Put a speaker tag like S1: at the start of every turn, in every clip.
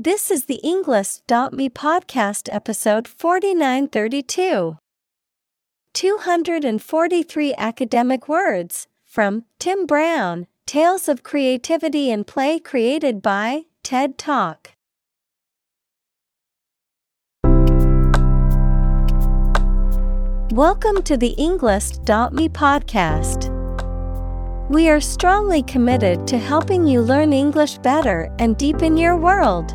S1: This is the Englist.me podcast episode 4932. 243 academic words from Tim Brown Tales of Creativity and Play created by TED Talk. Welcome to the Englist.me podcast. We are strongly committed to helping you learn English better and deepen your world.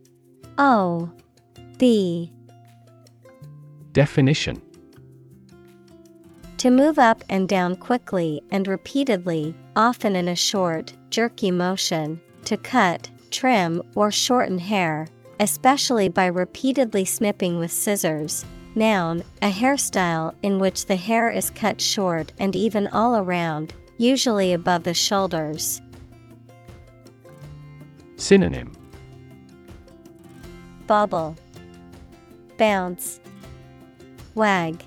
S1: O B
S2: Definition
S1: To move up and down quickly and repeatedly, often in a short, jerky motion, to cut, trim, or shorten hair, especially by repeatedly snipping with scissors. Noun, a hairstyle in which the hair is cut short and even all around, usually above the shoulders.
S2: Synonym
S1: Bobble, Bounce, Wag.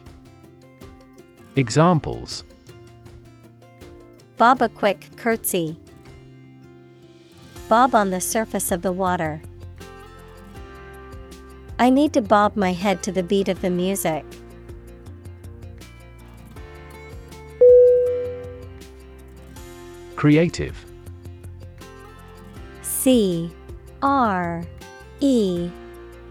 S2: Examples
S1: Bob a quick curtsy. Bob on the surface of the water. I need to bob my head to the beat of the music.
S2: Creative
S1: C R E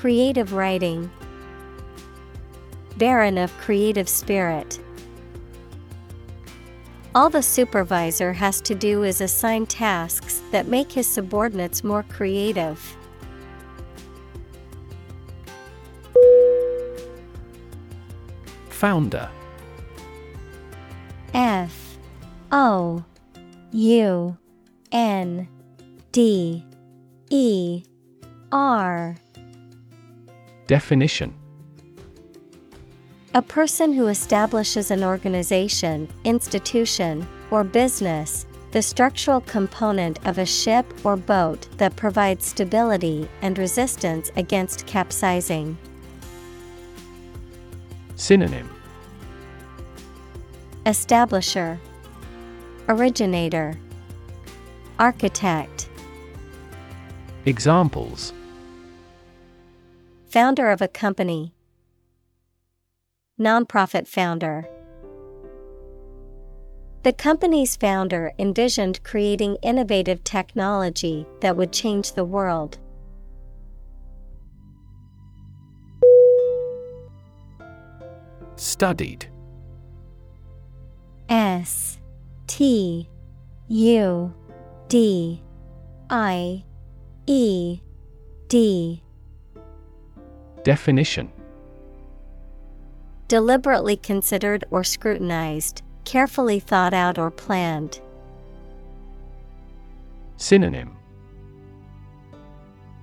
S1: Creative writing, Barren of creative spirit. All the supervisor has to do is assign tasks that make his subordinates more creative.
S2: Founder.
S1: F. O. U. N. D. E. R
S2: Definition.
S1: A person who establishes an organization, institution, or business, the structural component of a ship or boat that provides stability and resistance against capsizing.
S2: Synonym.
S1: Establisher, Originator, Architect.
S2: Examples
S1: Founder of a company. Nonprofit founder. The company's founder envisioned creating innovative technology that would change the world.
S2: Studied
S1: S T U D I E D
S2: Definition
S1: Deliberately considered or scrutinized, carefully thought out or planned.
S2: Synonym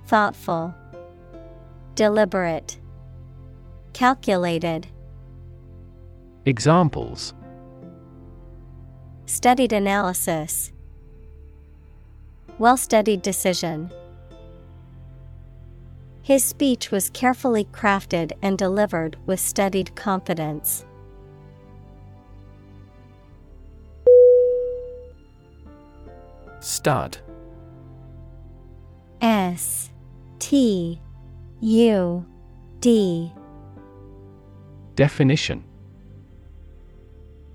S1: Thoughtful, Deliberate, Calculated.
S2: Examples
S1: Studied analysis. Well studied decision. His speech was carefully crafted and delivered with studied confidence.
S2: Stud.
S1: S T U D.
S2: Definition.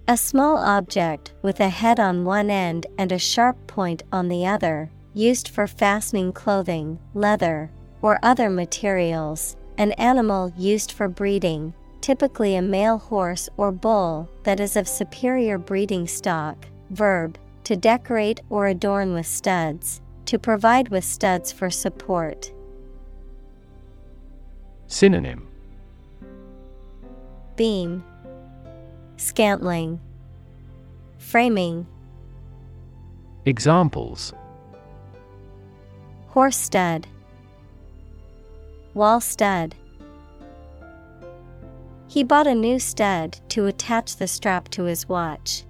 S1: A small object with a head on one end and a sharp point on the other, used for fastening clothing, leather, or other materials, an animal used for breeding, typically a male horse or bull that is of superior breeding stock. Verb to decorate or adorn with studs, to provide with studs for support.
S2: Synonym
S1: Beam, Scantling, Framing.
S2: Examples
S1: Horse stud, Wall stud. He bought a new stud to attach the strap to his watch.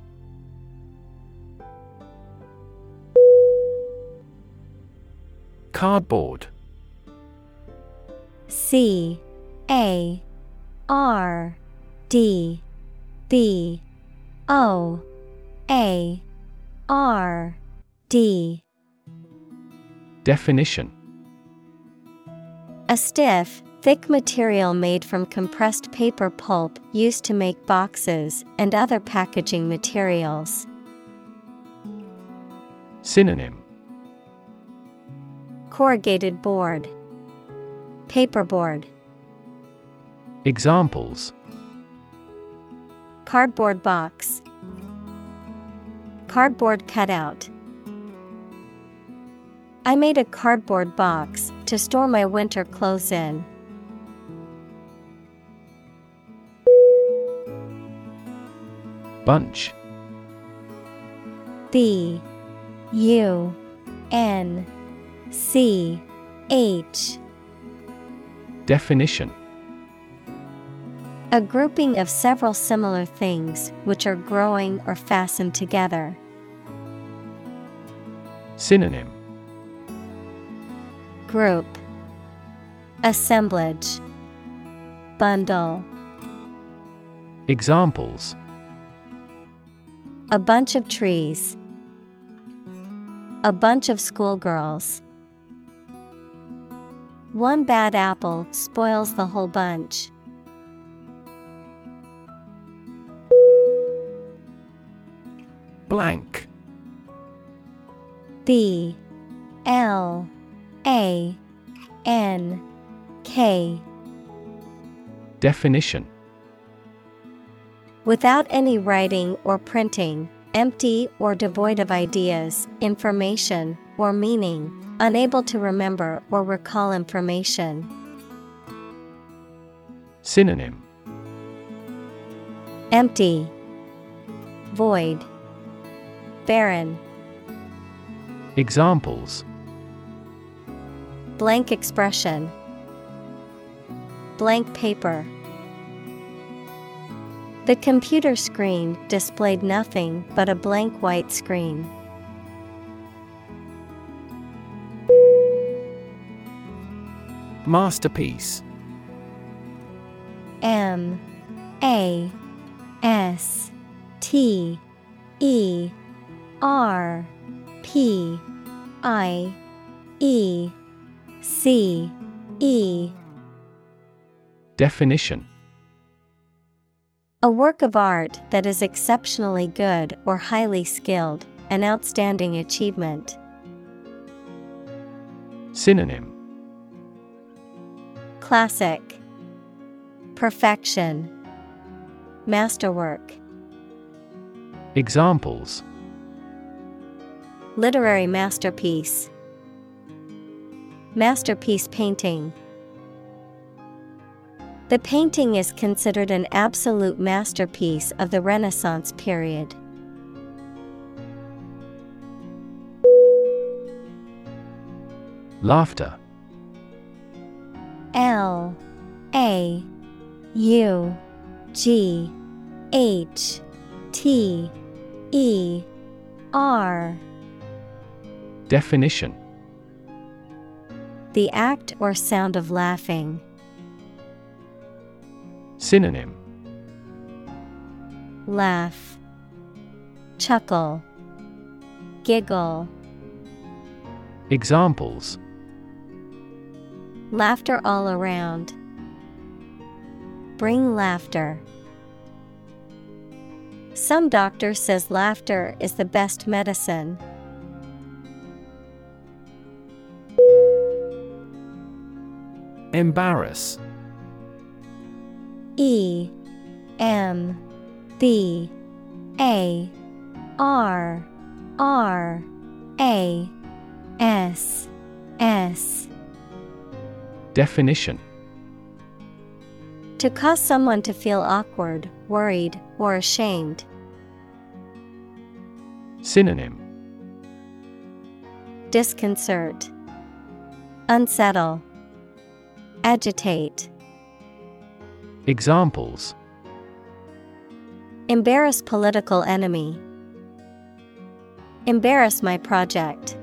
S2: Cardboard
S1: C A R D B O A R D
S2: Definition
S1: A stiff, thick material made from compressed paper pulp used to make boxes and other packaging materials.
S2: Synonym.
S1: Corrugated board, Paperboard,
S2: Examples.
S1: Cardboard box, Cardboard cutout. I made a cardboard box to store my winter clothes in.
S2: Bunch
S1: B U N C H
S2: Definition
S1: A grouping of several similar things which are growing or fastened together.
S2: Synonym
S1: Group. Assemblage. Bundle.
S2: Examples.
S1: A bunch of trees. A bunch of schoolgirls. One bad apple spoils the whole bunch.
S2: Blank.
S1: B. L A N K.
S2: Definition.
S1: Without any writing or printing, empty or devoid of ideas, information, or meaning, unable to remember or recall information.
S2: Synonym.
S1: Empty, Void, Barren,
S2: Examples
S1: Blank expression, Blank paper. The computer screen displayed nothing but a blank white screen.
S2: Masterpiece.
S1: M. A. S. T. E. R. P. I. E C E.
S2: Definition.
S1: A work of art that is exceptionally good or highly skilled, an outstanding achievement.
S2: Synonym.
S1: Classic. Perfection. Masterwork.
S2: Examples.
S1: Literary masterpiece Masterpiece painting. The painting is considered an absolute masterpiece of the Renaissance period.
S2: Laughter.
S1: L A U G H T E R.
S2: Definition
S1: The act or sound of laughing.
S2: Synonym
S1: Laugh, Chuckle, Giggle.
S2: Examples
S1: Laughter all around. Bring laughter. Some doctor says laughter is the best medicine.
S2: Embarrass.
S1: E M B A R R A S S.
S2: Definition.
S1: To cause someone to feel awkward, worried, or ashamed.
S2: Synonym.
S1: Disconcert, Unsettle, Agitate.
S2: Examples
S1: Embarrass political enemy. Embarrass my project.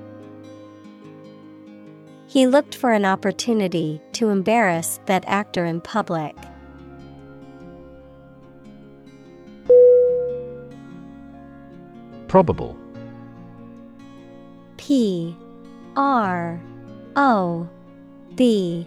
S1: He looked for an opportunity to embarrass that actor in public.
S2: Probable
S1: P R O B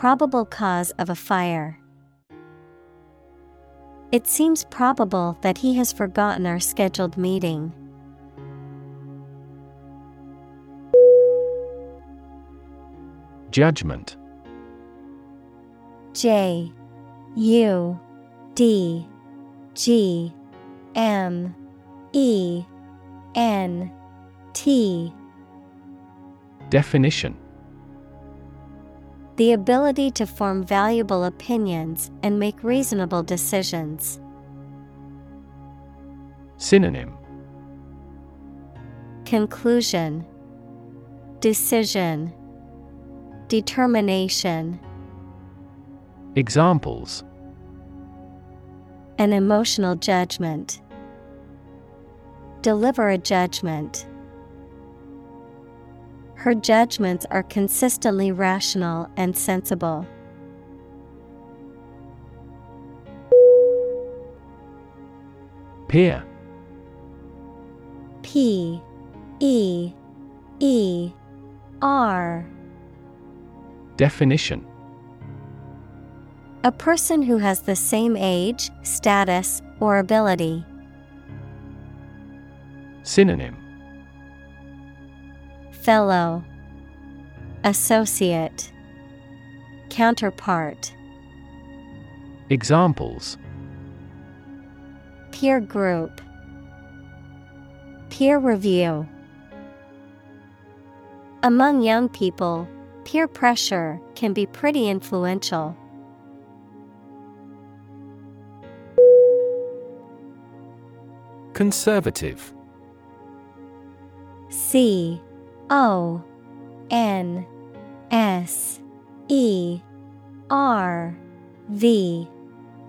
S1: Probable cause of a fire. It seems probable that he has forgotten our scheduled meeting.
S2: Judgment
S1: J U D G M E N T
S2: Definition
S1: The ability to form valuable opinions and make reasonable decisions.
S2: Synonym
S1: Conclusion Decision Determination
S2: Examples
S1: An emotional judgment. Deliver a judgment. Her judgments are consistently rational and sensible.
S2: Peer.
S1: P. E. E. R.
S2: Definition.
S1: A person who has the same age, status, or ability.
S2: Synonym
S1: Fellow Associate Counterpart.
S2: Examples.
S1: Peer group. Peer review. Among young people, peer pressure can be pretty influential.
S2: Conservative.
S1: C O N S E R V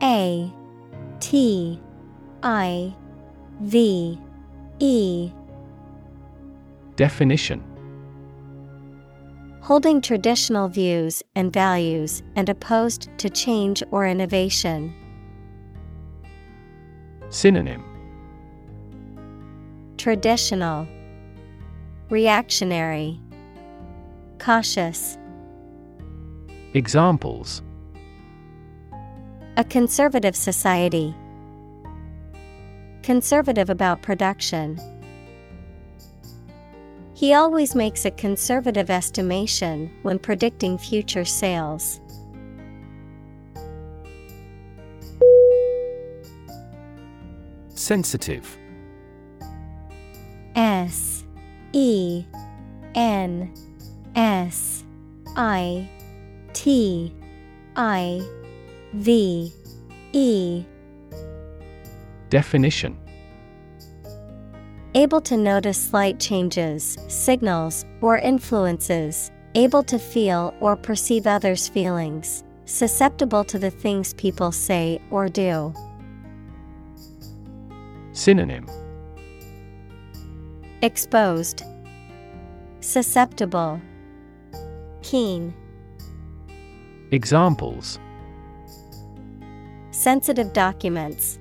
S1: A T I V E.
S2: Definition.
S1: Holding traditional views and values and opposed to change or innovation.
S2: Synonym.
S1: Traditional Reactionary Cautious
S2: Examples
S1: A conservative society. Conservative about production. He always makes a conservative estimation when predicting future sales.
S2: Sensitive
S1: S E N S I T I V E.
S2: Definition.
S1: Able to notice slight changes, signals, or influences, able to feel or perceive others' feelings, susceptible to the things people say or do.
S2: Synonym
S1: Exposed, Susceptible, Keen.
S2: Examples
S1: Sensitive documents.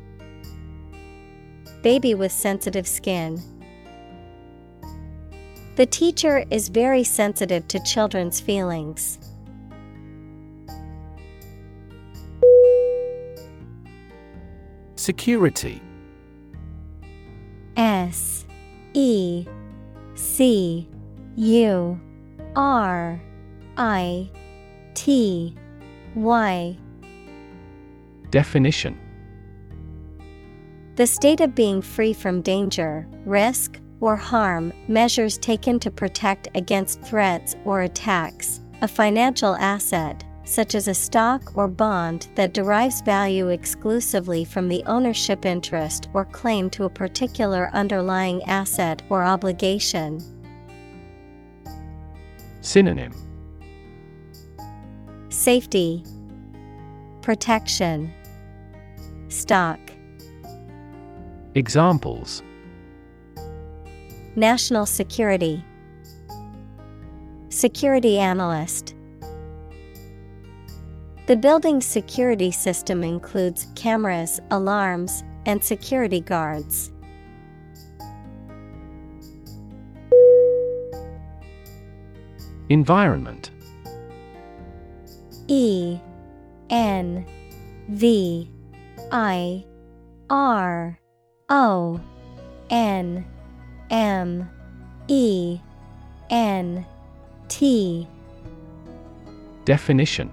S1: Baby with sensitive skin. The teacher is very sensitive to children's feelings.
S2: Security
S1: S E C U R I T Y.
S2: Definition.
S1: The state of being free from danger, risk, or harm, measures taken to protect against threats or attacks, a financial asset, such as a stock or bond that derives value exclusively from the ownership interest or claim to a particular underlying asset or obligation.
S2: Synonym
S1: Safety, Protection, Stock.
S2: Examples
S1: National security, Security analyst. The building's security system includes cameras, alarms, and security guards.
S2: Environment.
S1: E N V I R O N M E N T.
S2: Definition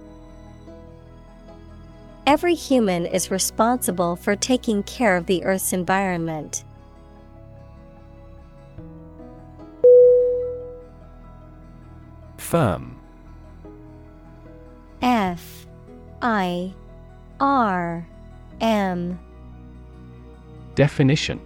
S1: Every human is responsible for taking care of the Earth's environment.
S2: Firm.
S1: F I R M.
S2: Definition.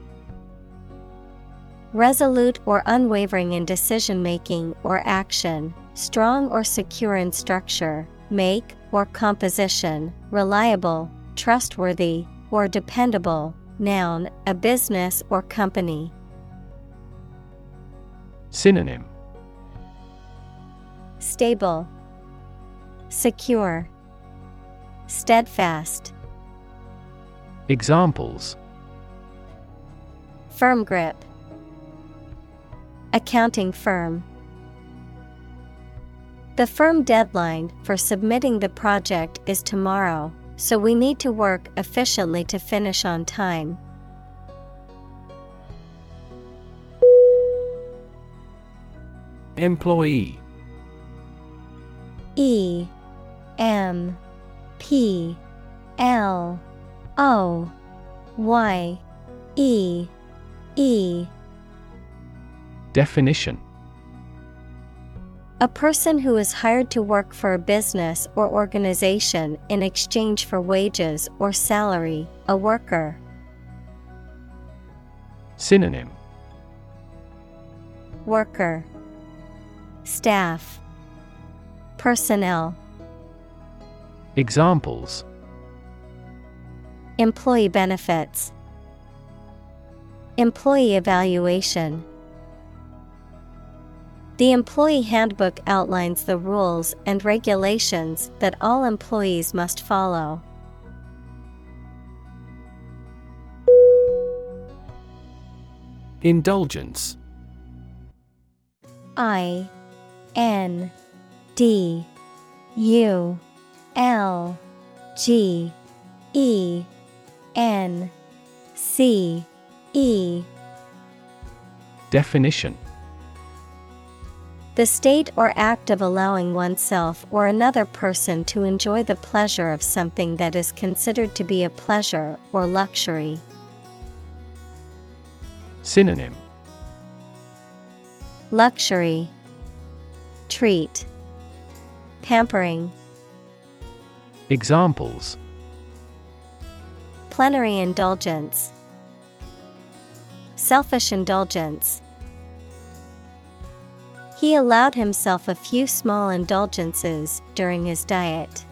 S1: Resolute or unwavering in decision making or action, strong or secure in structure, make or composition, reliable, trustworthy, or dependable. Noun, a business or company.
S2: Synonym
S1: Stable, Secure, Steadfast.
S2: Examples
S1: Firm grip. Accounting firm. The firm deadline for submitting the project is tomorrow, so we need to work efficiently to finish on time.
S2: Employee.
S1: E M P L O Y E E.
S2: Definition
S1: A person who is hired to work for a business or organization in exchange for wages or salary, a worker.
S2: Synonym.
S1: Worker, Staff, Personnel,
S2: Examples.
S1: Employee benefits, Employee evaluation. The employee handbook outlines the rules and regulations that all employees must follow.
S2: Indulgence.
S1: I N D U L G E N C E.
S2: Definition
S1: The state or act of allowing oneself or another person to enjoy the pleasure of something that is considered to be a pleasure or luxury.
S2: Synonym.
S1: Luxury. Treat. Pampering.
S2: Examples.
S1: Plenary indulgence. Selfish indulgence He allowed himself a few small indulgences during his diet.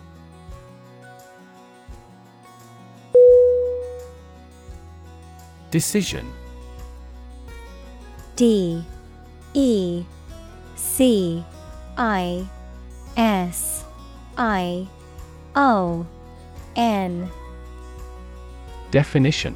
S2: Decision.
S1: D. E. C. I. S. I. O. N.
S2: Definition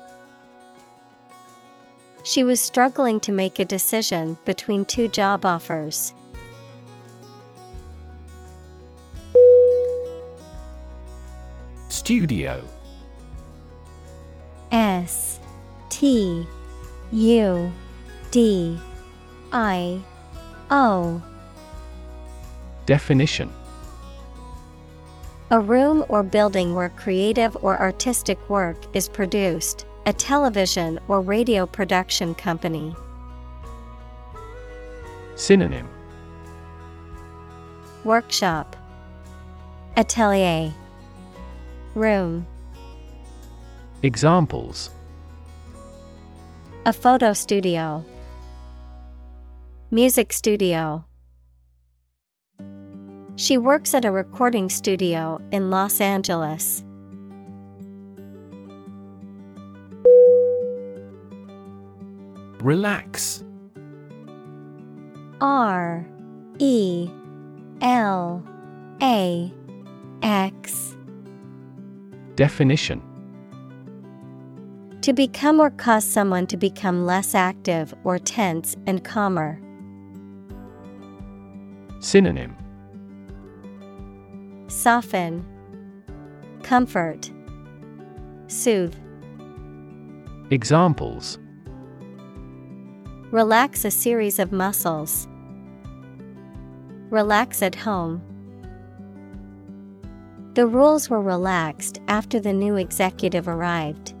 S1: She was struggling to make a decision between two job offers.
S2: Studio.
S1: S T U D I O.
S2: Definition.
S1: A room or building where creative or artistic work is produced, a television or radio production company.
S2: Synonym.
S1: Workshop. Atelier. Room.
S2: Examples.
S1: A photo studio. Music studio. She works at a recording studio in Los Angeles.
S2: Relax.
S1: R E L A X.
S2: Definition.
S1: To become or cause someone to become less active or tense and calmer.
S2: Synonym.
S1: Soften, Comfort, Soothe.
S2: Examples
S1: Relax a series of muscles. Relax at home. The rules were relaxed after the new executive arrived.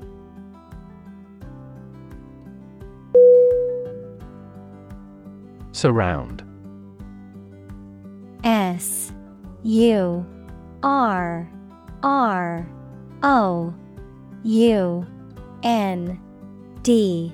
S2: Surround
S1: S U R R O U N D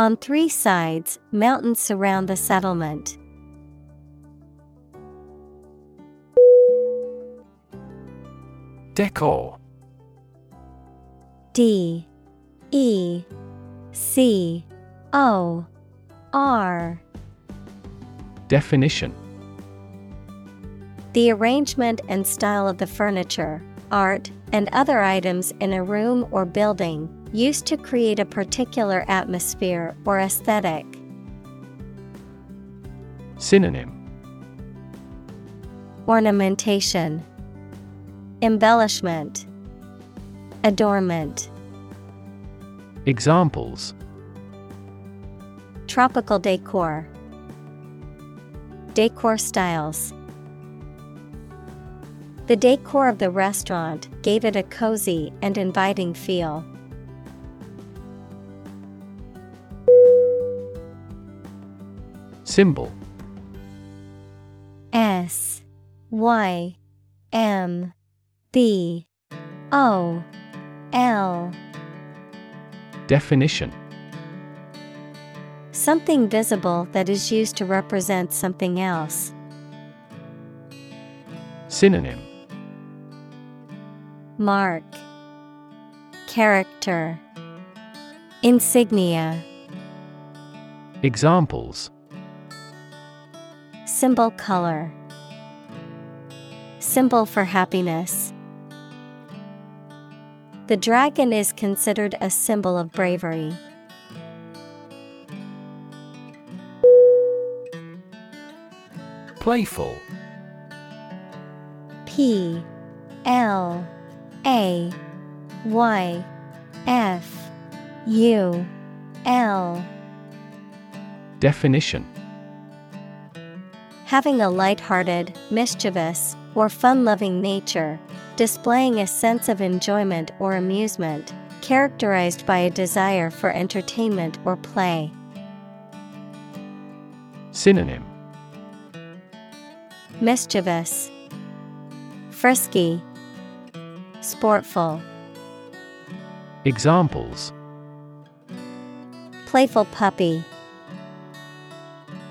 S1: On three sides, mountains surround the settlement.
S2: Decor.
S1: D E C O R.
S2: Definition.
S1: The arrangement and style of the furniture, art, and other items in a room or building, used to create a particular atmosphere or aesthetic.
S2: Synonym
S1: Ornamentation, Embellishment, Adornment.
S2: Examples
S1: Tropical decor. Decor styles. The decor of the restaurant gave it a cozy and inviting feel.
S2: Symbol.
S1: S Y M B O L.
S2: Definition.
S1: Something visible that is used to represent something else.
S2: Synonym.
S1: Mark. Character. Insignia.
S2: Examples
S1: Symbol color Symbol for happiness. The dragon is considered a symbol of bravery.
S2: Playful
S1: P L A Y F U L
S2: Definition
S1: Having a light-hearted, mischievous, or fun-loving nature, displaying a sense of enjoyment or amusement, characterized by a desire for entertainment or play.
S2: Synonym
S1: Mischievous, Frisky, Sportful.
S2: Examples
S1: Playful puppy.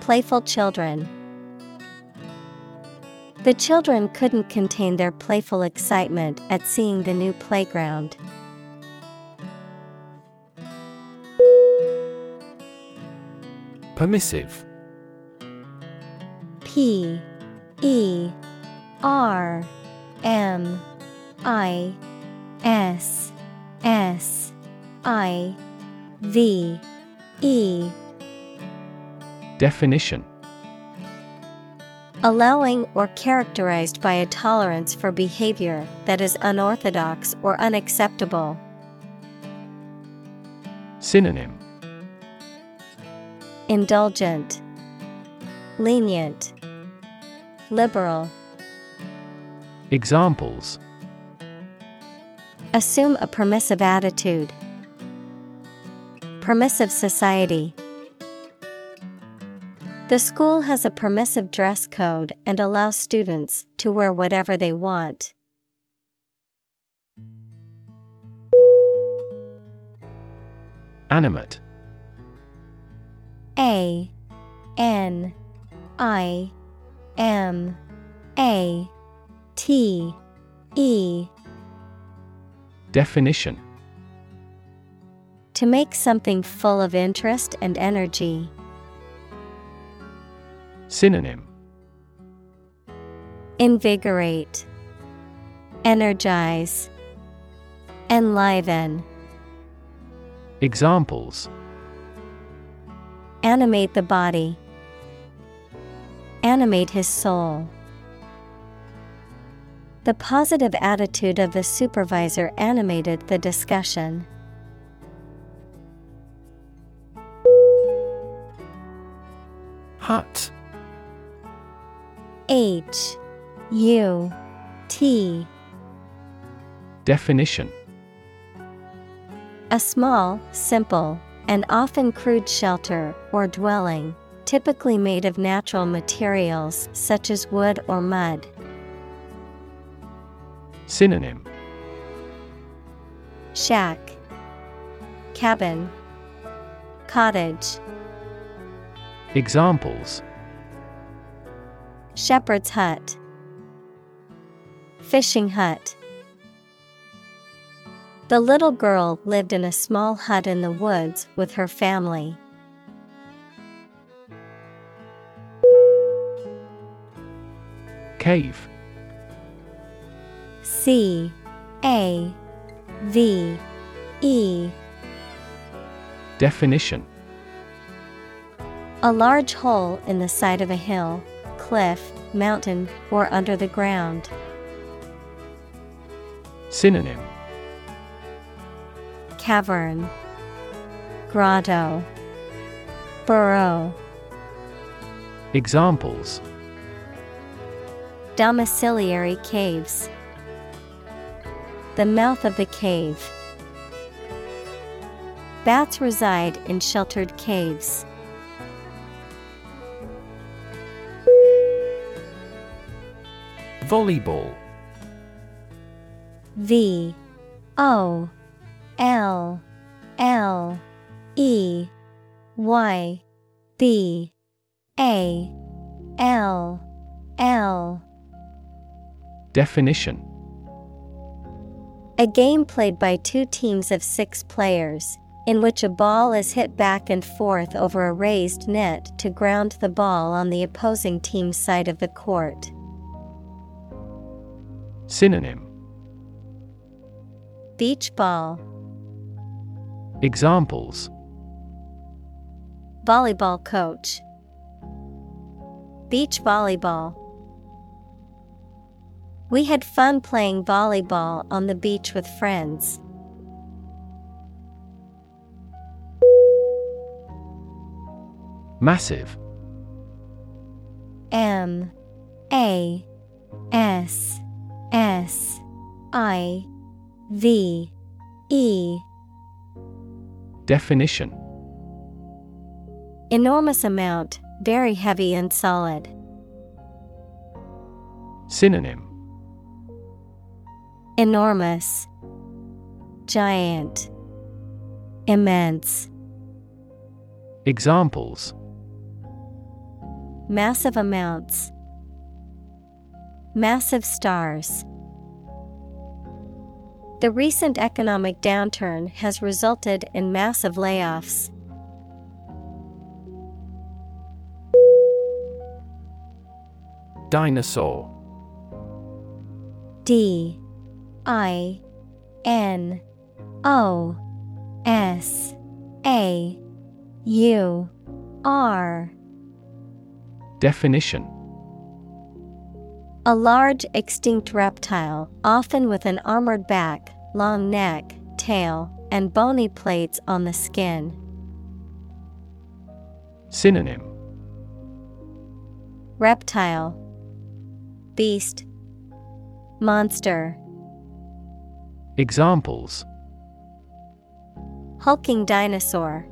S1: Playful children. The children couldn't contain their playful excitement at seeing the new playground.
S2: Permissive.
S1: P E R M I S S I V E.
S2: Definition
S1: Allowing or characterized by a tolerance for behavior that is unorthodox or unacceptable.
S2: Synonym
S1: Indulgent, Lenient, Liberal.
S2: Examples
S1: Assume a permissive attitude. Permissive society. The school has a permissive dress code and allows students to wear whatever they want.
S2: Animate
S1: A N I M A T E
S2: Definition
S1: To make something full of interest and energy.
S2: Synonym
S1: Invigorate, Energize, Enliven.
S2: Examples
S1: Animate the body. Animate his soul. The positive attitude of the supervisor animated the discussion.
S2: Hut
S1: H U T.
S2: Definition.
S1: A small, simple, and often crude shelter or dwelling, typically made of natural materials such as wood or mud.
S2: Synonym.
S1: Shack, Cabin, Cottage.
S2: Examples
S1: Shepherd's hut, Fishing hut. The little girl lived in a small hut in the woods with her family.
S2: Cave.
S1: C A V E.
S2: Definition.
S1: A large hole in the side of a hill, cliff, mountain, or under the ground.
S2: Synonym
S1: Cavern, Grotto, Burrow.
S2: Examples
S1: Domiciliary caves. The mouth of the cave. Bats reside in sheltered caves.
S3: Volleyball.
S1: V O L L E Y B A L L
S2: Definition
S1: A game played by two teams of six players, in which a ball is hit back and forth over a raised net to ground the ball on the opposing team's side of the court.
S2: Synonym.
S1: Beach ball,
S2: Examples.
S1: Volleyball coach, beach volleyball. We had fun playing volleyball on the beach with friends.
S2: Massive.
S1: M A S S I V E
S2: Definition
S1: Enormous amount, very heavy and solid.
S2: Synonym
S1: Enormous, Giant, Immense.
S2: Examples
S1: Massive amounts. Massive stars. The recent economic downturn has resulted in massive layoffs.
S3: Dinosaur.
S1: D. I. N. O. S. A. U. R.
S2: Definition
S1: A large extinct reptile, often with an armored back, long neck, tail, and bony plates on the skin.
S2: Synonym.
S1: Reptile. Beast. Monster.
S2: Examples.
S1: Hulking dinosaur.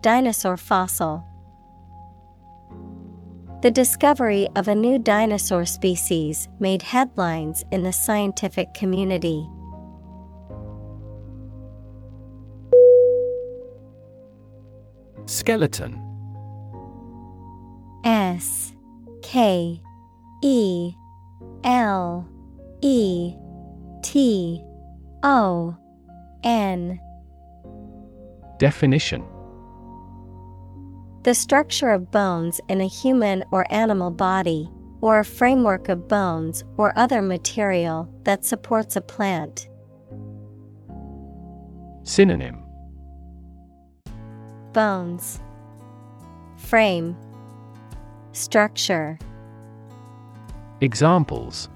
S1: Dinosaur fossil The discovery of a new dinosaur species made headlines in the scientific community.
S3: Skeleton.
S1: S K E L E T O N
S2: Definition
S1: The structure of bones in a human or animal body, or a framework of bones or other material that supports a plant.
S2: Synonym
S1: Bones, Frame, Structure.
S2: Examples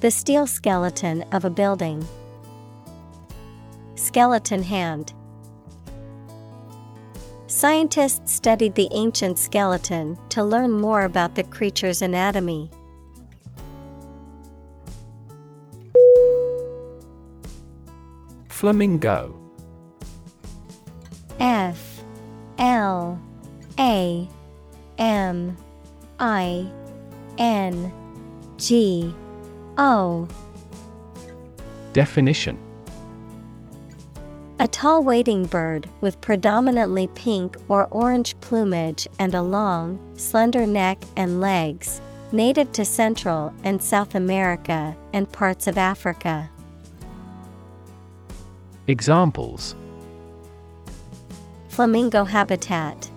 S1: The steel skeleton of a building. Skeleton hand. Scientists studied the ancient skeleton to learn more about the creature's anatomy.
S3: Flamingo.
S1: F. L. A. M. I. N. G. O.
S2: Definition
S1: A tall wading bird with predominantly pink or orange plumage and a long, slender neck and legs, native to Central and South America and parts of Africa.
S2: Examples
S1: Flamingo habitat,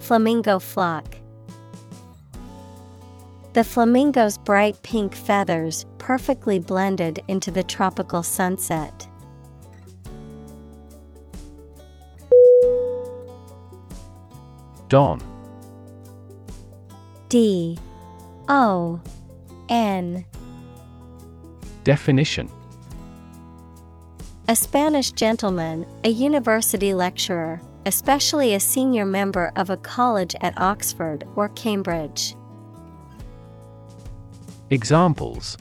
S1: Flamingo flock. The flamingo's bright pink feathers perfectly blended into the tropical sunset.
S2: Don
S1: D O N
S2: Definition
S1: A Spanish gentleman, a university lecturer, especially a senior member of a college at Oxford or Cambridge.
S2: Examples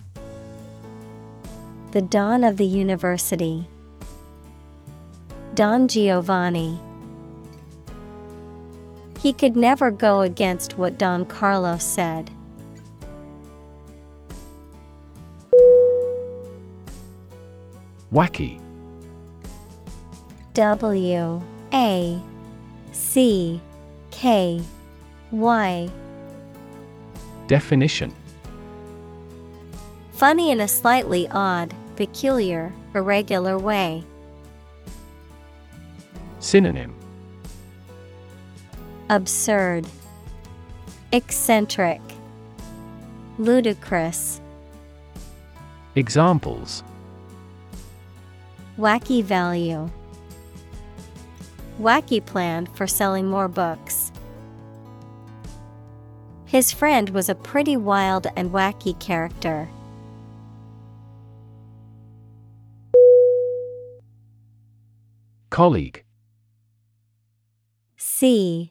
S1: The don of the university. Don Giovanni. He could never go against what Don Carlos said.
S2: Wacky.
S1: W A C K Y.
S2: Definition
S1: Funny in a slightly odd, peculiar, irregular way.
S2: Synonym
S1: Absurd, Eccentric, Ludicrous.
S2: Examples
S1: Wacky value. Wacky plan for selling more books. His friend was a pretty wild and wacky character.
S2: Colleague
S1: C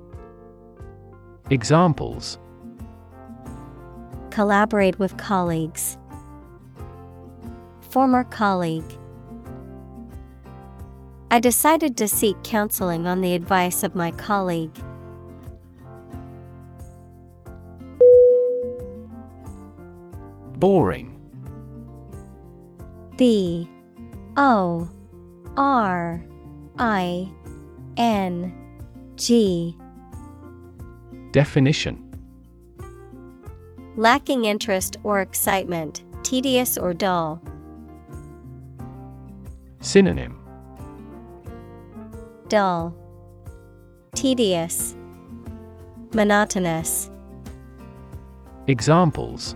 S2: Examples
S1: Collaborate with colleagues. Former colleague. I decided to seek counseling on the advice of my colleague.
S2: Boring
S1: B O R I N G
S2: Definition
S1: Lacking interest or excitement, tedious or dull.
S2: Synonym
S1: Dull, Tedious, Monotonous.
S2: Examples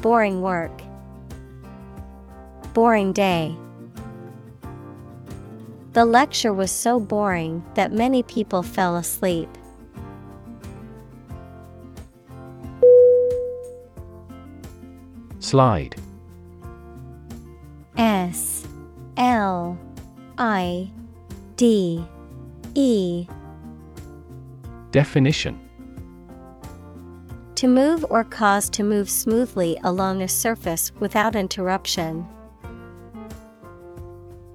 S1: Boring work. Boring day. The lecture was so boring that many people fell asleep.
S2: Slide.
S1: S L I D E.
S2: Definition.
S1: To move or cause to move smoothly along a surface without interruption.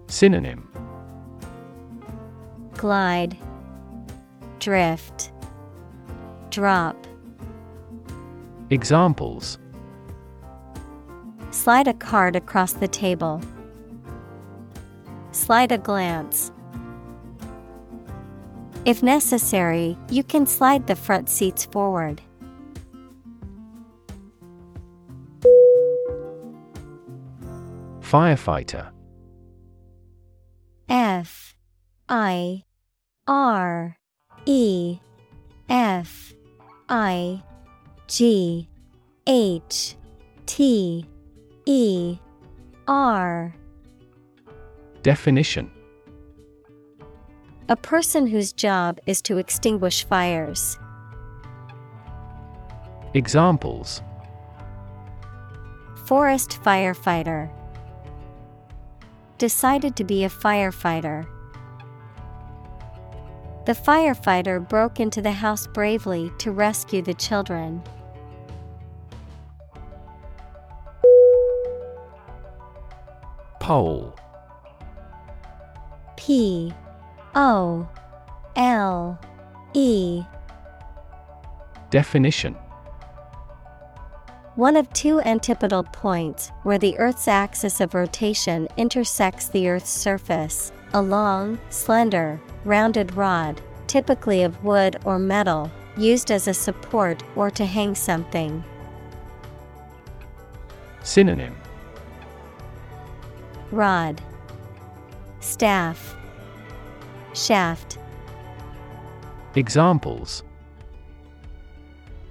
S2: Synonym.
S1: Glide, Drift, Drop.
S2: Examples
S1: Slide a card across the table. Slide a glance. If necessary, you can slide the front seats forward.
S2: Firefighter
S1: F I R E F I G H T E R
S2: Definition
S1: A person whose job is to extinguish fires.
S2: Examples
S1: Forest firefighter. Decided to be a firefighter. The firefighter broke into the house bravely to rescue the children.
S2: Pole.
S1: P O L E.
S2: Definition.
S1: One of two antipodal points where the Earth's axis of rotation intersects the Earth's surface, a long, slender, rounded rod, typically of wood or metal, used as a support or to hang something.
S2: Synonym
S1: Rod, Staff, Shaft.
S2: Examples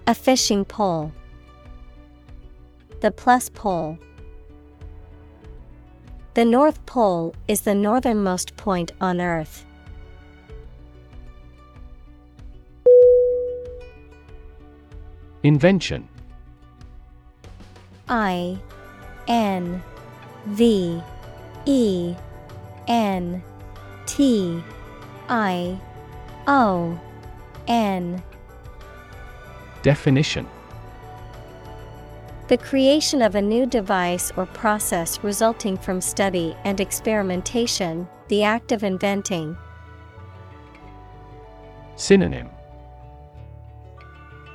S1: A fishing pole. The plus pole. The North Pole is the northernmost point on Earth.
S2: Invention
S1: I N V E N T I O N.
S2: Definition.
S1: The creation of a new device or process resulting from study and experimentation, the act of inventing.
S2: Synonym.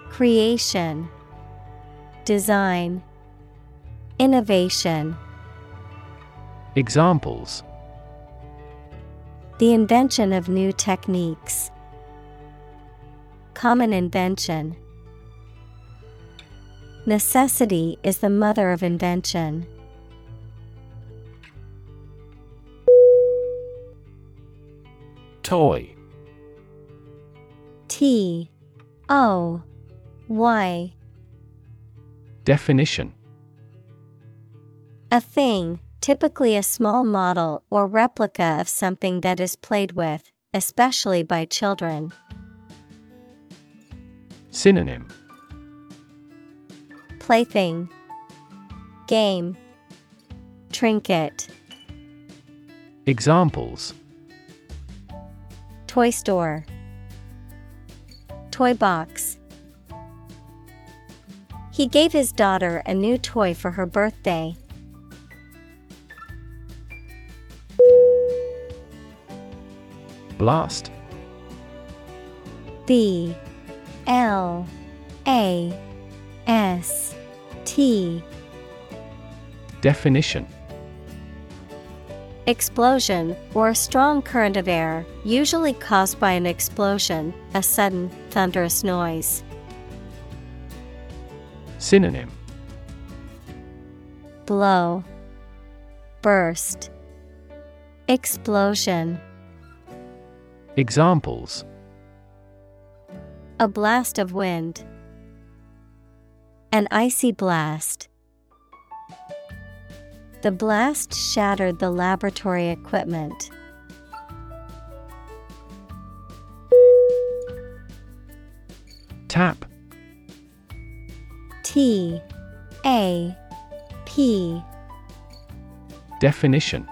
S1: Creation. Design. Innovation
S2: Examples.
S1: The invention of new techniques. Common invention. Necessity is the mother of invention.
S2: Toy.
S1: T. O. Y.
S2: Definition.
S1: A thing, typically a small model or replica of something that is played with, especially by children.
S2: Synonym
S1: Plaything, Game, Trinket,
S2: Examples
S1: Toy store, Toy box. He gave his daughter a new toy for her birthday.
S2: Blast.
S1: B L A S T.
S2: Definition.
S1: Explosion, or a strong current of air, usually caused by an explosion, a sudden, thunderous noise.
S2: Synonym.
S1: Blow, Burst, Explosion.
S2: Examples
S1: A blast of wind. An icy blast. The blast shattered the laboratory equipment.
S2: Tap
S1: T A P
S2: Definition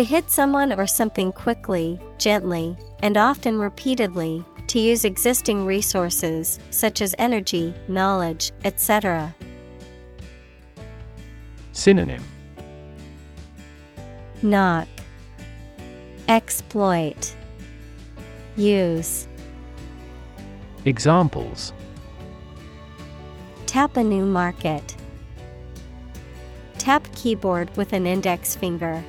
S1: To hit someone or something quickly, gently, and often repeatedly, to use existing resources, such as energy, knowledge, etc.
S2: Synonym
S1: Knock, Exploit, Use,
S2: Examples
S1: Tap a new market. Tap keyboard with an index finger.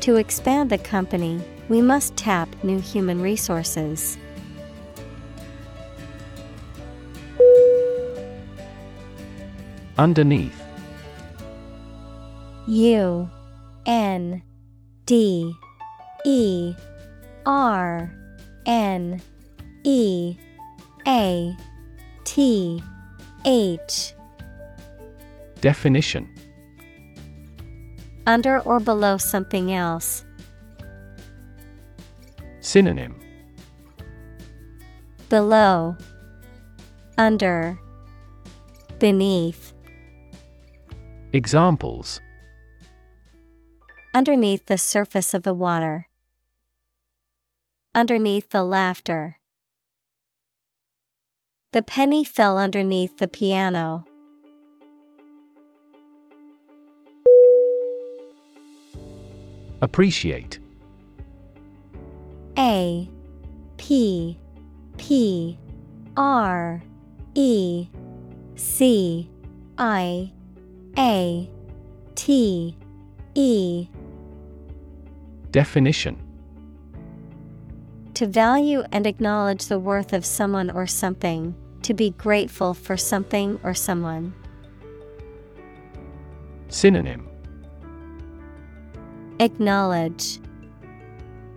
S1: To expand the company, we must tap new human resources.
S2: Underneath.
S1: U N D E R N E A T H.
S2: Definition
S1: Under or below something else.
S2: Synonym
S1: Below Under Beneath
S2: Examples
S1: Underneath the surface of the water. Underneath the laughter. The penny fell underneath the piano.
S2: Appreciate.
S1: A P P R E C I A T E.
S2: Definition.
S1: To value and acknowledge the worth of someone or something, to be grateful for something or someone.
S2: Synonym
S1: Acknowledge,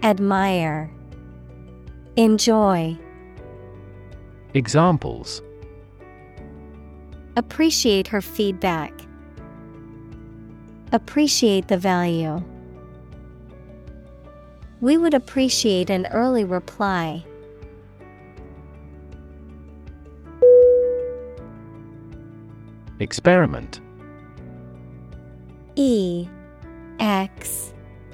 S1: Admire, Enjoy.
S2: Examples
S1: Appreciate her feedback. Appreciate the value. We would appreciate an early reply.
S2: Experiment
S1: E X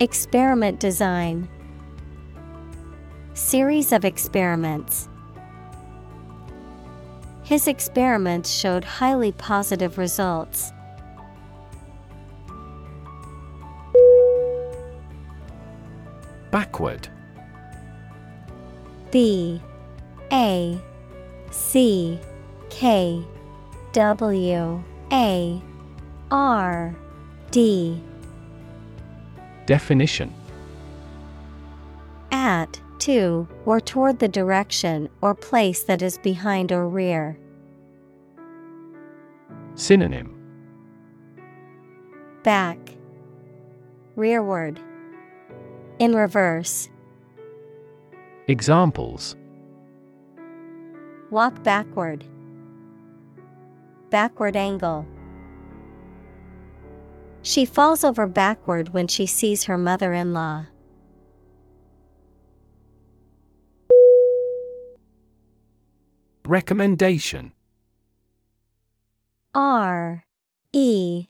S1: Experiment design. Series of experiments. His experiments showed highly positive results.
S2: Backward.
S1: B. A. C. K. W. A. R. D
S2: Definition
S1: At, to, or toward the direction or place that is behind or rear.
S2: Synonym
S1: Back, rearward, in reverse.
S2: Examples
S1: Walk backward. Backward angle. She falls over backward when she sees her mother in law.
S2: Recommendation
S1: R E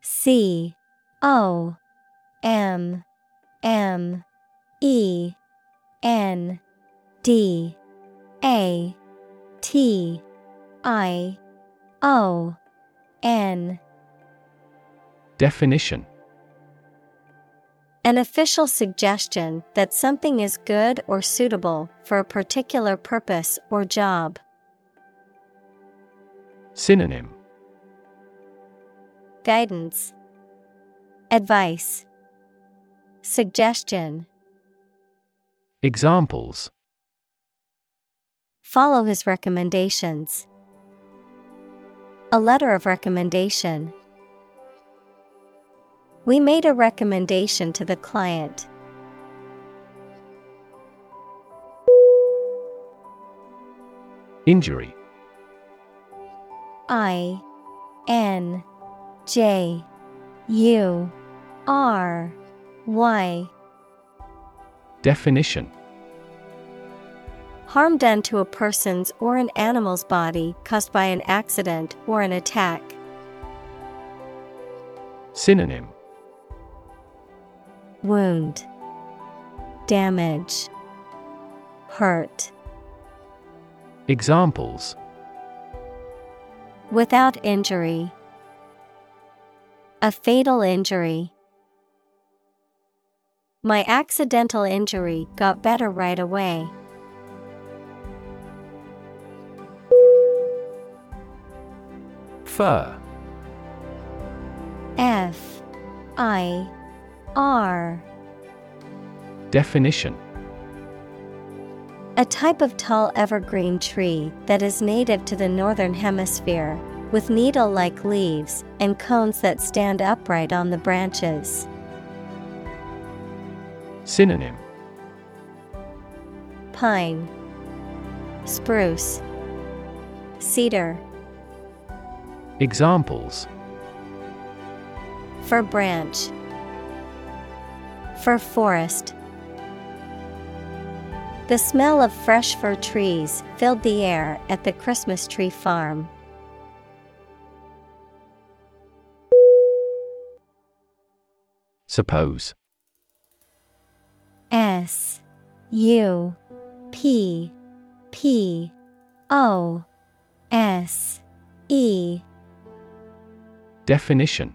S1: C O M M E N D A T I O N
S2: Definition
S1: An official suggestion that something is good or suitable for a particular purpose or job.
S2: Synonym
S1: Guidance, Advice, Suggestion.
S2: Examples
S1: Follow his recommendations. A letter of recommendation. We made a recommendation to the client.
S2: Injury
S1: I N J U R Y.
S2: Definition
S1: Harm done to a person's or an animal's body caused by an accident or an attack.
S2: Synonym
S1: Wound, Damage, Hurt.
S2: Examples
S1: Without injury. A fatal injury. My accidental injury got better right away.
S2: Fir
S1: F I R.
S2: Definition.
S1: A type of tall evergreen tree that is native to the northern hemisphere, with needle like leaves and cones that stand upright on the branches.
S2: Synonym.
S1: Pine, Spruce, Cedar,
S2: Examples.
S1: Fir branch, Fir forest. The smell of fresh fir trees filled the air at the Christmas tree farm.
S2: Suppose
S1: S U P P O S E
S2: Definition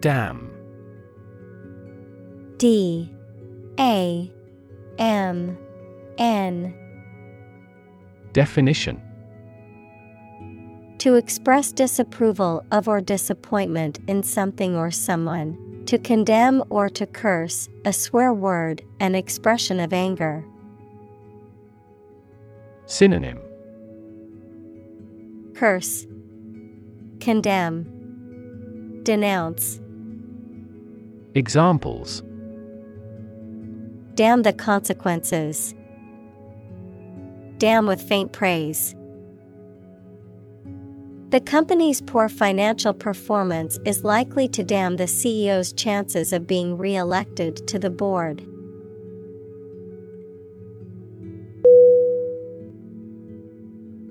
S2: Damn.
S1: D. A. M. N.
S2: Definition.
S1: To express disapproval of or disappointment in something or someone, to condemn or to curse, a swear word, an expression of anger.
S2: Synonym.
S1: Curse, Condemn, Denounce.
S2: Examples
S1: Damn the consequences. Damn with faint praise. The company's poor financial performance is likely to damn the CEO's chances of being re elected to the board.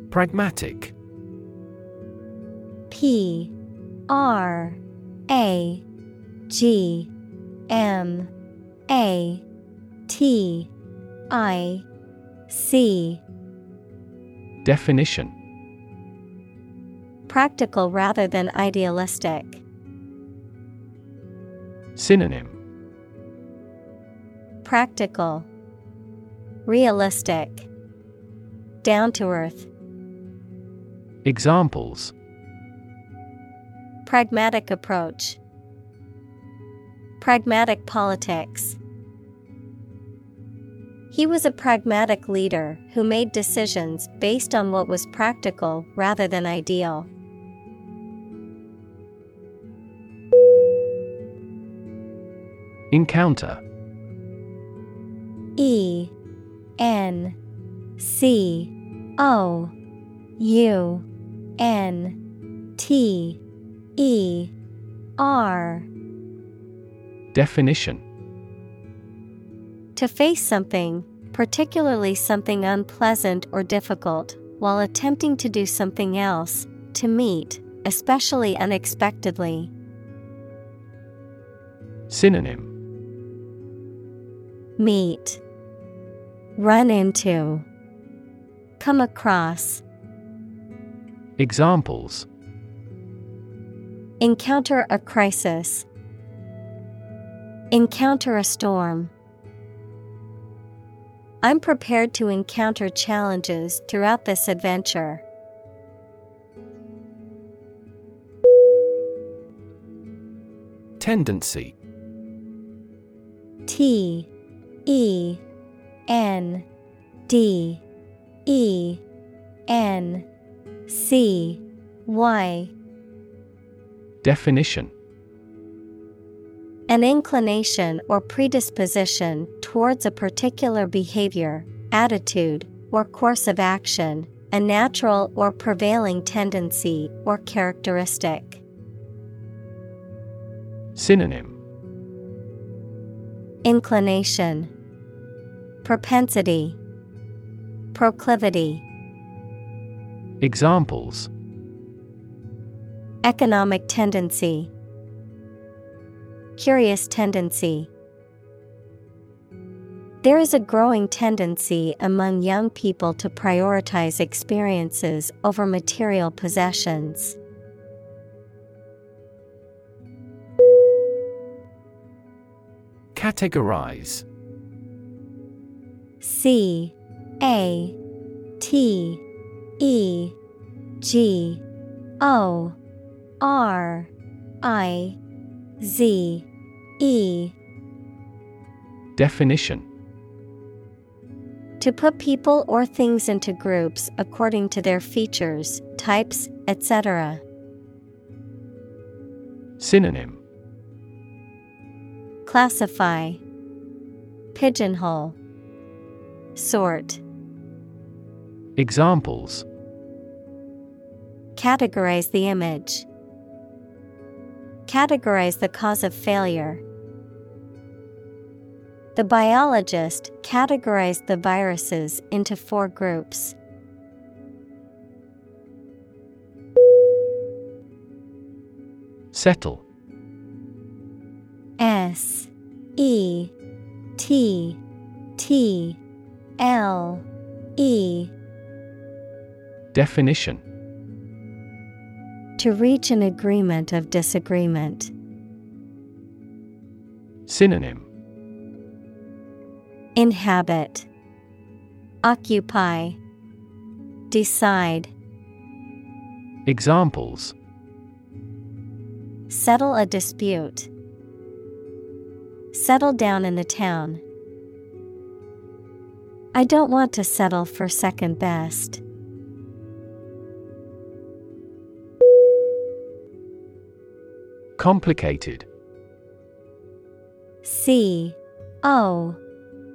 S2: Pragmatic
S1: P R A G M A T I C
S2: Definition
S1: Practical rather than idealistic.
S2: Synonym
S1: Practical, Realistic, Down to earth.
S2: Examples
S1: Pragmatic approach. Pragmatic politics. He was a pragmatic leader who made decisions based on what was practical rather than ideal.
S2: Encounter
S1: E N C O U N T E R
S2: Definition.
S1: To face something, particularly something unpleasant or difficult, while attempting to do something else, to meet, especially unexpectedly.
S2: Synonym.
S1: Meet, Run into, Come across,
S2: Examples.
S1: Encounter a crisis, Encounter a storm. I'm prepared to encounter challenges throughout this adventure.
S2: Tendency
S1: T E N D E N C Y
S2: Definition
S1: An inclination or predisposition towards a particular behavior, attitude, or course of action, a natural or prevailing tendency or characteristic.
S2: Synonym.
S1: Inclination, Propensity, Proclivity.
S2: Examples.
S1: Economic tendency, Curious tendency. There is a growing tendency among young people to prioritize experiences over material possessions.
S2: Categorize
S1: C A T E G O R I Z E.
S2: Definition.
S1: To put people or things into groups according to their features, types, etc.
S2: Synonym.
S1: Classify. Pigeonhole. Sort.
S2: Examples.
S1: Categorize the image. Categorize the cause of failure. The biologist categorized the viruses into four groups.
S2: Settle
S1: S E T T L E.
S2: Definition
S1: To reach an agreement of disagreement.
S2: Synonym
S1: Inhabit. Occupy. Decide.
S2: Examples
S1: Settle a dispute. Settle down in the town. I don't want to settle for second best.
S2: Complicated
S1: C O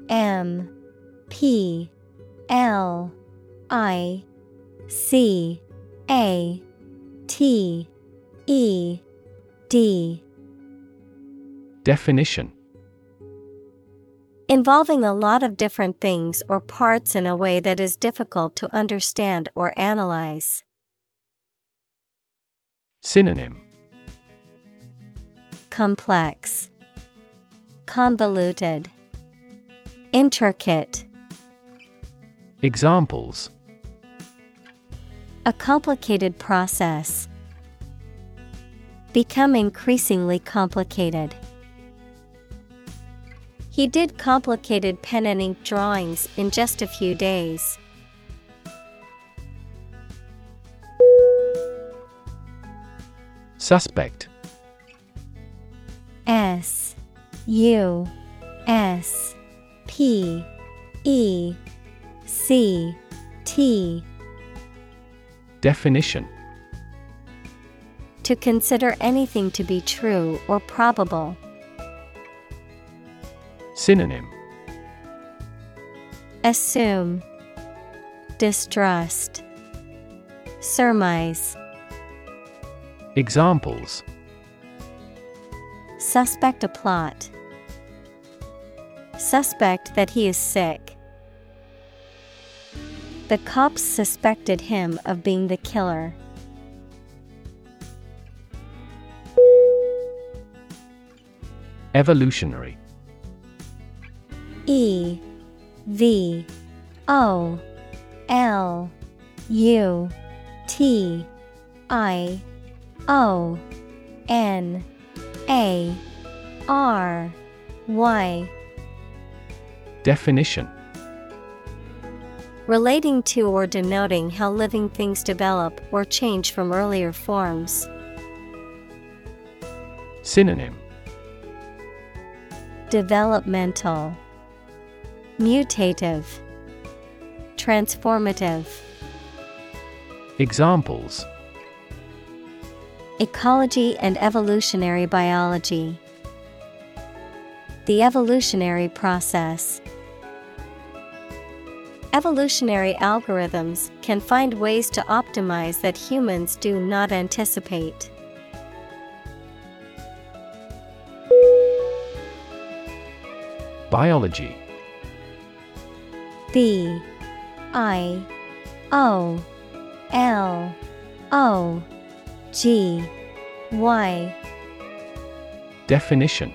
S1: M P L I C A T E D.
S2: Definition.
S1: Involving a lot of different things or parts in a way that is difficult to understand or analyze.
S2: Synonym.
S1: Complex, Convoluted, Intricate.
S2: Examples
S1: A complicated process. Become increasingly complicated. He did complicated pen and ink drawings in just a few days.
S2: Suspect
S1: S U S P E C T
S2: Definition
S1: To consider anything to be true or probable.
S2: Synonym
S1: Assume, Distrust, Surmise.
S2: Examples
S1: Suspect a plot. Suspect that he is sick. The cops suspected him of being the killer.
S2: Evolutionary
S1: E V O L U T I O N A R Y
S2: Definition
S1: Relating to or denoting how living things develop or change from earlier forms.
S2: Synonym
S1: Developmental, Mutative, Transformative.
S2: Examples
S1: Ecology and evolutionary biology. The evolutionary process. Evolutionary algorithms can find ways to optimize that humans do not anticipate.
S2: Biology.
S1: B I O L O G Y.
S2: Definition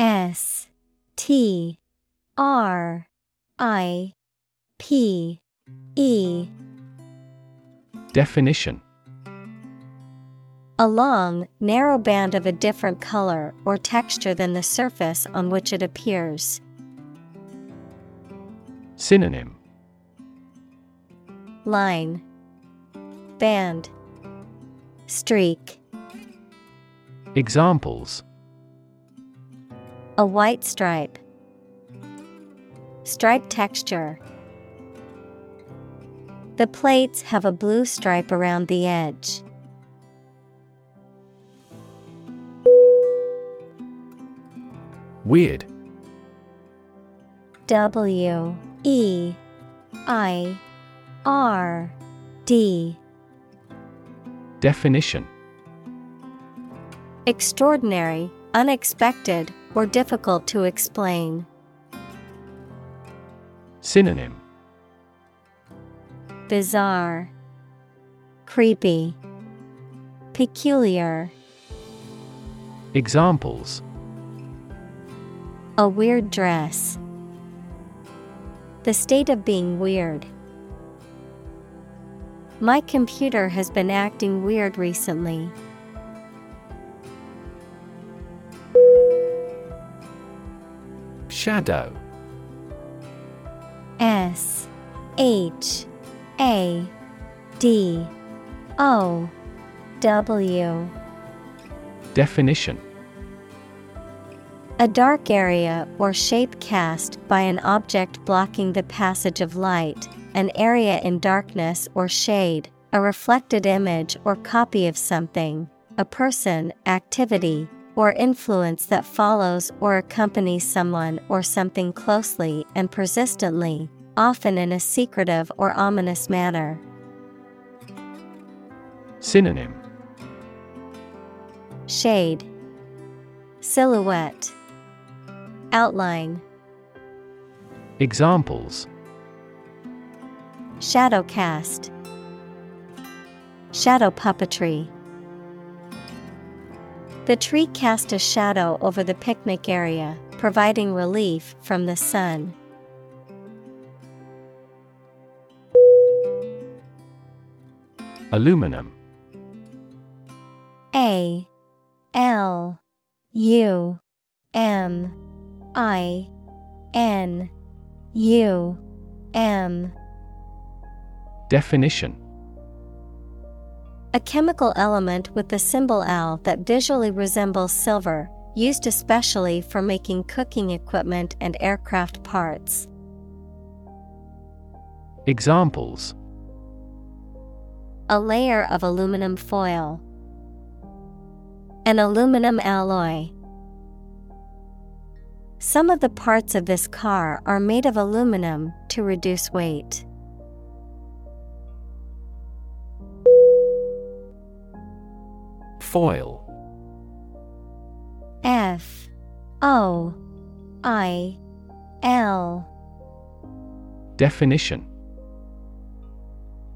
S1: S T R I P E.
S2: Definition.
S1: A long, narrow band of a different color or texture than the surface on which it appears.
S2: Synonym.
S1: Line. Band. Streak.
S2: Examples
S1: A white stripe. Stripe texture. The plates have a blue stripe around the edge.
S2: Weird
S1: W E I R D.
S2: Definition
S1: Extraordinary, unexpected, or difficult to explain.
S2: Synonym
S1: Bizarre, Creepy, Peculiar.
S2: Examples
S1: A weird dress. The state of being weird. My computer has been acting weird recently.
S2: Shadow.
S1: S H A D O W.
S2: Definition.
S1: A dark area or shape cast by an object blocking the passage of light, an area in darkness or shade, a reflected image or copy of something, a person, activity, or influence that follows or accompanies someone or something closely and persistently, often in a secretive or ominous manner.
S2: Synonym.
S1: Shade, Silhouette, Outline,
S2: Examples.
S1: Shadow cast, Shadow puppetry. The tree cast a shadow over the picnic area, providing relief from the sun.
S2: Aluminum.
S1: A. L. U. M. I. N. U. M.
S2: Definition
S1: A chemical element with the symbol Al that visually resembles silver, used especially for making cooking equipment and aircraft parts.
S2: Examples
S1: A layer of aluminum foil. An aluminum alloy. Some of the parts of this car are made of aluminum to reduce weight.
S2: Foil.
S1: F. O. I. L.
S2: Definition.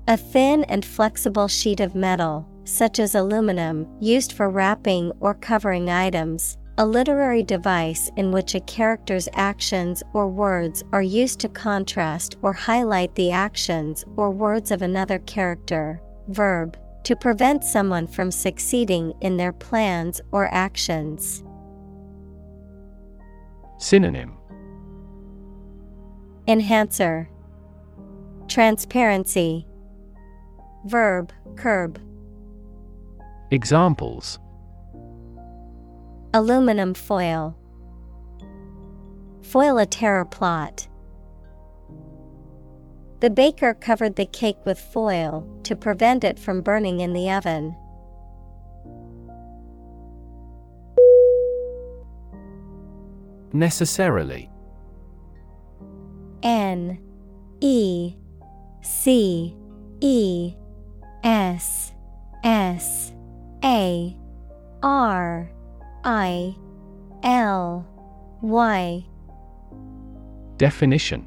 S1: A thin and flexible sheet of metal, such as aluminum, used for wrapping or covering items. A literary device in which a character's actions or words are used to contrast or highlight the actions or words of another character. Verb, to prevent someone from succeeding in their plans or actions.
S2: Synonym
S1: Enhancer, Transparency, Verb, curb.
S2: Examples
S1: Aluminum foil. Foil a terror plot. The baker covered the cake with foil to prevent it from burning in the oven.
S2: Necessarily.
S1: N E C E S S A R I L Y.
S2: Definition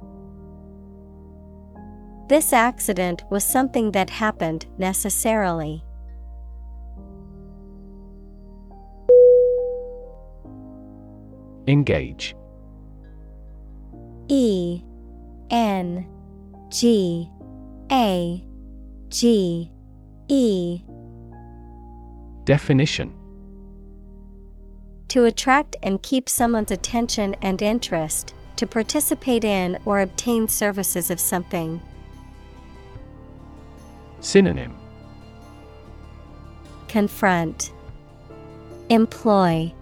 S1: This accident was something that happened necessarily.
S2: Engage
S1: E N G A G E
S2: Definition
S1: To attract and keep someone's attention and interest, to participate in or obtain services of something.
S2: Synonym
S1: Confront, Employ,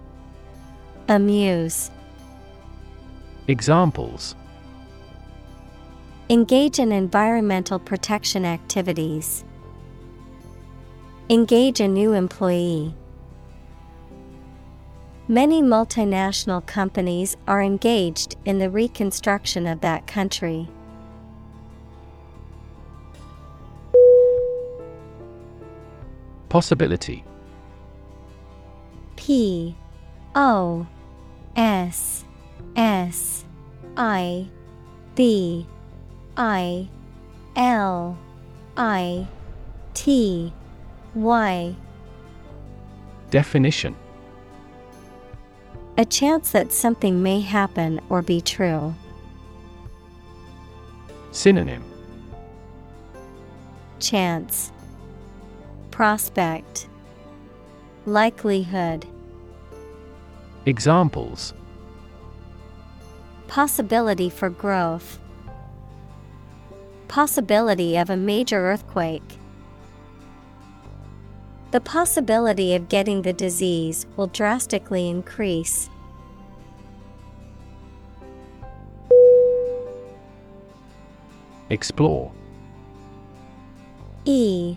S1: Amuse.
S2: Examples
S1: Engage in environmental protection activities. Engage a new employee. Many multinational companies are engaged in the reconstruction of that country.
S2: Possibility.
S1: P O S S I B I L I T Y.
S2: Definition.
S1: A chance that something may happen or be true.
S2: Synonym.
S1: Chance Prospect Likelihood
S2: Examples
S1: Possibility for growth. Possibility of a major earthquake. The possibility of getting the disease will drastically increase.
S2: Explore
S1: E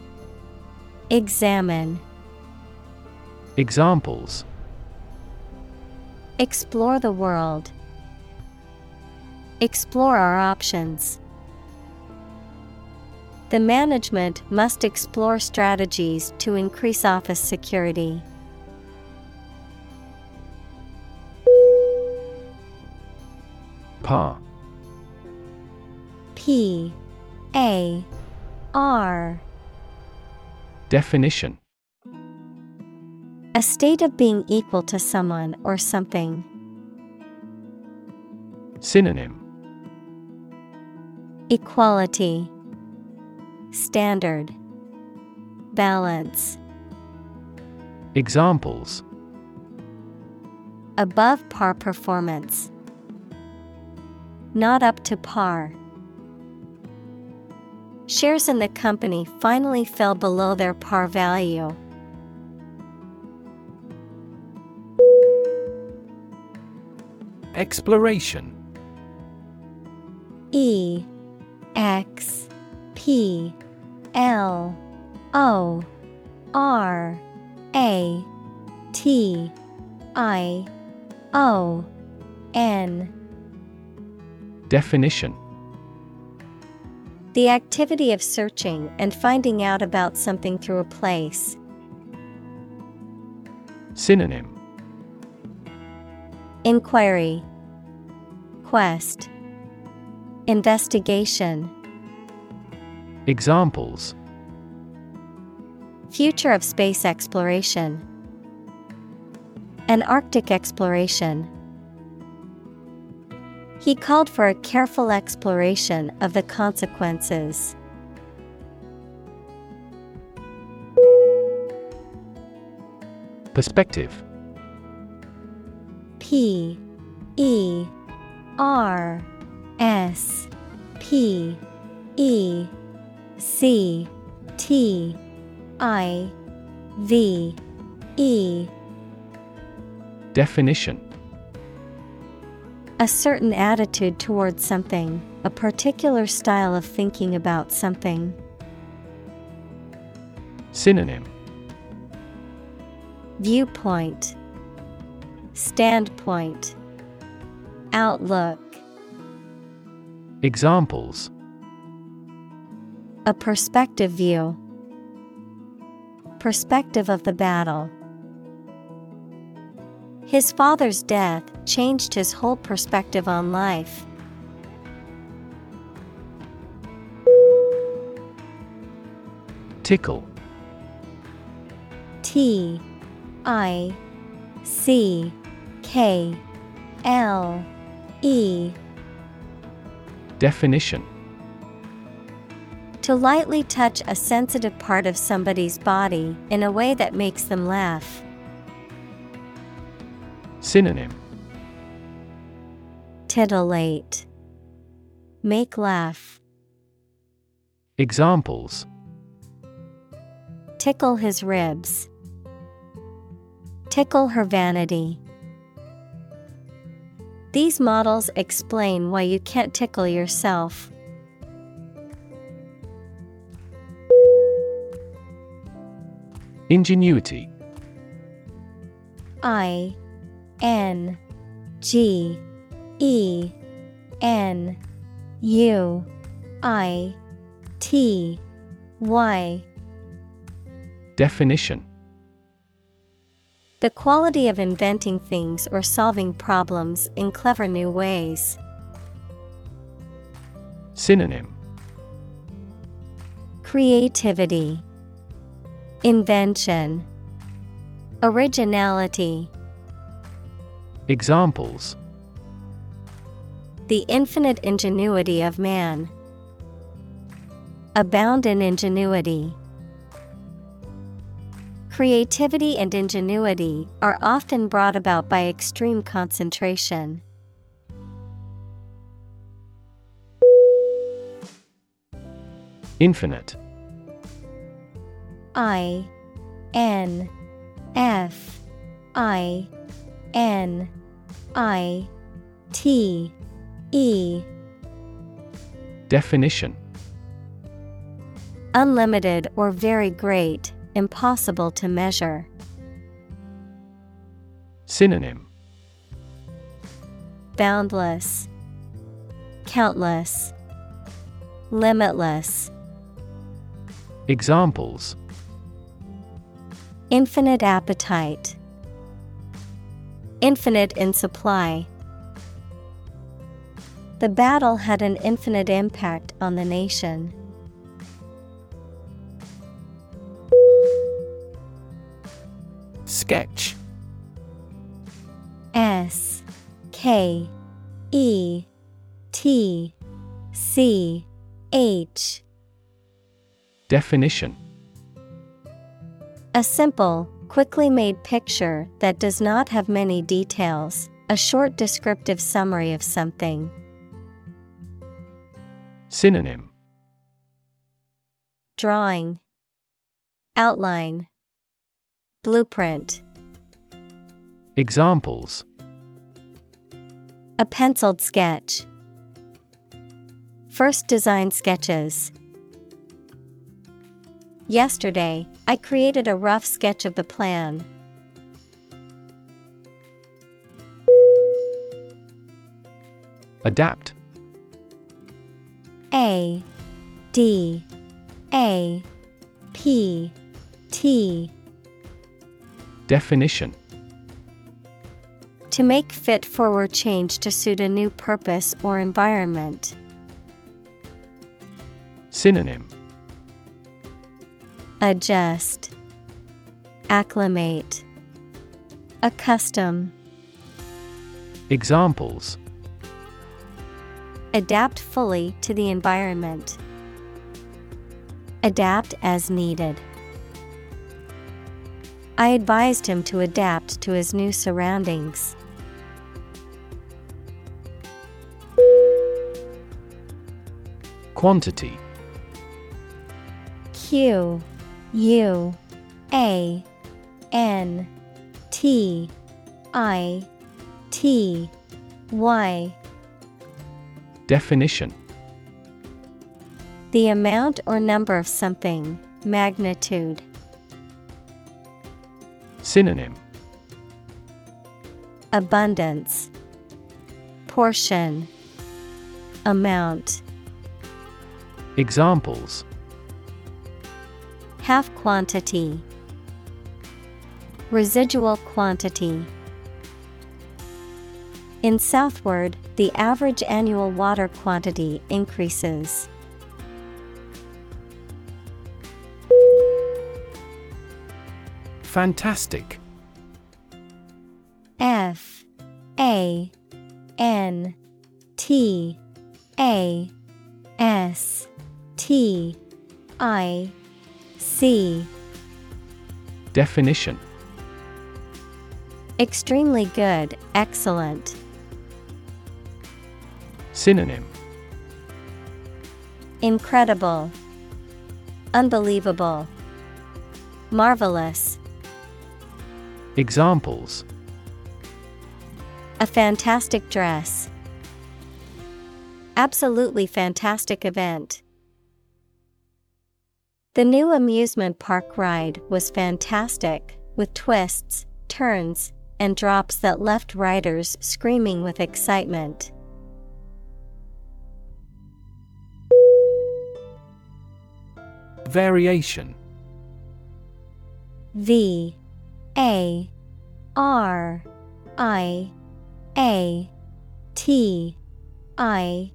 S1: Examine,
S2: Examples
S1: Explore the world. Explore our options. The management must explore strategies to increase office security.
S2: Par
S1: P A R
S2: Definition
S1: A state of being equal to someone or something.
S2: Synonym
S1: Equality Standard Balance
S2: Examples
S1: Above par performance. Not up to par. Shares in the company finally fell below their par value.
S2: Exploration.
S1: E X P L O R A T I O N.
S2: Definition
S1: The activity of searching and finding out about something through a place.
S2: Synonym
S1: Inquiry Quest Investigation
S2: Examples
S1: Future of space exploration. An Arctic exploration. He called for a careful exploration of the consequences.
S2: Perspective.
S1: P E R S P E C T I V E.
S2: Definition
S1: A certain attitude towards something, a particular style of thinking about something.
S2: Synonym.
S1: Viewpoint. Standpoint. Outlook.
S2: Examples.
S1: A perspective view. Perspective of the battle His father's death changed his whole perspective on life.
S2: Tickle
S1: T I C K L E
S2: Definition
S1: To lightly touch a sensitive part of somebody's body in a way that makes them laugh.
S2: Synonym
S1: Titillate. Make laugh.
S2: Examples
S1: Tickle his ribs. Tickle her vanity. These models explain why you can't tickle yourself.
S2: Ingenuity
S1: I N G E N U I T Y.
S2: Definition.
S1: The quality of inventing things or solving problems in clever new ways.
S2: Synonym.
S1: Creativity, Invention, Originality.
S2: Examples
S1: The infinite ingenuity of man. Abound in ingenuity. Creativity and ingenuity are often brought about by extreme concentration.
S2: Infinite
S1: I N F I N I T E
S2: Definition
S1: Unlimited or very great, impossible to measure.
S2: Synonym
S1: Boundless, Countless, Limitless.
S2: Examples
S1: Infinite appetite. Infinite in supply. The battle had an infinite impact on the nation.
S2: Sketch
S1: S K E T C H
S2: Definition
S1: A simple, quickly made picture that does not have many details, a short descriptive summary of something.
S2: Synonym
S1: Drawing, Outline, Blueprint.
S2: Examples
S1: A penciled sketch. First design sketches. Yesterday, I created a rough sketch of the plan.
S2: Adapt
S1: A D A P T
S2: Definition
S1: To make fit forward change to suit a new purpose or environment.
S2: Synonym
S1: Adjust, Acclimate, Accustom.
S2: Examples
S1: Adapt fully to the environment. Adapt as needed. I advised him to adapt to his new surroundings.
S2: Quantity
S1: Q U A N T I T Y.
S2: Definition.
S1: The amount or number of something, magnitude.
S2: Synonym.
S1: Abundance, Portion, Amount.
S2: Examples
S1: Half quantity, Residual quantity. In southward, the average annual water quantity increases.
S2: Fantastic.
S1: F. A. N. T. A. S. T. I C
S2: Definition
S1: Extremely good, excellent.
S2: Synonym
S1: Incredible, Unbelievable, Marvelous.
S2: Examples
S1: A fantastic dress. Absolutely fantastic event. The new amusement park ride was fantastic, with twists, turns, and drops that left riders screaming with excitement.
S2: Variation
S1: V A R I A T I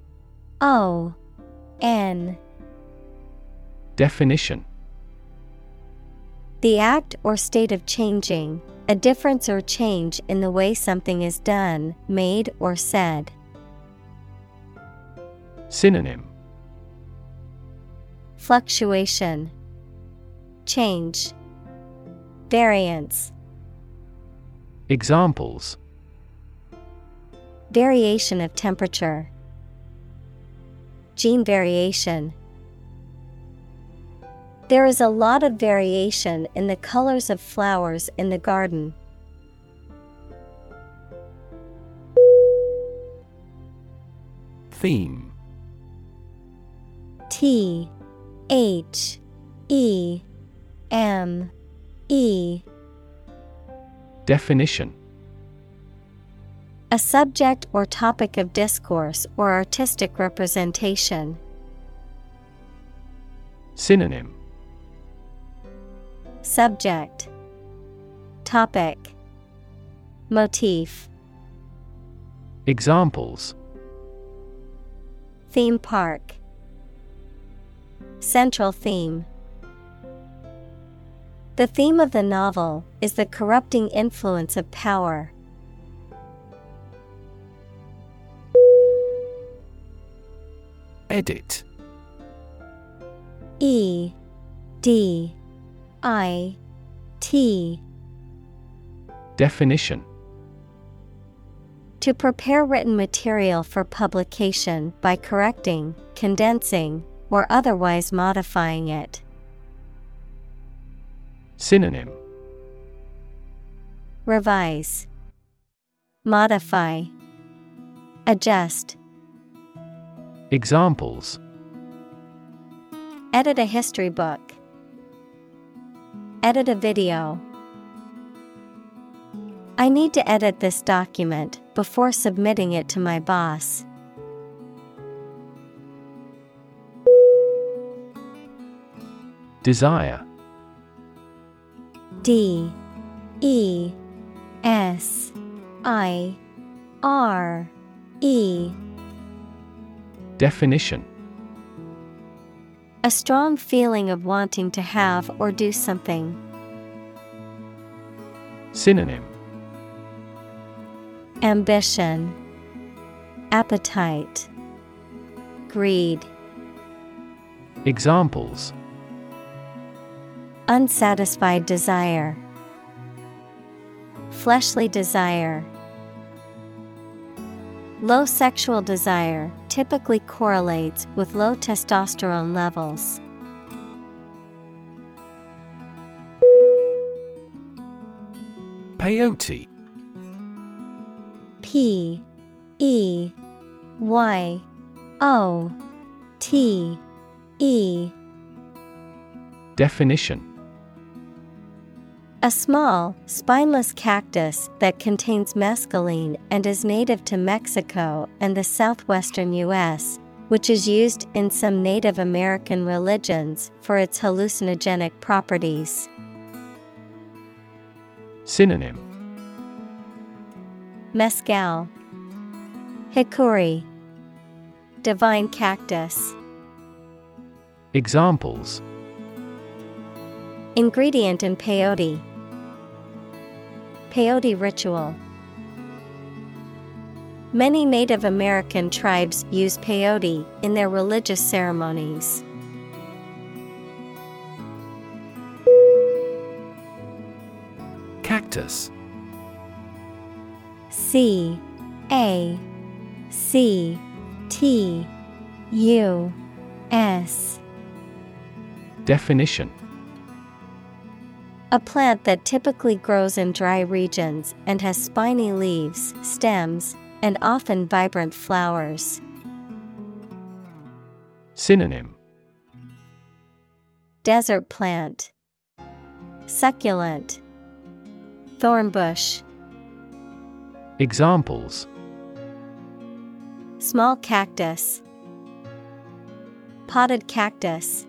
S1: O N
S2: Definition
S1: The act or state of changing, a difference or change in the way something is done, made, or said.
S2: Synonym
S1: Fluctuation, Change, Variance.
S2: Examples
S1: Variation of temperature, Gene variation. There is a lot of variation in the colors of flowers in the garden.
S2: Theme
S1: T H E M E
S2: Definition
S1: A subject or topic of discourse or artistic representation.
S2: Synonym
S1: Subject. Topic. Motif.
S2: Examples.
S1: Theme park. Central theme. The theme of the novel is the corrupting influence of power.
S2: Edit.
S1: E D I T
S2: Definition
S1: To prepare written material for publication by correcting, condensing, or otherwise modifying it.
S2: Synonym
S1: Revise, Modify, Adjust.
S2: Examples
S1: Edit a history book. Edit a video. I need to edit this document before submitting it to my boss.
S2: Desire.
S1: D. E. S. I. R. E.
S2: Definition
S1: A strong feeling of wanting to have or do something.
S2: Synonym.
S1: Ambition, Appetite, Greed,
S2: Examples.
S1: Unsatisfied desire, Fleshly desire. Low sexual desire typically correlates with low testosterone levels.
S2: Peyote.
S1: P E Y O T E.
S2: Definition
S1: A small, spineless cactus that contains mescaline and is native to Mexico and the southwestern U.S., which is used in some Native American religions for its hallucinogenic properties.
S2: Synonym
S1: Mescal, Hikuri, Divine cactus.
S2: Examples
S1: Ingredient in peyote. Peyote ritual. Many Native American tribes use peyote in their religious ceremonies.
S2: Cactus
S1: C A C T U S
S2: Definition
S1: A plant that typically grows in dry regions and has spiny leaves, stems, and often vibrant flowers.
S2: Synonym.
S1: Desert plant, Succulent, Thorn bush,
S2: Examples.
S1: Small cactus, Potted cactus.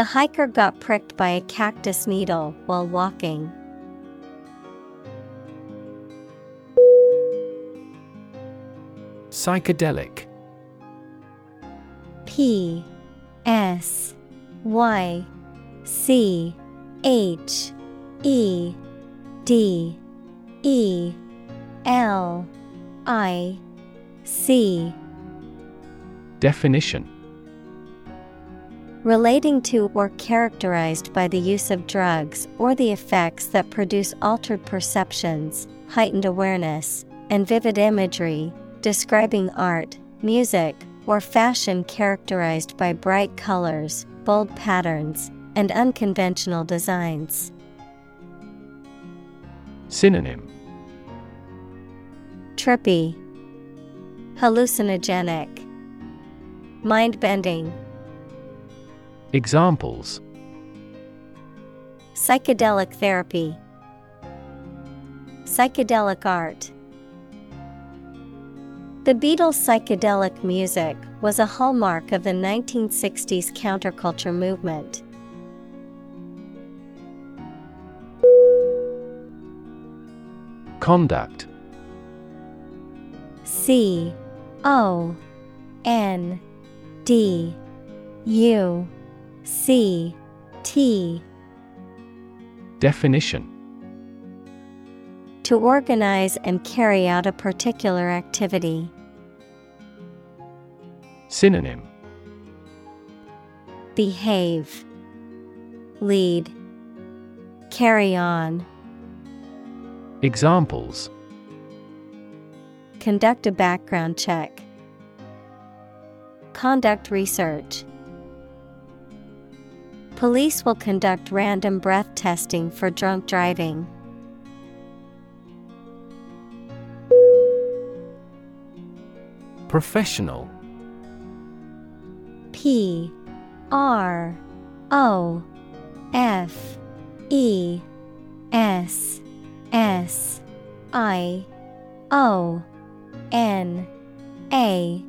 S1: The hiker got pricked by a cactus needle while walking.
S2: Psychedelic.
S1: P S Y C H E D E L I C.
S2: Definition
S1: Relating to or characterized by the use of drugs or the effects that produce altered perceptions, heightened awareness, and vivid imagery, describing art, music, or fashion characterized by bright colors, bold patterns, and unconventional designs.
S2: Synonym.
S1: Trippy, Hallucinogenic, Mind bending,
S2: Examples
S1: Psychedelic therapy, Psychedelic art. The Beatles' psychedelic music was a hallmark of the 1960s counterculture movement.
S2: Conduct
S1: C O N D U C T.
S2: Definition.
S1: To organize and carry out a particular activity.
S2: Synonym.
S1: Behave, Lead, Carry on,
S2: Examples.
S1: Conduct a background check, Conduct research. Police will conduct random breath testing for drunk driving.
S2: Professional.
S1: P R O F E S S I O N A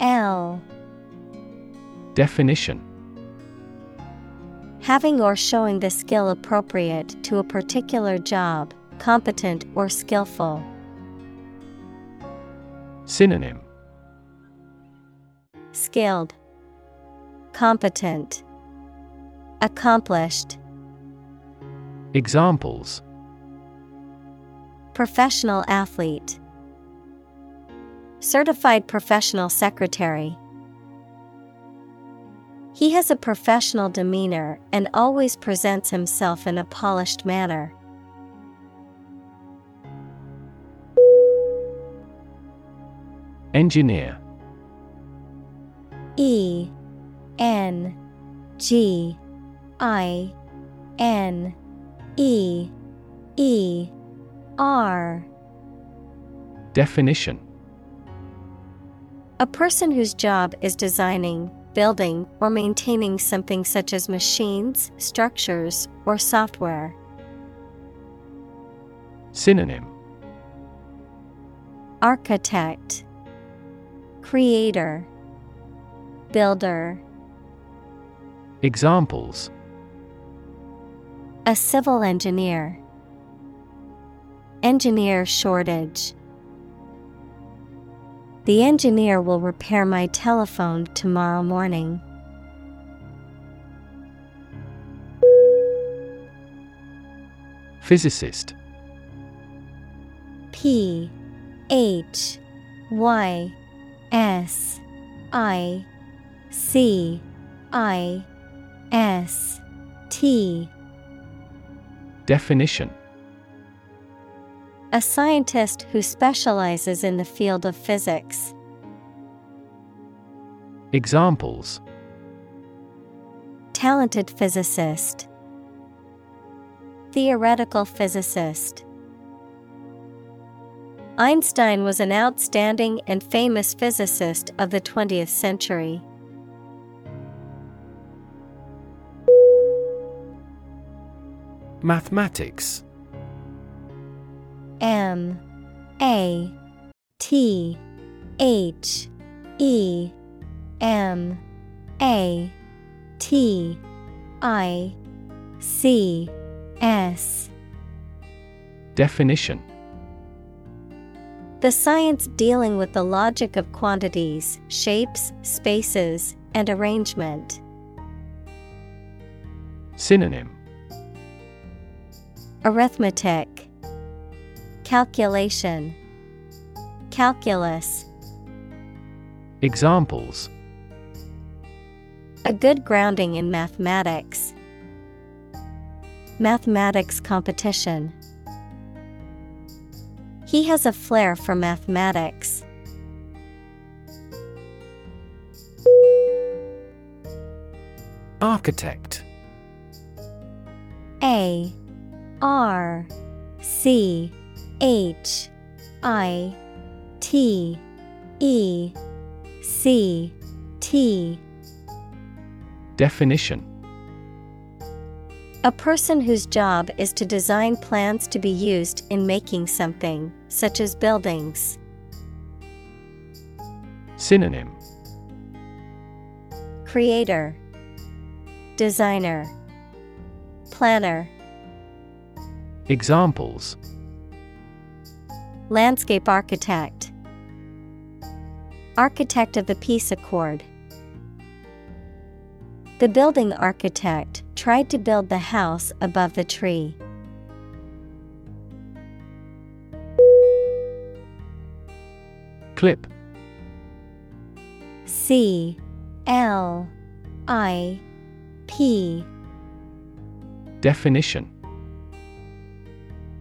S1: L.
S2: Definition
S1: Having or showing the skill appropriate to a particular job, competent or skillful.
S2: Synonym
S1: Skilled, Competent, Accomplished.
S2: Examples
S1: Professional athlete, Certified professional secretary. He has a professional demeanor and always presents himself in a polished manner.
S2: Engineer.
S1: E N G I N E E R.
S2: Definition.
S1: A person whose job is designing, building, or maintaining something such as machines, structures, or software.
S2: Synonym
S1: Architect, Creator, Builder.
S2: Examples
S1: A civil engineer. Engineer shortage. The engineer will repair my telephone tomorrow morning.
S2: Physicist.
S1: P H Y S I C I S T.
S2: Definition
S1: A scientist who specializes in the field of physics.
S2: Examples
S1: Talented physicist, Theoretical physicist. Einstein was an outstanding and famous physicist of the 20th century.
S2: Mathematics
S1: M A T H E M A T I C S.
S2: Definition.
S1: The science dealing with the logic of quantities, shapes, spaces, and arrangement.
S2: Synonym.
S1: Arithmetic, Calculation, Calculus.
S2: Examples
S1: A good grounding in mathematics. Mathematics competition. He has a flair for mathematics.
S2: Architect
S1: A R C H I T E C T.
S2: Definition.
S1: A person whose job is to design plans to be used in making something, such as buildings.
S2: Synonym.
S1: Creator, Designer, Planner.
S2: Examples
S1: Landscape architect, Architect of the Peace Accord. The building architect tried to build the house above the tree.
S2: Clip
S1: C L I P
S2: Definition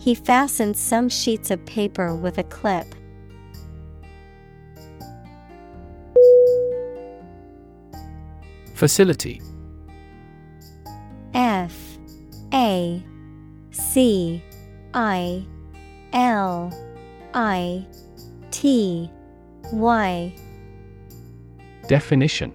S1: He fastened some sheets of paper with a clip.
S2: Facility.
S1: F A C I L I T Y.
S2: Definition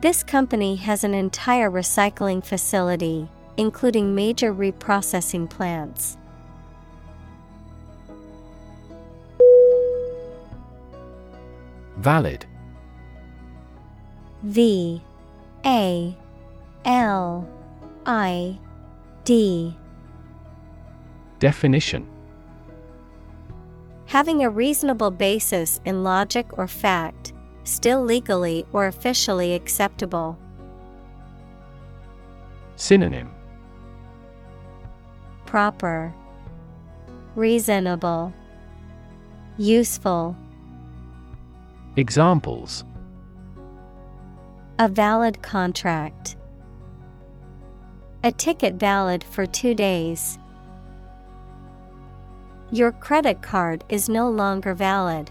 S1: This company has an entire recycling facility, including major reprocessing plants.
S2: Valid.
S1: V. A. L. I. D.
S2: Definition.
S1: Having a reasonable basis in logic or fact, still legally or officially acceptable.
S2: Synonym
S1: Proper, Reasonable, Useful.
S2: Examples
S1: A valid contract. A ticket valid for two days. Your credit card is no longer valid.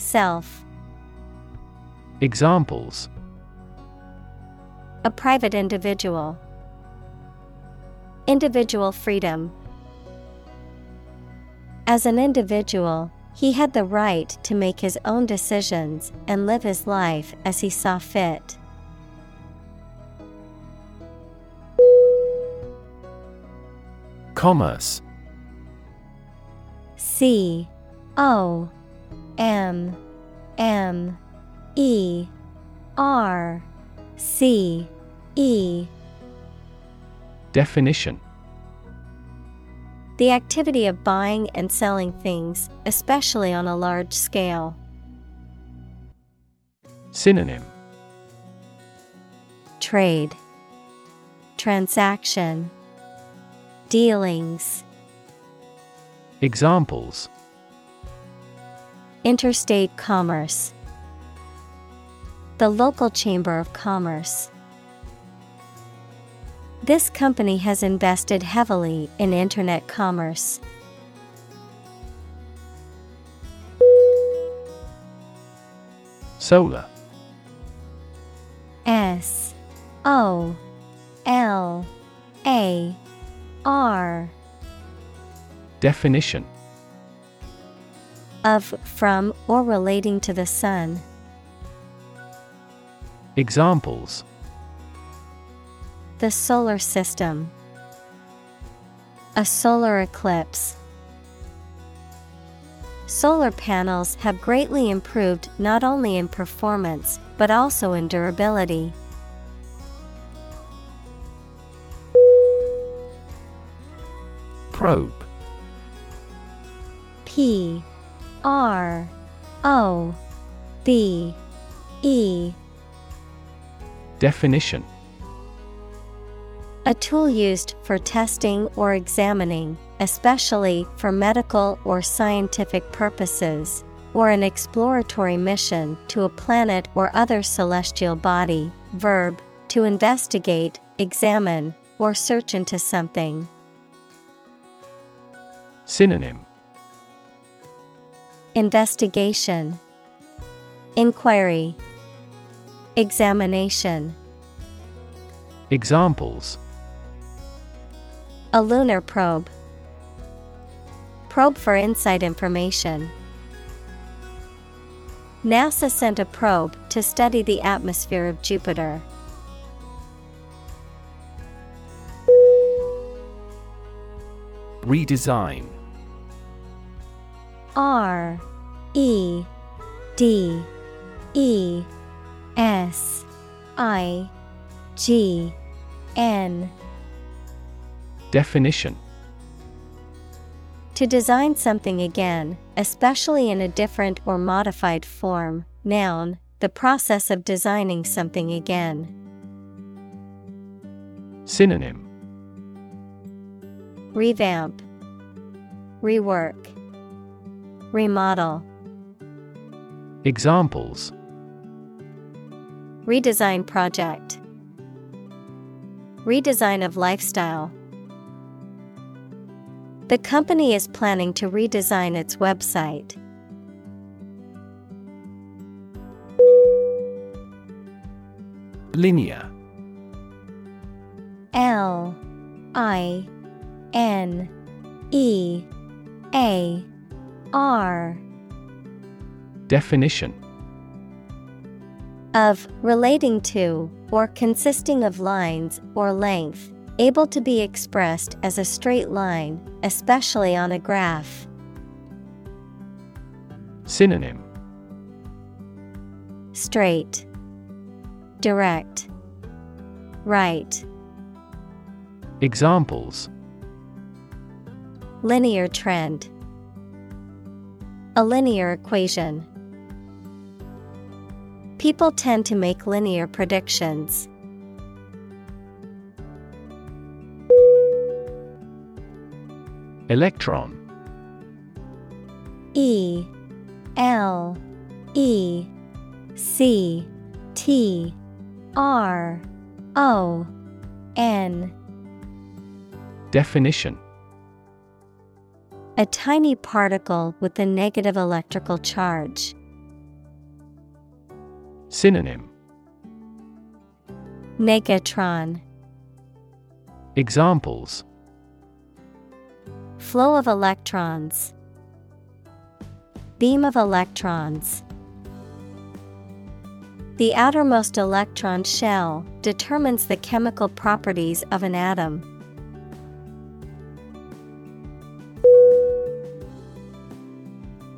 S1: Self
S2: Examples
S1: A private individual. Individual freedom. As an individual, he had the right to make his own decisions and live his life as he saw fit.
S2: Commerce
S1: C O M M E R C E.
S2: Definition.
S1: The activity of buying and selling things, especially on a large scale.
S2: Synonym.
S1: Trade. Transaction. Dealings.
S2: Examples
S1: Interstate commerce. The local chamber of commerce. This company has invested heavily in internet commerce.
S2: Solar.
S1: S O L A R.
S2: Definition
S1: of, from, or relating to the sun.
S2: Examples
S1: The solar system. A solar eclipse. Solar panels have greatly improved not only in performance but also in durability.
S2: Probe
S1: P R O B E
S2: Definition
S1: A tool used for testing or examining, especially for medical or scientific purposes, or an exploratory mission to a planet or other celestial body. Verb, to investigate, examine, or search into something.
S2: Synonym
S1: Investigation, Inquiry, Examination.
S2: Examples
S1: A lunar probe. Probe for inside information. NASA sent a probe to study the atmosphere of Jupiter.
S2: Redesign
S1: R E D E S I G N
S2: Definition
S1: To design something again, especially in a different or modified form. Noun, the process of designing something again.
S2: Synonym
S1: Revamp, Rework, Remodel.
S2: Examples
S1: Redesign project. Redesign of lifestyle. The company is planning to redesign its website.
S2: Linear
S1: L I N E A R
S2: Definition
S1: of relating to or consisting of lines or length, able to be expressed as a straight line, especially on a graph.
S2: Synonym
S1: Straight, Direct, Right.
S2: Examples
S1: Linear trend, A linear equation. People tend to make linear predictions.
S2: Electron
S1: E L E C T R O N
S2: Definition
S1: A tiny particle with a negative electrical charge.
S2: Synonym
S1: Negatron
S2: Examples
S1: Flow of electrons. Beam of electrons. The outermost electron shell determines the chemical properties of an atom.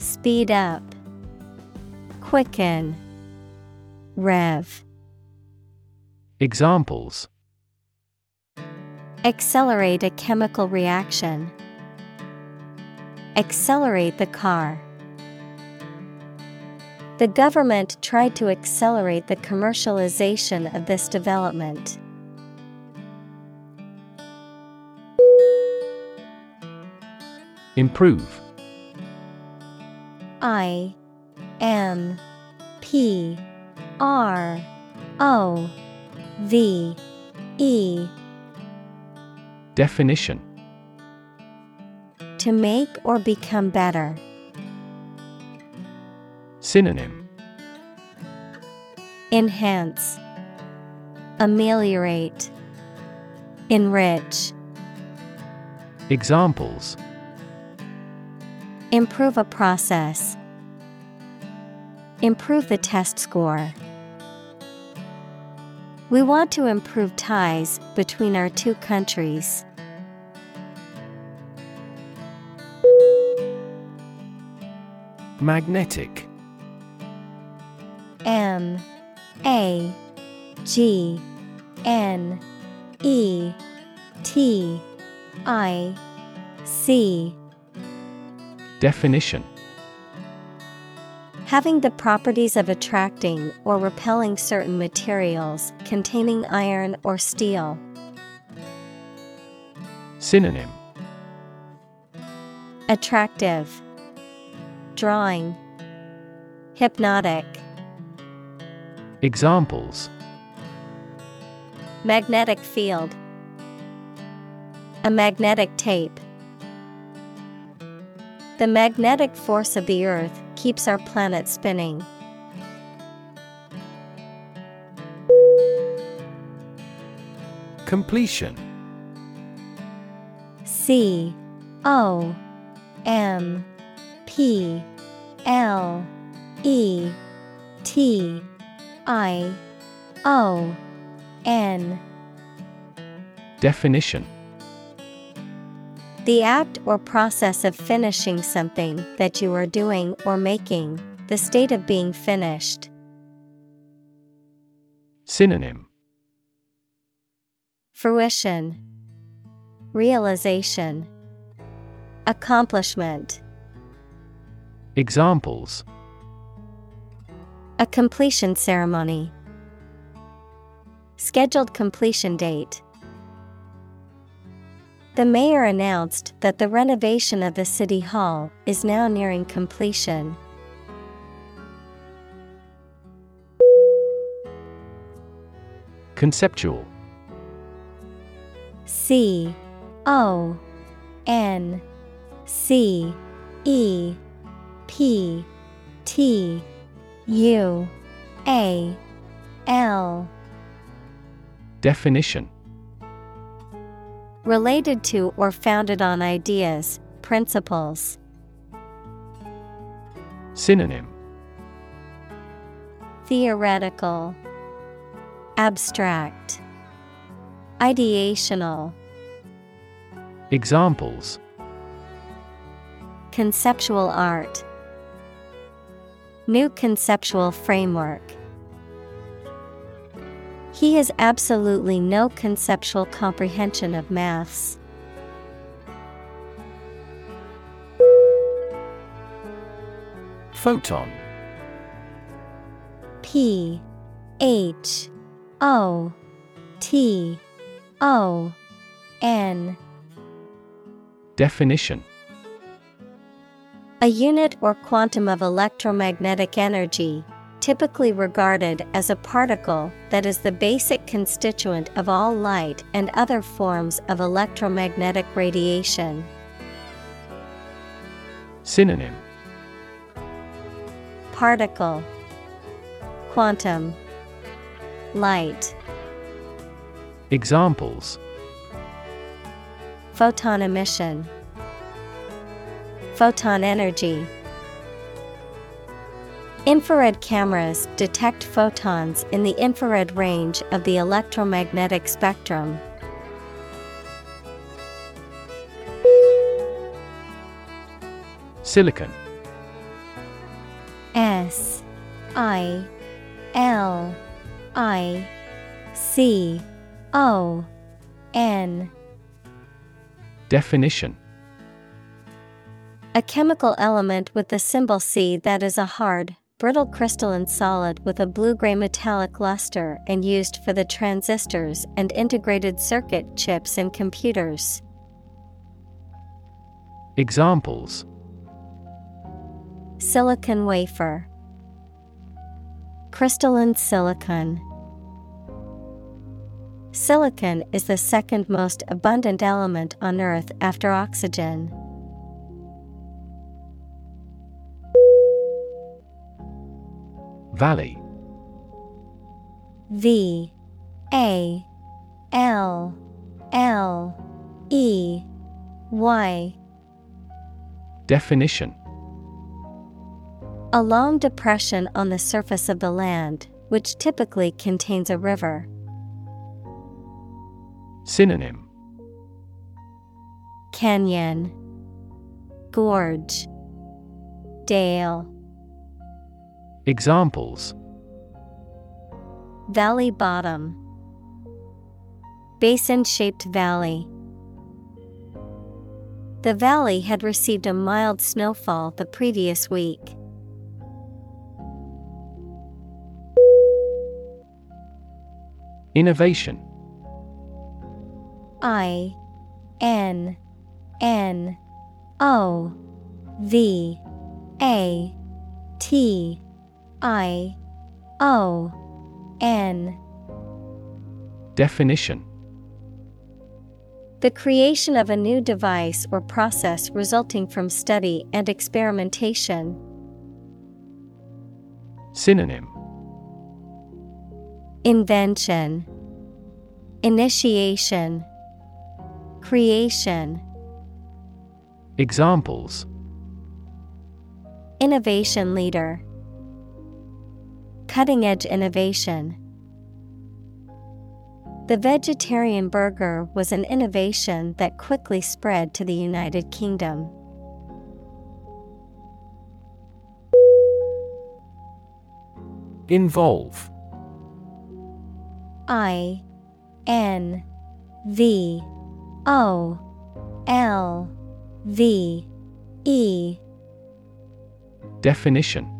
S1: Speed up, Quicken, Rev.
S2: Examples
S1: Accelerate a chemical reaction. Accelerate the car. The government tried to accelerate the commercialization of this development.
S2: Improve
S1: I M P R O V E.
S2: Definition.
S1: To make or become better.
S2: Synonym.
S1: Enhance, Ameliorate, Enrich.
S2: Examples
S1: Improve a process. Improve the test score. We want to improve ties between our two countries.
S2: Magnetic.
S1: M. A. G. N. E. T. I. C
S2: Definition
S1: Having the properties of attracting or repelling certain materials containing iron or steel.
S2: Synonym
S1: Attractive, Drawing, Hypnotic.
S2: Examples
S1: Magnetic field. A magnetic tape. The magnetic force of the Earth keeps our planet spinning.
S2: Completion.
S1: C O M P L E T I O N.
S2: Definition
S1: The act or process of finishing something that you are doing or making, the state of being finished.
S2: Synonym
S1: Fruition, Realization, Accomplishment.
S2: Examples
S1: A completion ceremony. Scheduled completion date. The mayor announced that the renovation of the city hall is now nearing completion.
S2: Conceptual
S1: C O N C E P T U A L.
S2: Definition
S1: Related to or founded on ideas, principles.
S2: Synonym
S1: Theoretical, Abstract, Ideational.
S2: Examples
S1: Conceptual art. New conceptual framework. He has absolutely no conceptual comprehension of maths.
S2: Photon.
S1: P H O T O N.
S2: Definition.
S1: A unit or quantum of electromagnetic energy, typically regarded as a particle that is the basic constituent of all light and other forms of electromagnetic radiation.
S2: Synonym.
S1: Particle. Quantum. Light.
S2: Examples.
S1: Photon emission. Photon energy Infrared cameras detect photons in the infrared range of the electromagnetic spectrum.
S2: Silicon.
S1: S I L I C O N.
S2: Definition.
S1: A chemical element with the symbol C that is a hard, brittle crystalline solid with a blue gray metallic luster and used for the transistors and integrated circuit chips in computers.
S2: Examples
S1: Silicon wafer, Crystalline silicon. Silicon is the second most abundant element on Earth after oxygen.
S2: Valley.
S1: V A L L E Y.
S2: Definition.
S1: A long depression on the surface of the land, which typically contains a river.
S2: Synonym.
S1: Canyon. Gorge. Dale
S2: Examples
S1: Valley bottom Basin shaped valley. The valley had received a mild snowfall the previous week.
S2: Innovation
S1: I N N O V A T I O N.
S2: Definition.
S1: The creation of a new device or process resulting from study and experimentation.
S2: Synonym.
S1: Invention. Initiation. Creation.
S2: Examples.
S1: Innovation leader Cutting edge innovation. The vegetarian burger was an innovation that quickly spread to the United Kingdom.
S2: Involve
S1: I N V O L V E
S2: Definition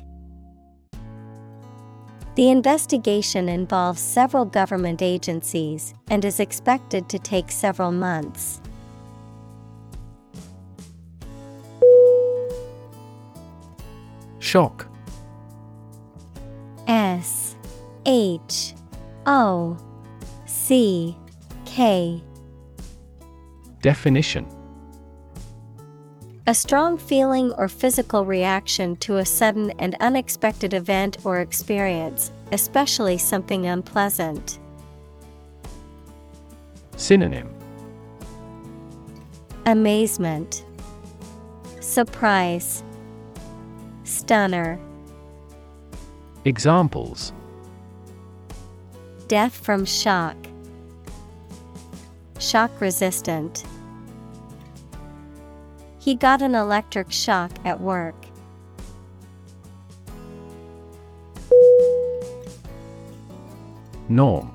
S1: The investigation involves several government agencies and is expected to take several months.
S2: Shock.
S1: S H O C K.
S2: Definition
S1: A strong feeling or physical reaction to a sudden and unexpected event or experience, especially something unpleasant.
S2: Synonym
S1: Amazement, Surprise, Stunner.
S2: Examples
S1: Death from shock. Shock resistant. He got an electric shock at work.
S2: Norm.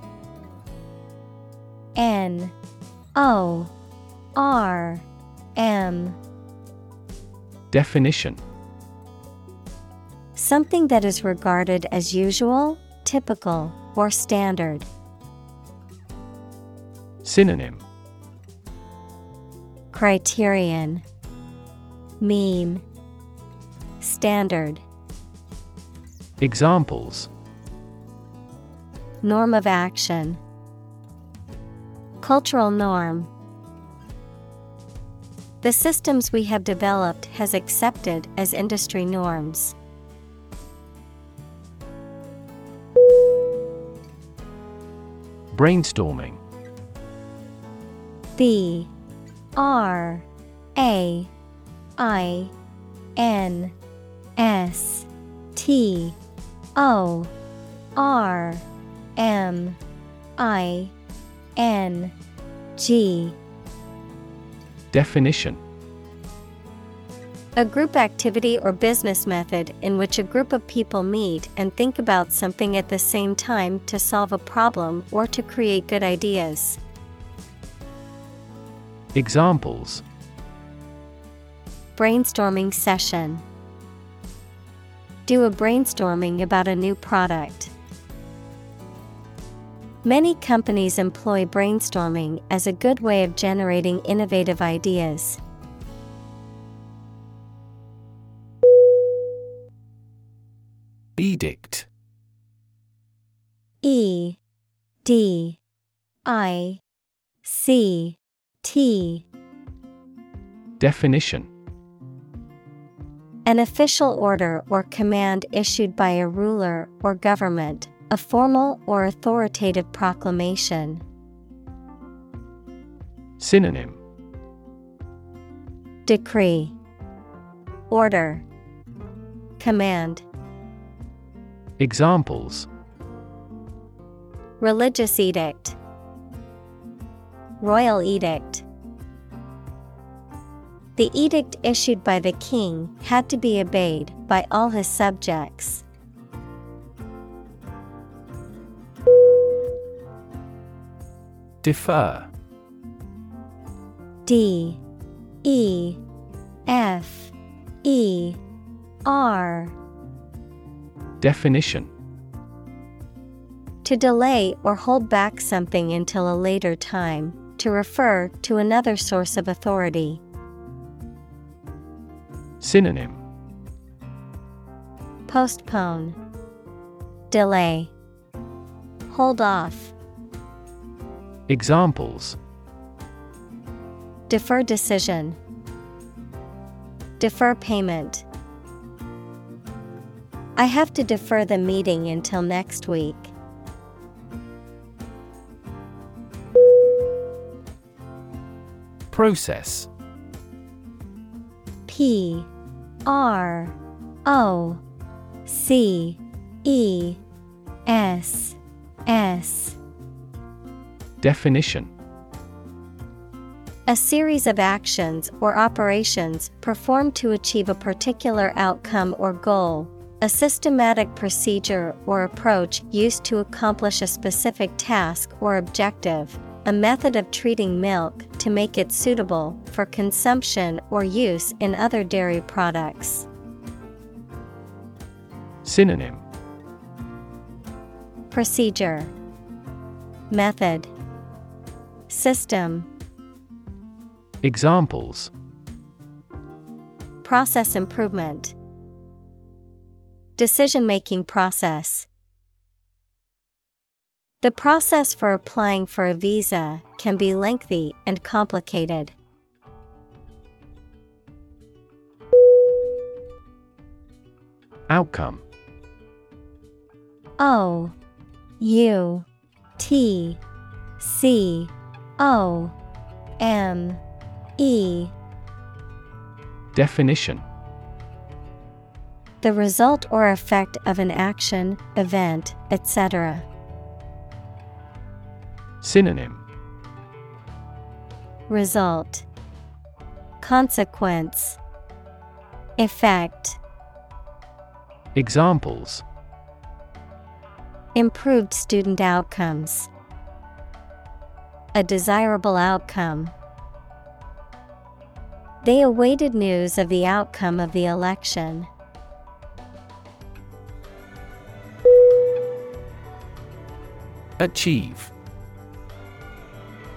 S1: N. O. R. M.
S2: Definition.
S1: Something that is regarded as usual, typical, or standard.
S2: Synonym.
S1: Criterion Mean Standard.
S2: Examples.
S1: Norm of action. Cultural norm. The systems we have developed has accepted as industry norms.
S2: Brainstorming.
S1: B R A I N S T O R M I N G.
S2: Definition.
S1: A group activity or business method in which a group of people meet and think about something at the same time to solve a problem or to create good ideas.
S2: Examples
S1: Brainstorming session. Do a brainstorming about a new product. Many companies employ brainstorming as a good way of generating innovative ideas.
S2: Edict
S1: E D I C T
S2: Definition
S1: An official order or command issued by a ruler or government, a formal or authoritative proclamation.
S2: Synonym.
S1: Decree. Order. Command.
S2: Examples.
S1: Religious edict. Royal edict The edict issued by the king had to be obeyed by all his subjects.
S2: Defer
S1: D E F E R
S2: Definition
S1: To delay or hold back something until a later time, to refer to another source of authority.
S2: Synonym.
S1: Postpone, Delay, Hold off,
S2: Examples.
S1: Defer decision, Defer payment. I have to defer the meeting until next week.
S2: Process.
S1: P R O C E S S.
S2: Definition.
S1: A series of actions or operations performed to achieve a particular outcome or goal, a systematic procedure or approach used to accomplish a specific task or objective, a method of treating milk to make it suitable for consumption or use in other dairy products.
S2: Synonym.
S1: Procedure. Method. System.
S2: Examples.
S1: Process improvement. Decision making process the process for applying for a visa can be lengthy and complicated.
S2: Outcome
S1: O U T C O M E
S2: Definition
S1: The result or effect of an action, event, etc.
S2: Synonym
S1: Result Consequence Effect
S2: Examples
S1: Improved student outcomes. A desirable outcome. They awaited news of the outcome of the election.
S2: Achieve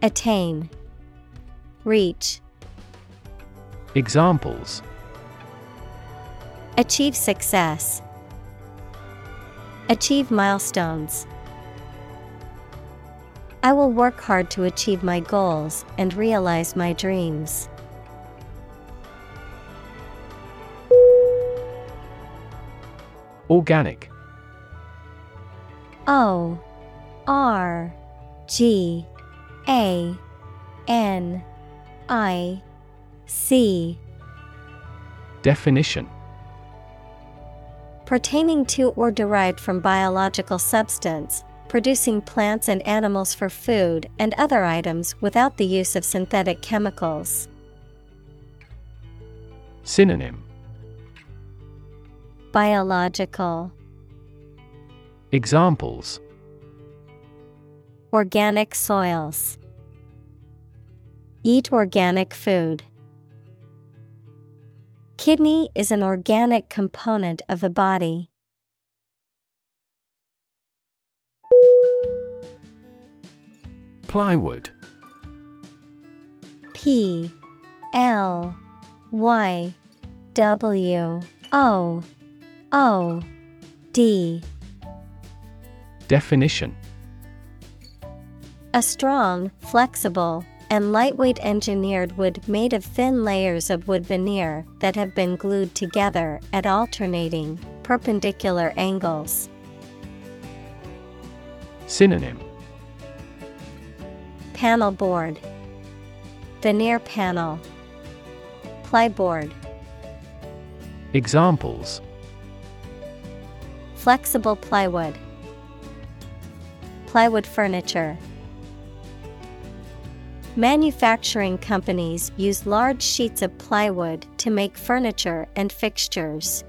S1: Attain, Reach,
S2: Examples.
S1: Achieve success, Achieve milestones. I will work hard to achieve my goals and realize my dreams.
S2: Organic.
S1: O R G A N I C.
S2: Definition.
S1: Pertaining to or derived from biological substance, producing plants and animals for food and other items without the use of synthetic chemicals.
S2: Synonym.
S1: Biological,
S2: Examples
S1: Organic soils. Eat organic food. Kidney is an organic component of the body.
S2: Plywood
S1: P L Y W O O D
S2: Definition
S1: A strong, flexible, and lightweight engineered wood made of thin layers of wood veneer that have been glued together at alternating, perpendicular angles.
S2: Synonym.
S1: Panel board, Veneer panel, Plyboard,
S2: Examples.
S1: Flexible plywood, Plywood furniture. Manufacturing companies use large sheets of plywood to make furniture and fixtures.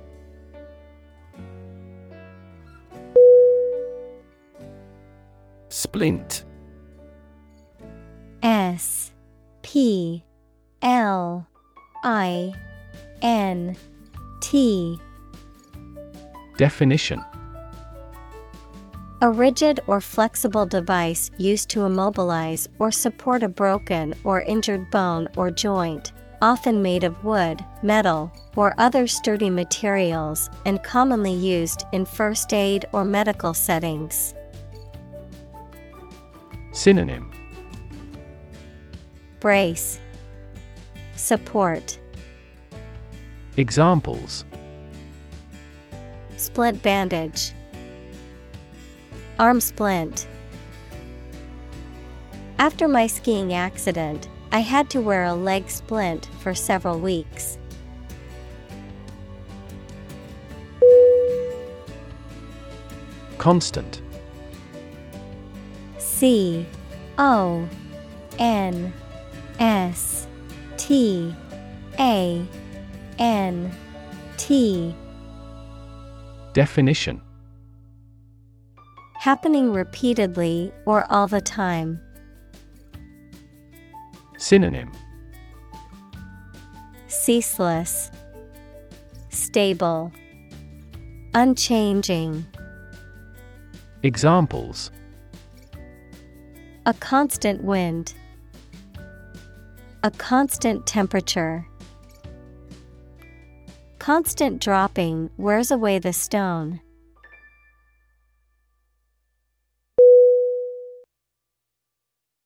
S2: Splint.
S1: S P L I N T.
S2: Definition
S1: A rigid or flexible device used to immobilize or support a broken or injured bone or joint, often made of wood, metal, or other sturdy materials and commonly used in first aid or medical settings.
S2: Synonym.
S1: Brace, Support,
S2: Examples.
S1: Splint bandage, Arm splint. After my skiing accident, I had to wear a leg splint for several weeks.
S2: Constant
S1: C O N S T A N T
S2: Definition
S1: Happening repeatedly or all the time.
S2: Synonym
S1: Ceaseless, Stable, Unchanging.
S2: Examples
S1: A constant wind. A constant temperature. Constant dropping wears away the stone.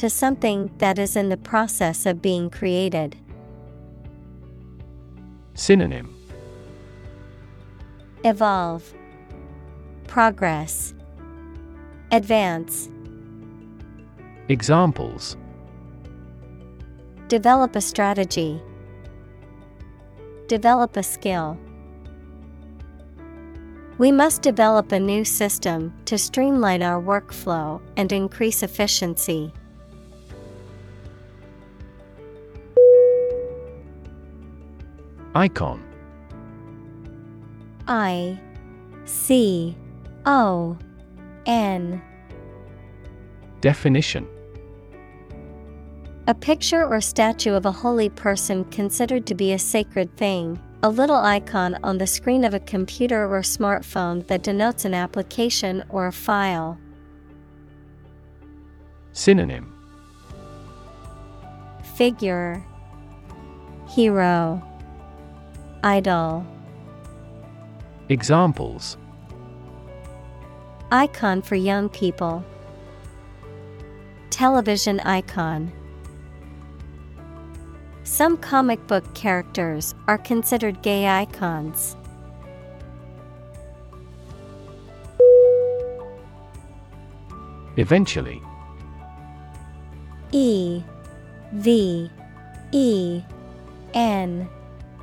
S1: to something that is in the process of being created.
S2: Synonym
S1: Evolve, Progress, Advance.
S2: Examples
S1: Develop a strategy. Develop a skill. We must develop a new system to streamline our workflow and increase efficiency.
S2: Icon.
S1: I C O N.
S2: Definition.
S1: A picture or statue of a holy person considered to be a sacred thing, a little icon on the screen of a computer or smartphone that denotes an application or a file.
S2: Synonym.
S1: Figure. Hero Idol
S2: Examples
S1: Icon for young people. Television icon. Some comic book characters are considered gay icons.
S2: Eventually
S1: E V E N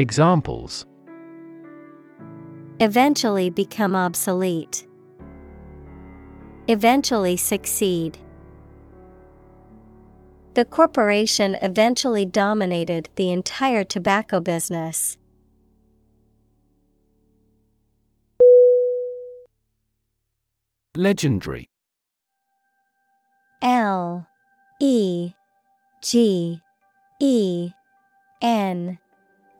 S2: Examples
S1: eventually become obsolete, eventually succeed. The corporation eventually dominated the entire tobacco business.
S2: Legendary
S1: L E G E N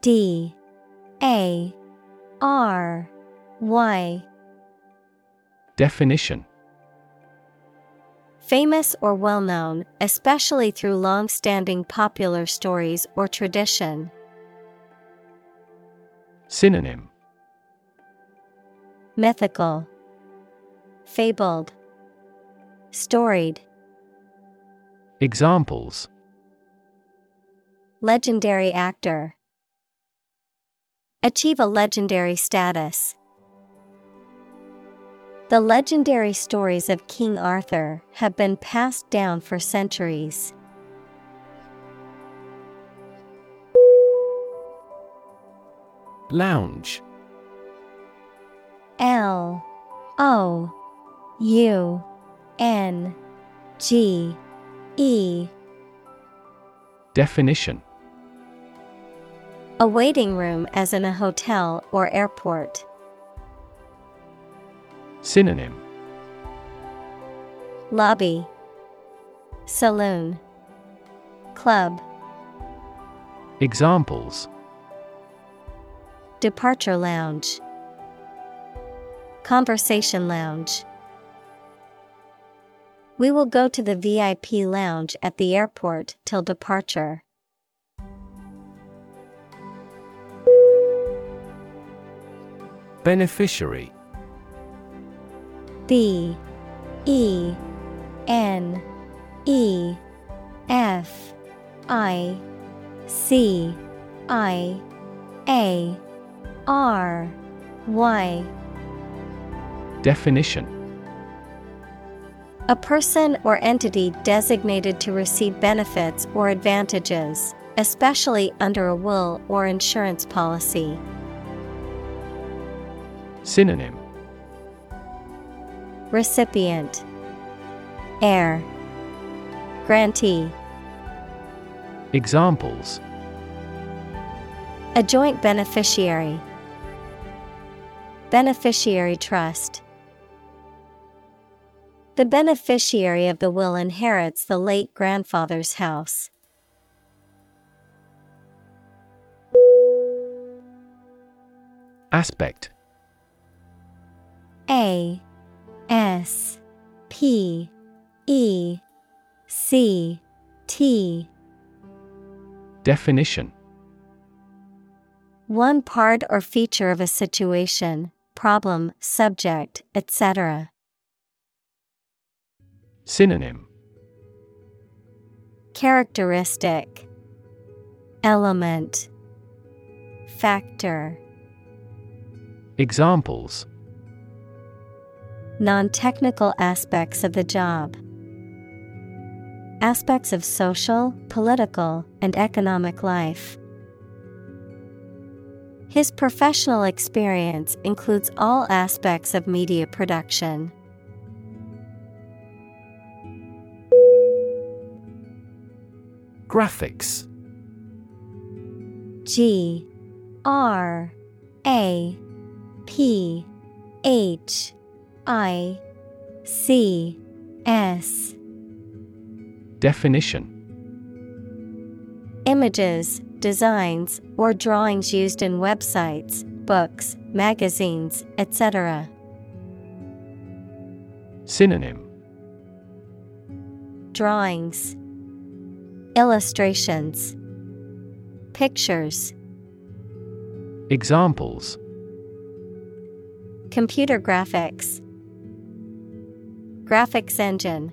S1: D A R Y.
S2: Definition.
S1: Famous or well known, especially through long standing popular stories or tradition.
S2: Synonym.
S1: Mythical, Fabled, Storied,
S2: Examples.
S1: Legendary actor. Achieve a legendary status. The legendary stories of King Arthur have been passed down for centuries.
S2: Lounge
S1: L O U N G E
S2: Definition
S1: A waiting room as in a hotel or airport.
S2: Synonym
S1: Lobby Saloon Club
S2: Examples
S1: Departure Lounge, Conversation Lounge. We will go to the VIP lounge at the airport till departure.
S2: Beneficiary.
S1: B E N E F I C I A R Y.
S2: Definition.
S1: A person or entity designated to receive benefits or advantages, especially under a will or insurance policy.
S2: Synonym.
S1: Recipient. Heir. Grantee.
S2: Examples.
S1: A joint beneficiary. Beneficiary trust. The beneficiary of the will inherits the late grandfather's house.
S2: Aspect
S1: A S P E C T.
S2: Definition.
S1: One part or feature of a situation, problem, subject, etc.
S2: Synonym.
S1: Characteristic. Element. Factor.
S2: Examples
S1: Non technical aspects of the job. Aspects of social, political, and economic life. His professional experience includes all aspects of media production.
S2: Graphics
S1: G R A P H I C S.
S2: Definition.
S1: Images, designs, or drawings used in websites, books, magazines, etc.
S2: Synonym.
S1: Drawings, Illustrations, Pictures,
S2: Examples.
S1: Computer graphics, Graphics engine.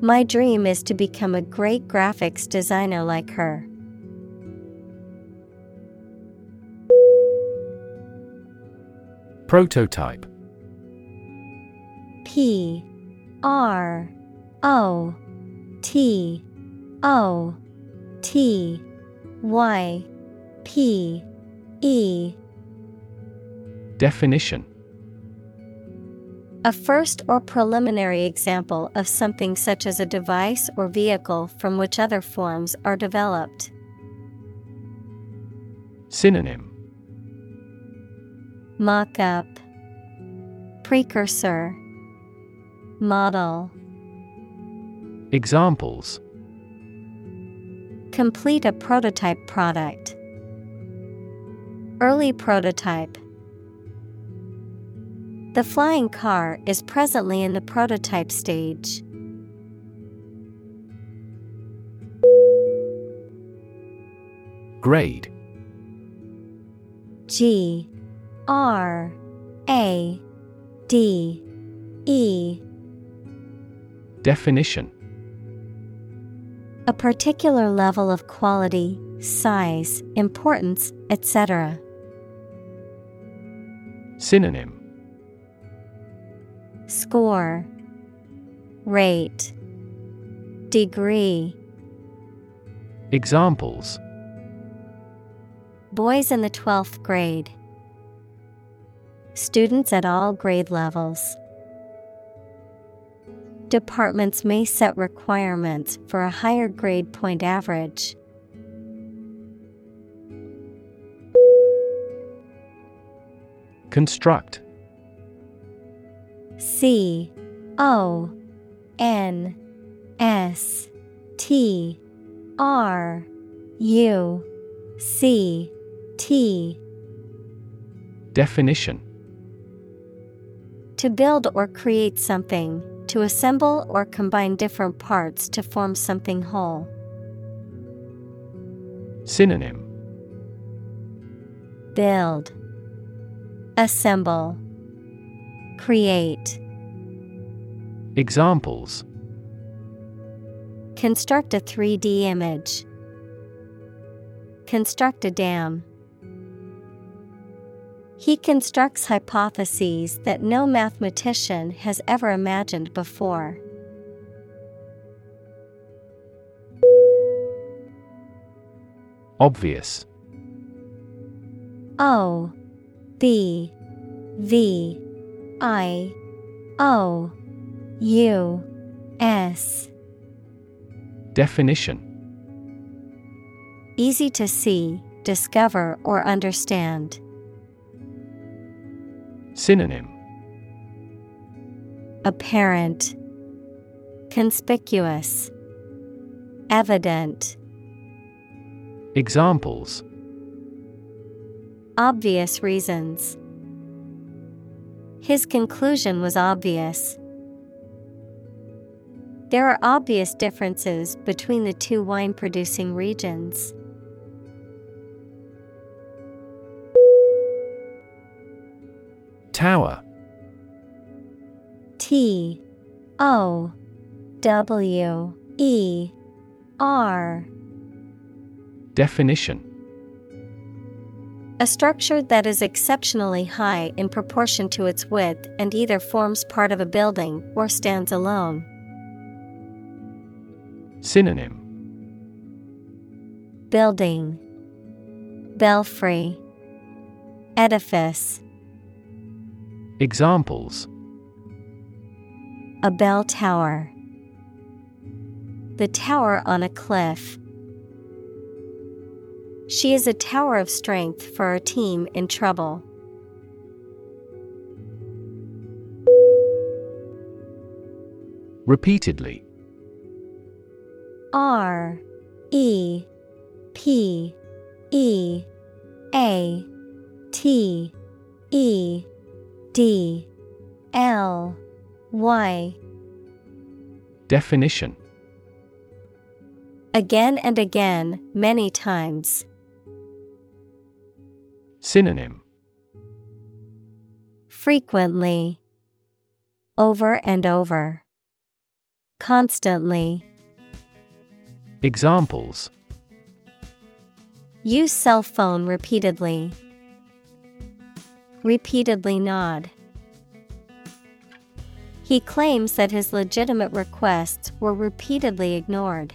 S1: My dream is to become a great graphics designer like her.
S2: Prototype
S1: P R O T O T Y P E
S2: Definition
S1: A first or preliminary example of something such as a device or vehicle from which other forms are developed.
S2: Synonym
S1: Mock up, Precursor, Model,
S2: Examples
S1: Complete a prototype product. Early prototype. The flying car is presently in the prototype stage.
S2: Grade.
S1: G. R. A. D. E.
S2: Definition.
S1: A particular level of quality, size, importance, etc.
S2: Synonym
S1: Score Rate Degree
S2: Examples
S1: Boys in the 12th grade. Students at all grade levels. Departments may set requirements for a higher grade point average.
S2: Construct
S1: C O N S T R U C T.
S2: Definition.
S1: To build or create something, to assemble or combine different parts to form something whole.
S2: Synonym.
S1: Build, Assemble, Create.
S2: Examples
S1: Construct a 3D image. Construct a dam. He constructs hypotheses that no mathematician has ever imagined before.
S2: Obvious
S1: O B V I O U S
S2: Definition
S1: Easy to see, discover, or understand.
S2: Synonym
S1: Apparent, Conspicuous, Evident.
S2: Examples
S1: Obvious reasons. His conclusion was obvious. There are obvious differences between the two wine producing regions.
S2: Tower.
S1: T. O. W. E. R.
S2: Definition
S1: A structure that is exceptionally high in proportion to its width and either forms part of a building or stands alone.
S2: Synonym.
S1: Building. Belfry. Edifice.
S2: Examples.
S1: A bell tower. The tower on a cliff. She is a tower of strength for our team in trouble.
S2: Repeatedly
S1: R E P E A T E D L Y
S2: Definition
S1: Again and again, many times.
S2: Synonym
S1: Frequently. Over and over. Constantly.
S2: Examples
S1: Use cell phone repeatedly. Repeatedly nod. He claims that his legitimate requests were repeatedly ignored.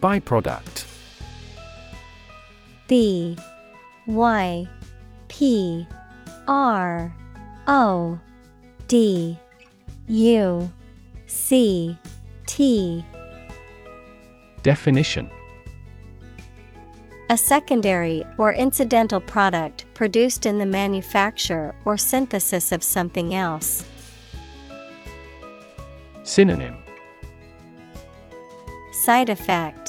S2: Byproduct.
S1: B Y P R O D U C T.
S2: Definition.
S1: A secondary or incidental product produced in the manufacture or synthesis of something else.
S2: Synonym.
S1: Side effect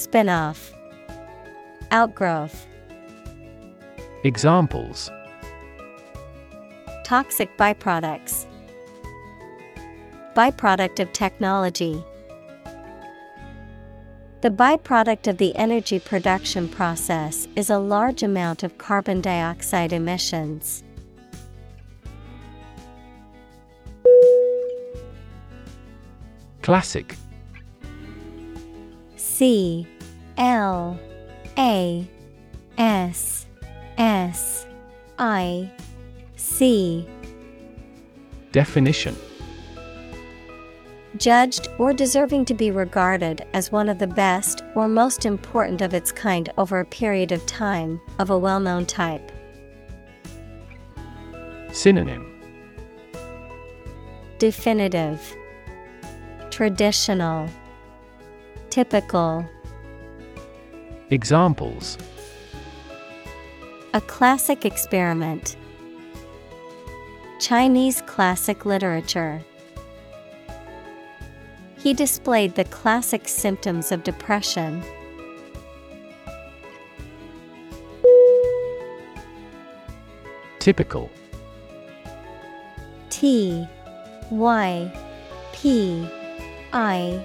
S1: Spin-off. Outgrowth.
S2: Examples.
S1: Toxic byproducts. Byproduct of technology. The byproduct of the energy production process is a large amount of carbon dioxide emissions.
S2: Classic
S1: C L A S S I C
S2: Definition.
S1: Judged or deserving to be regarded as one of the best or most important of its kind over a period of time, of a well known type.
S2: Synonym.
S1: Definitive, Traditional, Typical.
S2: Examples
S1: A classic experiment. Chinese classic literature. He displayed the classic symptoms of depression.
S2: Typical
S1: T Y P I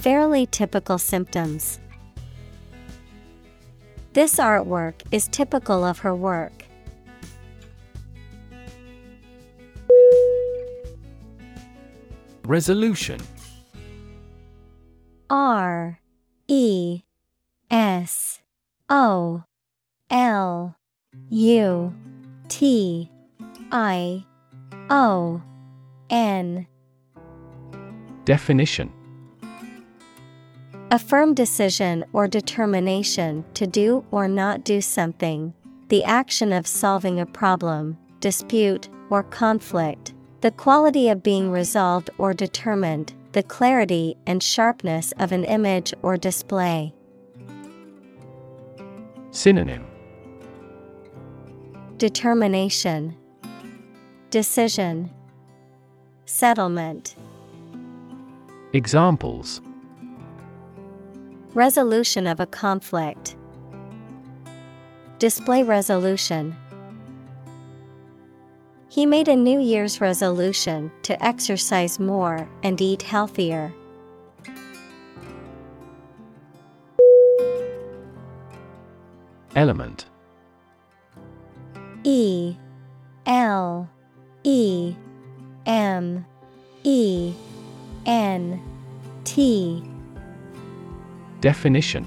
S1: Fairly typical symptoms. This artwork is typical of her work.
S2: Resolution
S1: R E S O L U T I O N
S2: Definition
S1: A firm decision or determination to do or not do something, the action of solving a problem, dispute, or conflict, the quality of being resolved or determined, the clarity and sharpness of an image or display.
S2: Synonym.
S1: Determination, Decision, Settlement,
S2: Examples
S1: Resolution of a conflict, Display resolution. He made a New Year's resolution to exercise more and eat healthier.
S2: Element.
S1: E. L. E. M. E. N. T
S2: Definition.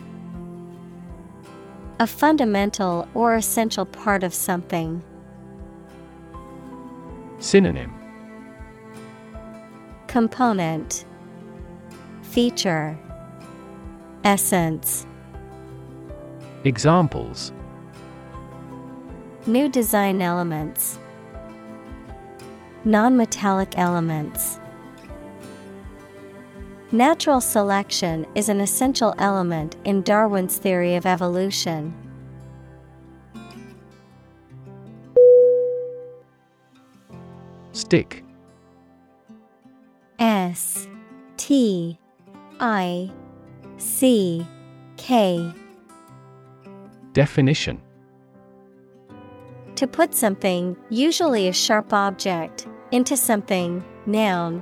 S1: A fundamental or essential part of something.
S2: Synonym.
S1: Component. Feature. Essence.
S2: Examples.
S1: New design elements. Non-metallic elements Natural selection is an essential element in Darwin's theory of evolution.
S2: Stick.
S1: S T I C K.
S2: Definition.
S1: To put something, usually a sharp object, into something, noun,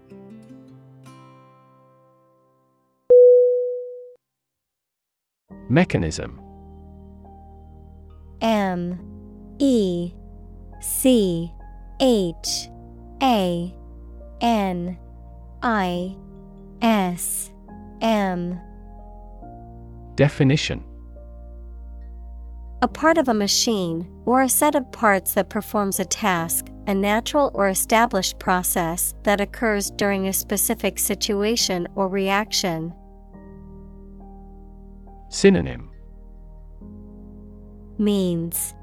S2: Mechanism.
S1: M E C H A N I S M.
S2: Definition.
S1: A part of a machine, or a set of parts that performs a task, a natural or established process that occurs during a specific situation or reaction.
S2: Synonym
S1: Means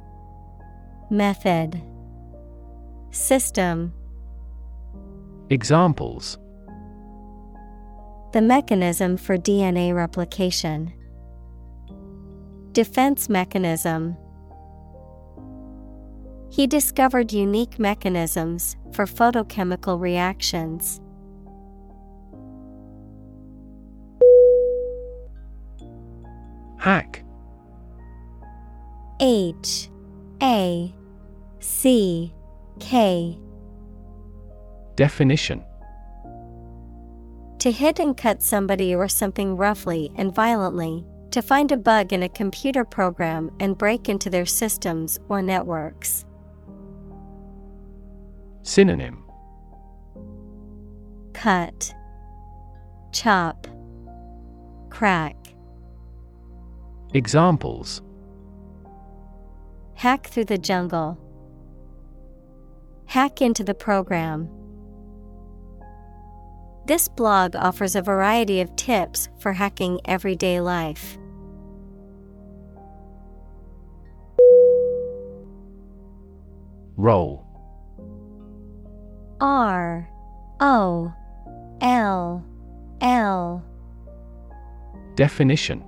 S1: Method System
S2: Examples
S1: The mechanism for DNA replication. Defense mechanism. He discovered unique mechanisms for photochemical reactions.
S2: Hack
S1: H. A. C. K.
S2: Definition.
S1: To hit and cut somebody or something roughly and violently, to find a bug in a computer program and break into their systems or networks.
S2: Synonym.
S1: Cut, Chop, Crack.
S2: Examples.
S1: Hack through the jungle. Hack into the program. This blog offers a variety of tips for hacking everyday life.
S2: Roll.
S1: R. O. L. L.
S2: Definition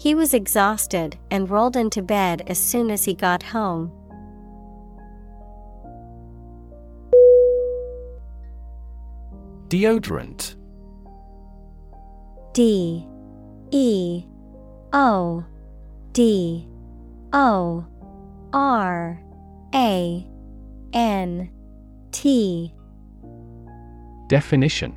S1: He was exhausted and rolled into bed as soon as he got home.
S2: Deodorant.
S1: D. E. O. D. O. R. A. N. T.
S2: Definition.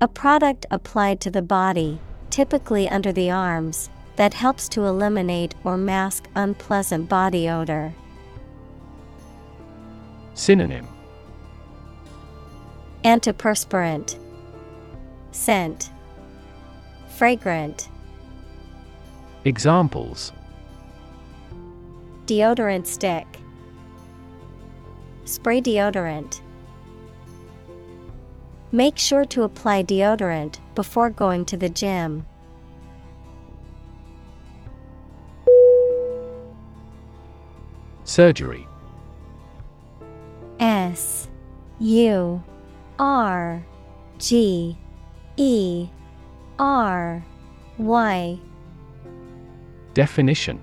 S1: A product applied to the body, typically under the arms, that helps to eliminate or mask unpleasant body odor.
S2: Synonym.
S1: Antiperspirant, Scent, Fragrant,
S2: Examples.
S1: Deodorant stick, Spray deodorant. Make sure to apply deodorant before going to the gym.
S2: Surgery.
S1: S U R G E R Y.
S2: Definition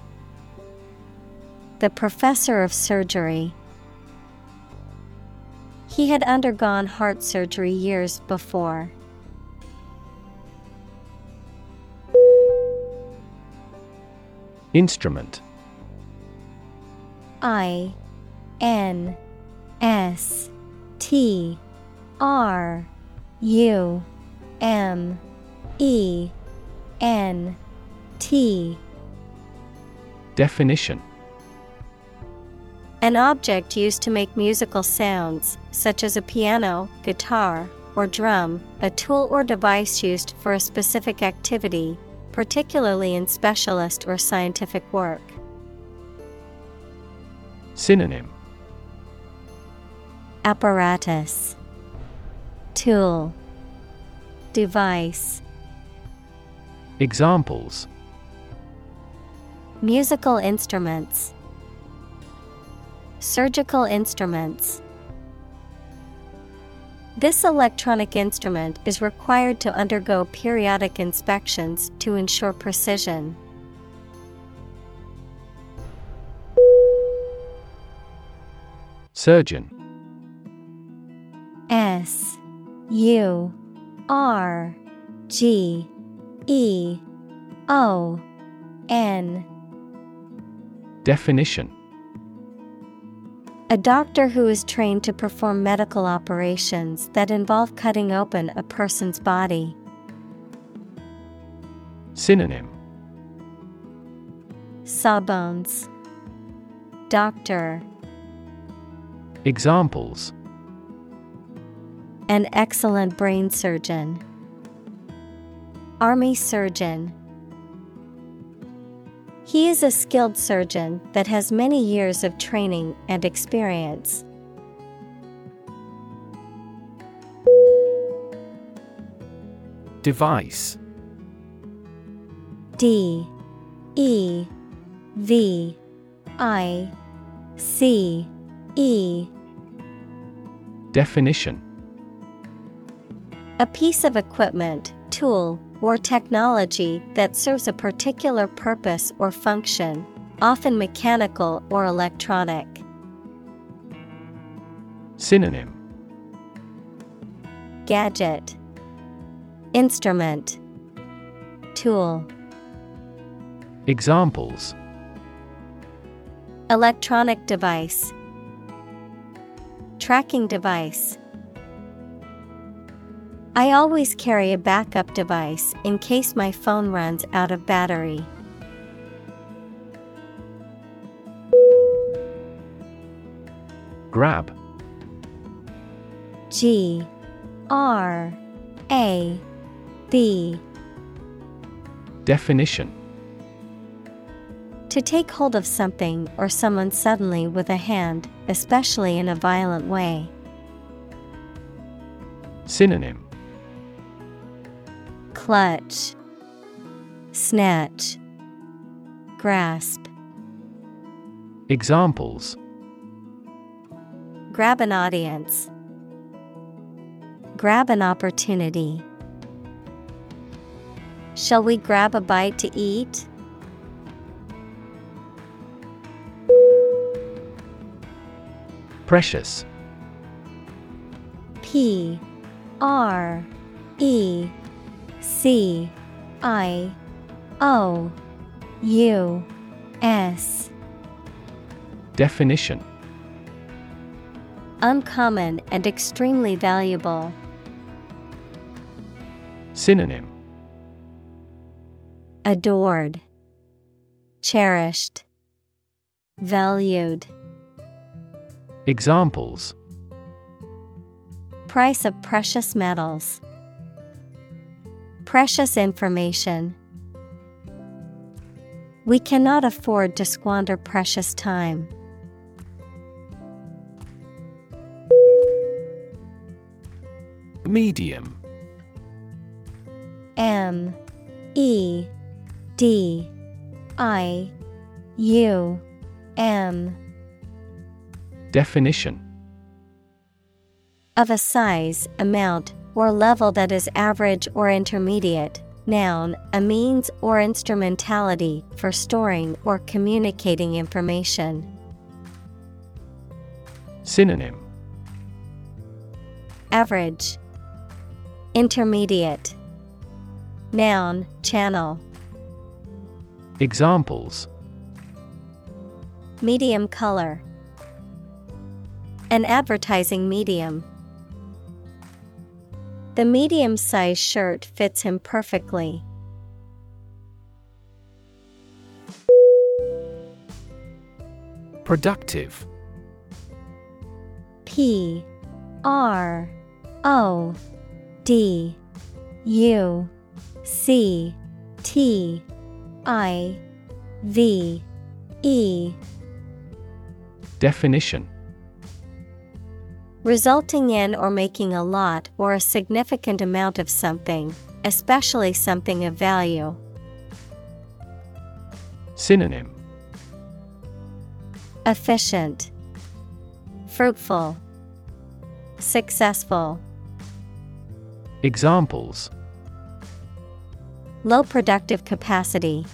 S1: The professor of surgery. He had undergone heart surgery years before.
S2: Instrument
S1: I N S T R U M E N T
S2: Definition
S1: An object used to make musical sounds, such as a piano, guitar, or drum, a tool or device used for a specific activity, particularly in specialist or scientific work.
S2: Synonym.
S1: Apparatus. Tool. Device.
S2: Examples.
S1: Musical instruments Surgical instruments. This electronic instrument is required to undergo periodic inspections to ensure precision.
S2: Surgeon.
S1: S U R G E O N.
S2: Definition
S1: A doctor who is trained to perform medical operations that involve cutting open a person's body.
S2: Synonym
S1: Sawbones Doctor
S2: Examples
S1: An excellent brain surgeon. Army surgeon. He is a skilled surgeon that has many years of training and experience.
S2: Device.
S1: D. E. V. I. C. E.
S2: Definition.
S1: A piece of equipment, tool, or technology that serves a particular purpose or function, often mechanical or electronic.
S2: Synonym.
S1: Gadget. Instrument. Tool.
S2: Examples.
S1: Electronic device. Tracking device I always carry a backup device in case my phone runs out of battery.
S2: Grab.
S1: G. R. A. B
S2: Definition.
S1: To take hold of something or someone suddenly with a hand, especially in a violent way.
S2: Synonym
S1: Clutch Snatch Grasp
S2: Examples
S1: Grab an audience. Grab an opportunity. Shall we grab a bite to eat?
S2: Precious
S1: P R E C I O U S
S2: Definition
S1: Uncommon and extremely valuable.
S2: Synonym
S1: Adored, Cherished, Valued.
S2: Examples
S1: Price of precious metals. Precious information. We cannot afford to squander precious time.
S2: Medium.
S1: M. E. D. I. U. M.
S2: Definition
S1: of a size, amount, or level that is average or intermediate. Noun, a means or instrumentality for storing or communicating information.
S2: Synonym
S1: Average, Intermediate, Noun, channel,
S2: Examples
S1: medium color. An advertising medium. The medium sized shirt fits him perfectly.
S2: Productive.
S1: P R O D U C T I V E.
S2: Definition
S1: Resulting in or making a lot or a significant amount of something, especially something of value.
S2: Synonym
S1: Efficient, Fruitful, Successful.
S2: Examples
S1: Low productive capacity.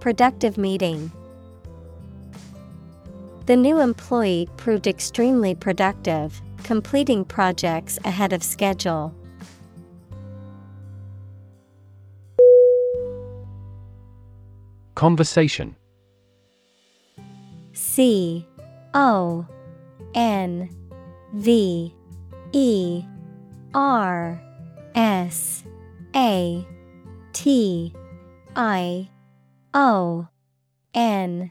S1: Productive meeting. The new employee proved extremely productive, completing projects ahead of schedule.
S2: Conversation
S1: C O N V E R S A T I O N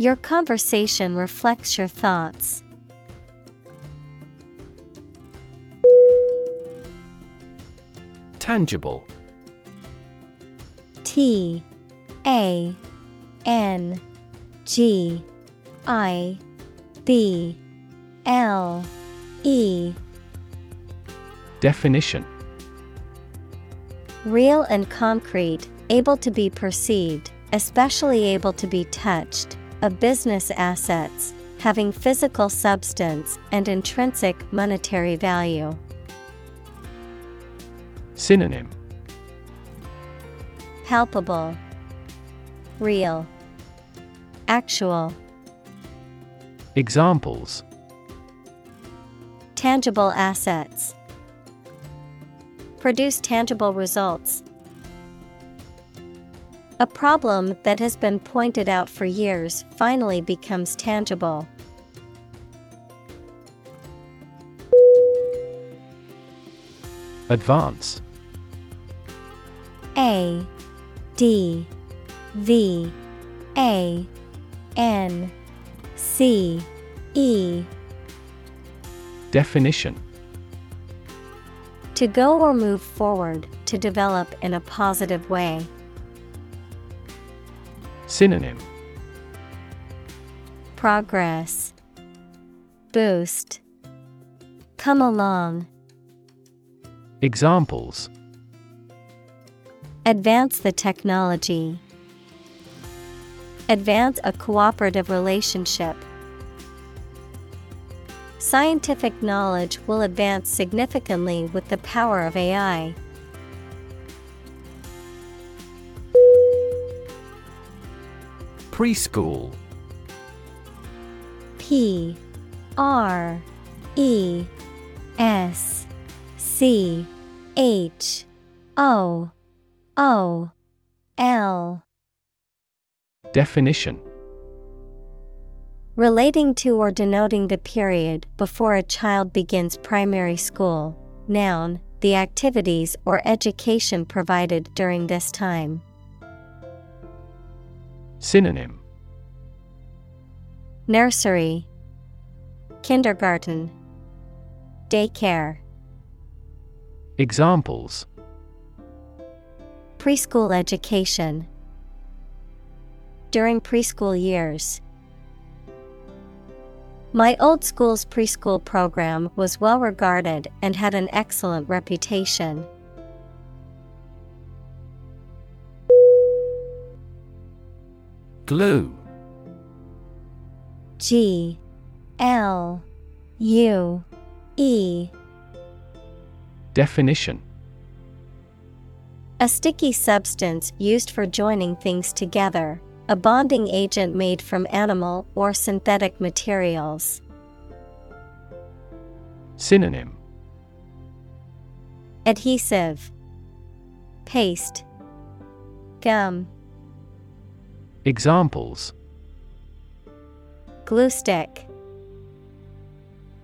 S1: Your conversation reflects your thoughts.
S2: Tangible.
S1: T A N G I B L E.
S2: Definition.
S1: Real and concrete, able to be perceived, especially able to be touched, of business assets, having physical substance and intrinsic monetary value.
S2: Synonym
S1: Palpable, Real, Actual.
S2: Examples
S1: Tangible assets. Produce tangible results. A problem that has been pointed out for years finally becomes tangible.
S2: Advance
S1: A D V A N C E
S2: Definition
S1: To go or move forward, to develop in a positive way.
S2: Synonym
S1: Progress Boost Come along.
S2: Examples
S1: Advance the technology. Advance a cooperative relationship. Scientific knowledge will advance significantly with the power of AI.
S2: Preschool
S1: P R E S C H O O L
S2: Definition
S1: Relating to or denoting the period before a child begins primary school. Noun, the activities or education provided during this time.
S2: Synonym
S1: Nursery, Kindergarten, Daycare,
S2: Examples
S1: Preschool education. During preschool years. My old school's preschool program was well regarded and had an excellent reputation.
S2: Glue.
S1: G L U E.
S2: Definition.
S1: A sticky substance used for joining things together, a bonding agent made from animal or synthetic materials.
S2: Synonym.
S1: Adhesive, Paste, Gum,
S2: Examples
S1: Glue stick,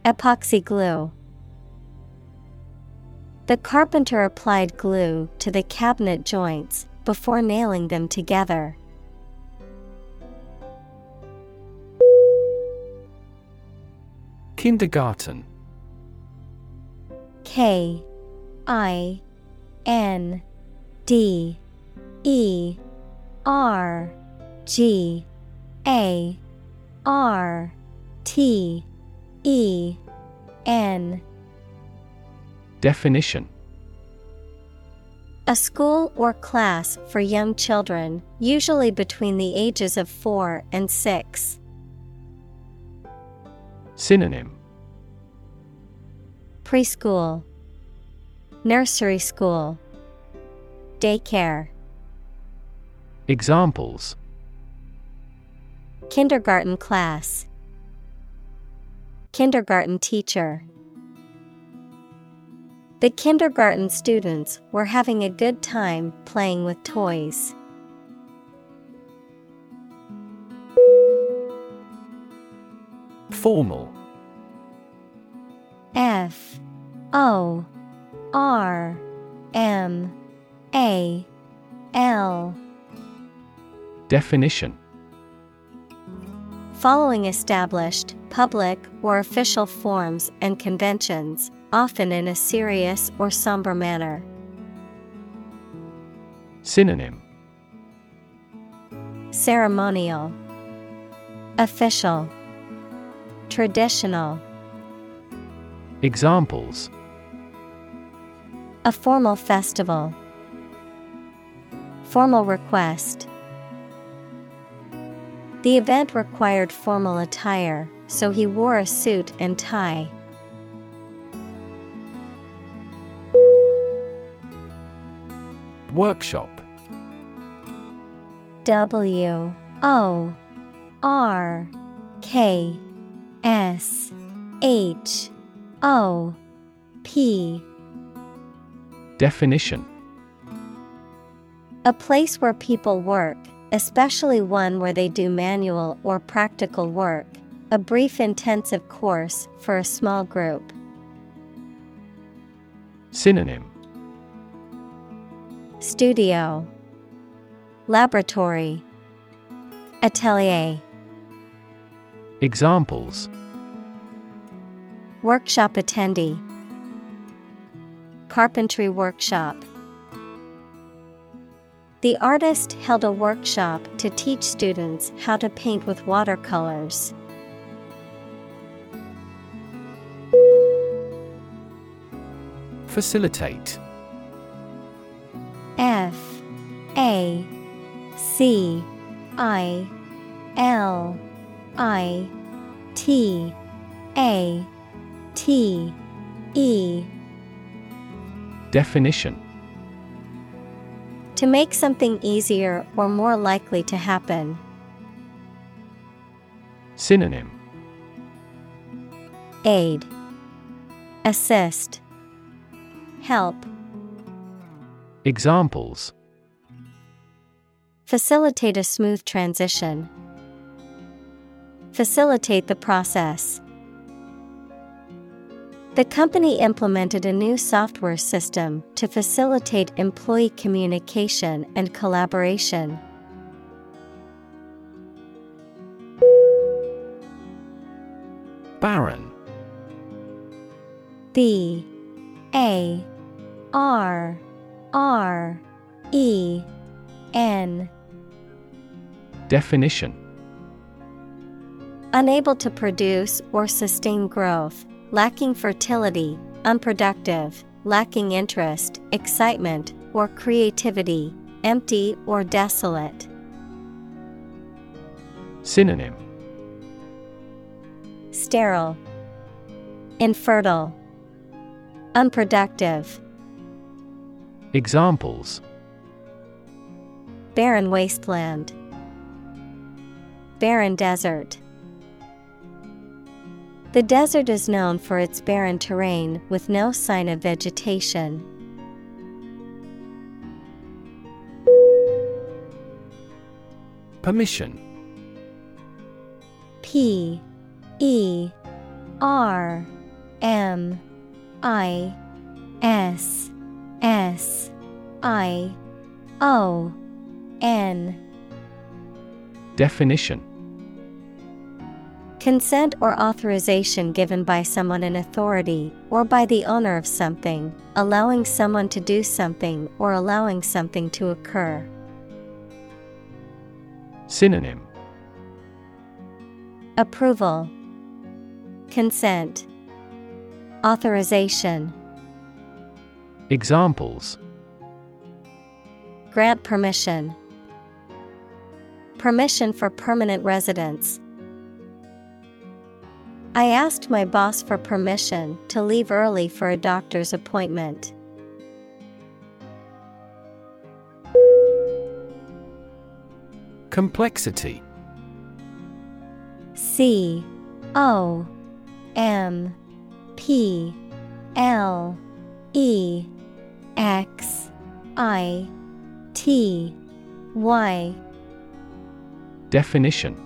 S1: Epoxy glue. The carpenter applied glue to the cabinet joints before nailing them together.
S2: Kindergarten
S1: K I N D E R G A R T E N.
S2: Definition.
S1: A school or class for young children, usually between the ages of 4 and 6.
S2: Synonym.
S1: Preschool, Nursery school, Daycare.
S2: Examples
S1: Kindergarten class. Kindergarten teacher. The kindergarten students were having a good time playing with toys.
S2: Formal.
S1: F O R M A L
S2: Definition
S1: Following established, public, or official forms and conventions, often in a serious or somber manner.
S2: Synonym
S1: Ceremonial, Official, Traditional.
S2: Examples
S1: A formal festival, Formal request. The event required formal attire, so he wore a suit and tie.
S2: Workshop.
S1: W O R K S H O P.
S2: Definition.
S1: A place where people work, especially one where they do manual or practical work, a brief intensive course for a small group.
S2: Synonym.
S1: Studio. Laboratory. Atelier.
S2: Examples.
S1: Workshop attendee. Carpentry workshop The artist held a workshop to teach students how to paint with watercolors.
S2: Facilitate.
S1: F A C I L I T A T E.
S2: Definition
S1: To make something easier or more likely to happen.
S2: Synonym
S1: Aid Assist Help
S2: Examples
S1: Facilitate a smooth transition. Facilitate the process. The company implemented a new software system to facilitate employee communication and collaboration.
S2: Barren.
S1: B A R R E N.
S2: Definition.
S1: Unable to produce or sustain growth, lacking fertility, unproductive, lacking interest, excitement, or creativity, empty or desolate.
S2: Synonym
S1: Sterile, infertile, unproductive.
S2: Examples
S1: Barren wasteland, barren desert. The desert is known for its barren terrain with no sign of vegetation.
S2: Permission.
S1: P E R M I S S I O N.
S2: Definition
S1: Consent or authorization given by someone in authority or by the owner of something, allowing someone to do something or allowing something to occur.
S2: Synonym
S1: Approval, Consent, Authorization.
S2: Examples
S1: Grant permission. Permission for permanent residence. I asked my boss for permission to leave early for a doctor's appointment.
S2: Complexity.
S1: C O M P L E X I T Y.
S2: Definition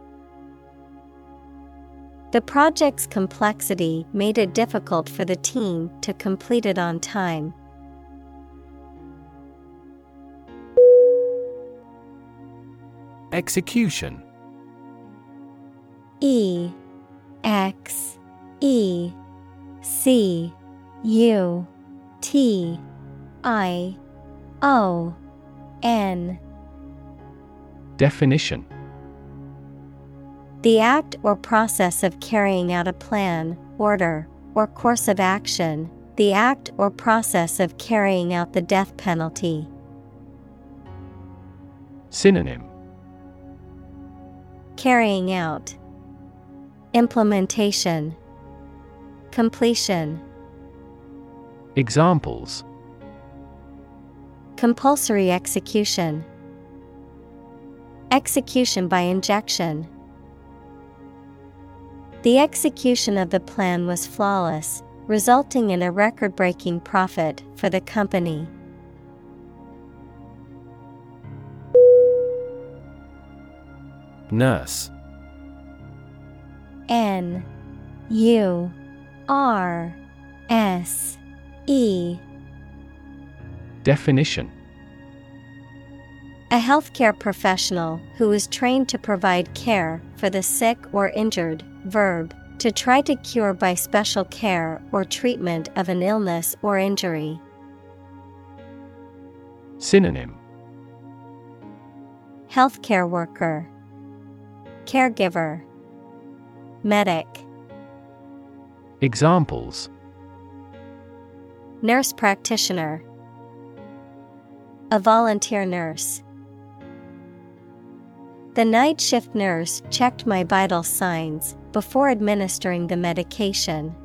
S1: The project's complexity made it difficult for the team to complete it on time.
S2: Execution.
S1: E X E C U T I O N.
S2: Definition
S1: The act or process of carrying out a plan, order, or course of action, the act or process of carrying out the death penalty.
S2: Synonym.
S1: Carrying out. Implementation. Completion.
S2: Examples.
S1: Compulsory execution. Execution by injection The execution of the plan was flawless, resulting in a record breaking profit for the company.
S2: Nurse.
S1: N. U. R. S. E.
S2: Definition.
S1: A healthcare professional who is trained to provide care for the sick or injured, verb, to try to cure by special care or treatment of an illness or injury.
S2: Synonym.
S1: Healthcare worker, Caregiver, Medic,
S2: Examples.
S1: Nurse practitioner, A volunteer nurse. The night shift nurse checked my vital signs before administering the medication.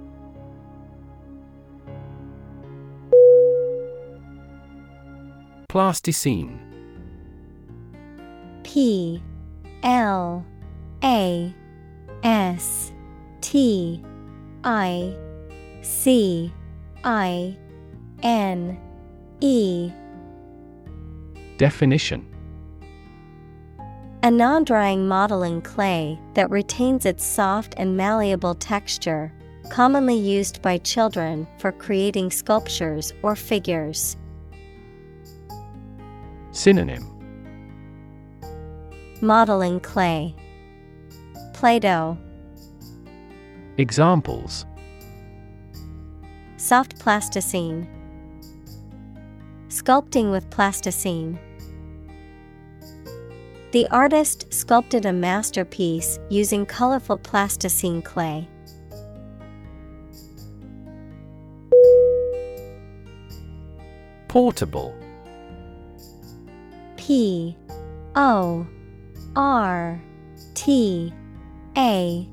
S2: Plasticine.
S1: P L A S T I C I N E.
S2: Definition
S1: A non drying modeling clay that retains its soft and malleable texture, commonly used by children for creating sculptures or figures.
S2: Synonym.
S1: Modeling clay, Play Doh,
S2: Examples.
S1: Soft plasticine, sculpting with plasticine. The artist sculpted a masterpiece using colorful plasticine clay.
S2: Portable.
S1: P O R T A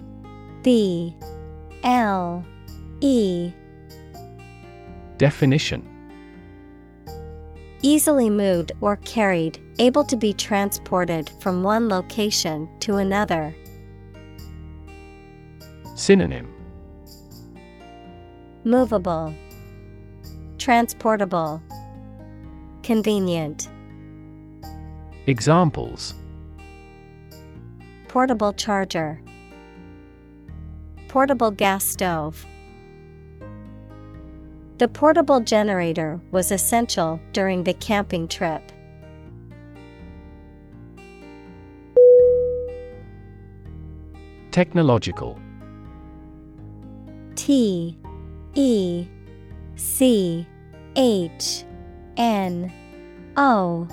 S1: B L E.
S2: Definition
S1: Easily moved or carried, able to be transported from one location to another.
S2: Synonym
S1: Movable, Transportable, Convenient.
S2: Examples
S1: Portable charger, Portable gas stove. The portable generator was essential during the camping trip.
S2: Technological
S1: T E C H N O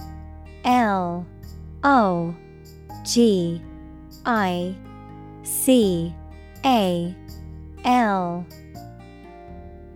S1: L O G I C A L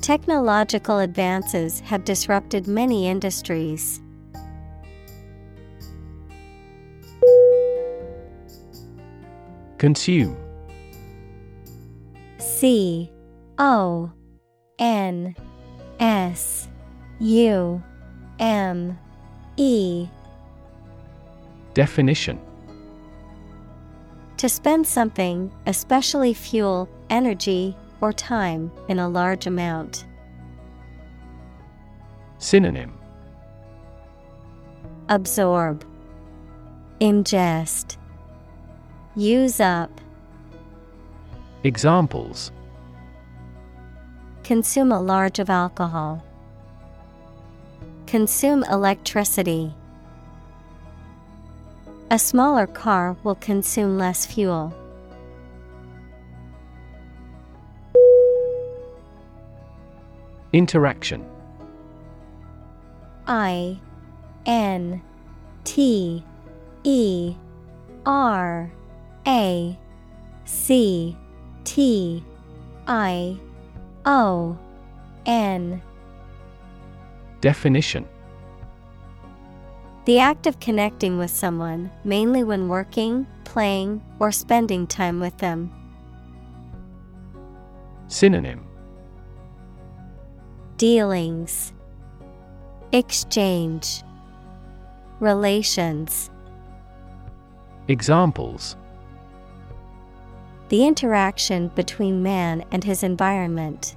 S1: Technological advances have disrupted many industries.
S2: Consume.
S1: C O N S U M E.
S2: Definition.
S1: To spend something, especially fuel, energy, or time, in a large amount.
S2: Synonym
S1: Absorb, Ingest, Use up,
S2: Examples
S1: Consume a large of alcohol. Consume electricity. A smaller car will consume less fuel.
S2: Interaction.
S1: I N T E R A C T I O N.
S2: Definition.
S1: The act of connecting with someone, mainly when working, playing, or spending time with them.
S2: Synonym
S1: Dealings, Exchange, Relations.
S2: Examples
S1: The interaction between man and his environment.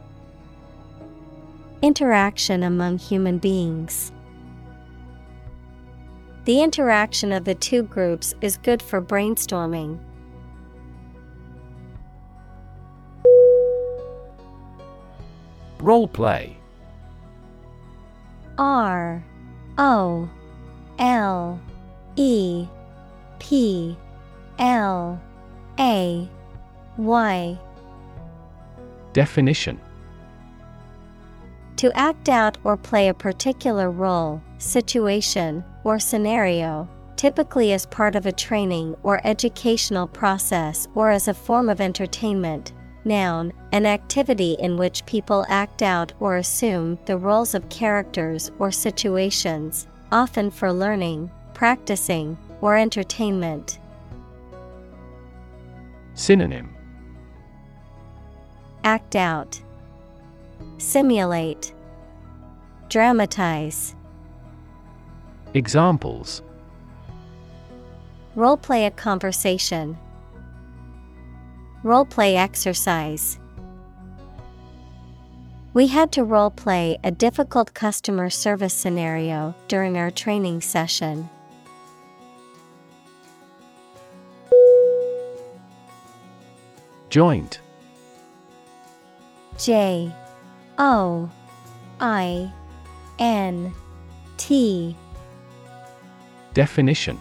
S1: Interaction among human beings. The interaction of the two groups is good for brainstorming.
S2: Role play
S1: R O L E P L A Y
S2: Definition
S1: To act out or play a particular role, situation, or scenario, typically as part of a training or educational process or as a form of entertainment. Noun, an activity in which people act out or assume the roles of characters or situations, often for learning, practicing, or entertainment.
S2: Synonym
S1: Act out, Simulate, Dramatize.
S2: Examples
S1: Role play a conversation. Role play exercise. We had to role play a difficult customer service scenario during our training session.
S2: Joint
S1: J O I N T
S2: Definition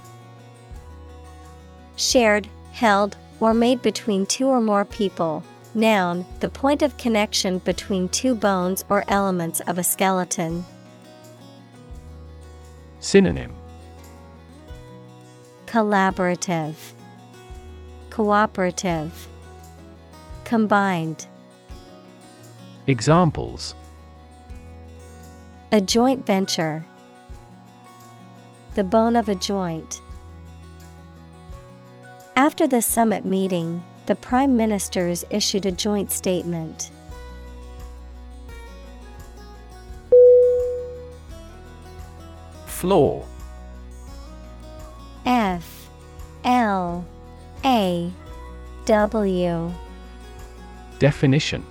S1: Shared, held, or made between two or more people. Noun, the point of connection between two bones or elements of a skeleton.
S2: Synonym
S1: Collaborative, Cooperative, Combined.
S2: Examples
S1: A joint venture. The bone of a joint. After the summit meeting, the Prime Ministers issued a joint statement.
S2: Flaw.
S1: F. L. A. W.
S2: Definition.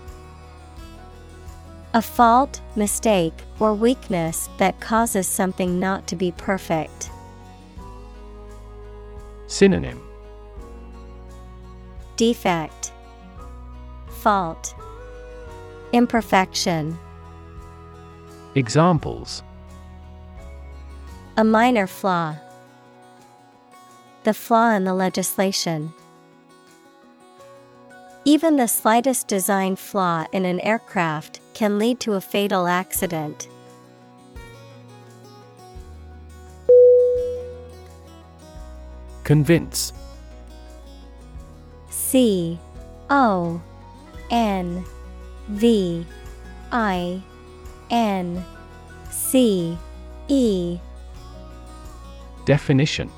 S1: A fault, mistake, or weakness that causes something not to be perfect.
S2: Synonym
S1: Defect, Fault, Imperfection.
S2: Examples
S1: A minor flaw. The flaw in the legislation. Even the slightest design flaw in an aircraft can lead to a fatal accident.
S2: Convince
S1: C O N V I N C E.
S2: Definition.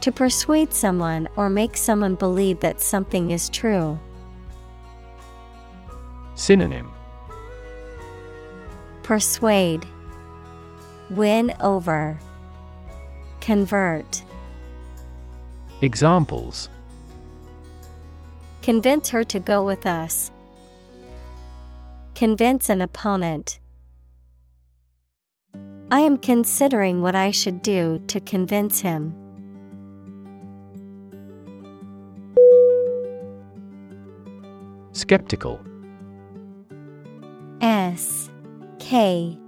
S1: To persuade someone or make someone believe that something is true.
S2: Synonym.
S1: Persuade. Win over. Convert.
S2: Examples
S1: Convince her to go with us. Convince an opponent. I am considering what I should do to convince him.
S2: Skeptical
S1: S K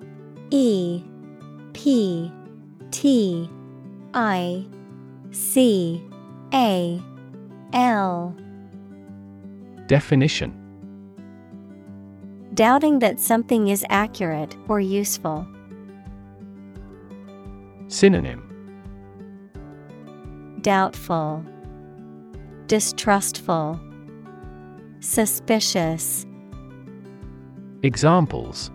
S1: E P T I C A L
S2: Definition
S1: Doubting that something is accurate or useful.
S2: Synonym
S1: Doubtful, Distrustful, Suspicious.
S2: Examples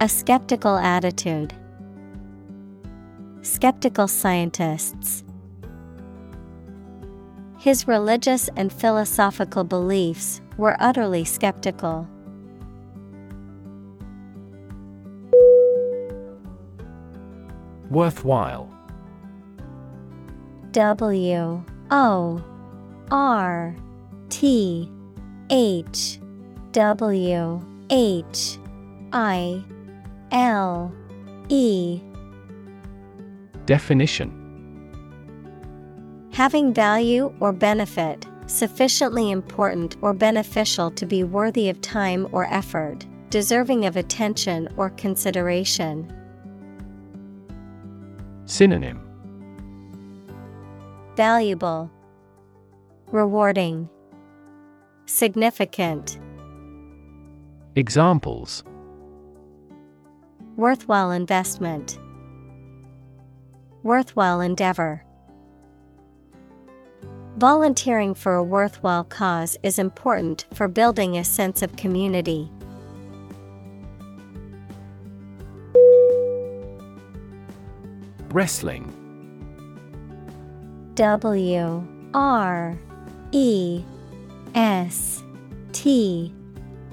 S1: A skeptical attitude. Skeptical scientists. His religious and philosophical beliefs were utterly skeptical.
S2: Worthwhile.
S1: W O R T H W H I L E.
S2: Definition
S1: Having value or benefit, sufficiently important or beneficial to be worthy of time or effort, deserving of attention or consideration.
S2: Synonym.
S1: Valuable, Rewarding, Significant,
S2: Examples.
S1: Worthwhile investment, Worthwhile endeavor. Volunteering for a worthwhile cause is important for building a sense of community.
S2: Wrestling.
S1: W R E S T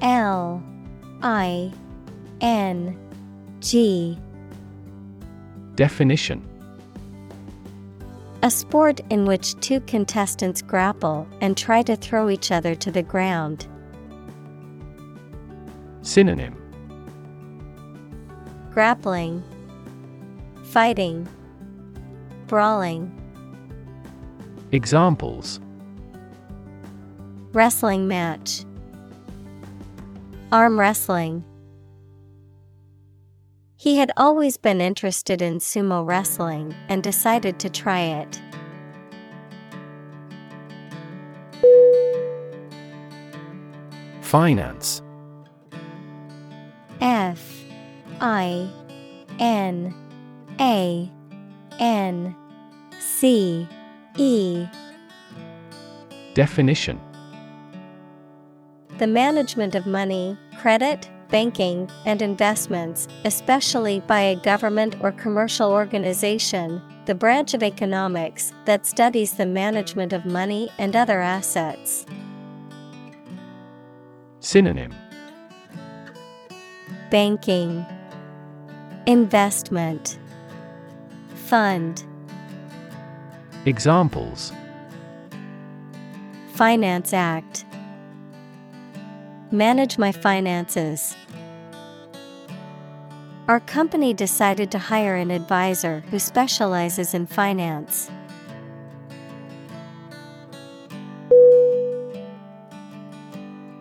S1: L I N G.
S2: Definition
S1: A sport in which two contestants grapple and try to throw each other to the ground.
S2: Synonym
S1: Grappling, Fighting, Brawling.
S2: Examples
S1: Wrestling match, Arm wrestling. He had always been interested in sumo wrestling and decided to try it.
S2: Finance.
S1: F I N A N C E.
S2: Definition.
S1: The management of money, credit, banking, and investments, especially by a government or commercial organization, the branch of economics that studies the management of money and other assets.
S2: Synonym.
S1: Banking, Investment, Fund,
S2: Examples.
S1: Finance Act. Manage my finances. Our company decided to hire an advisor who specializes in finance.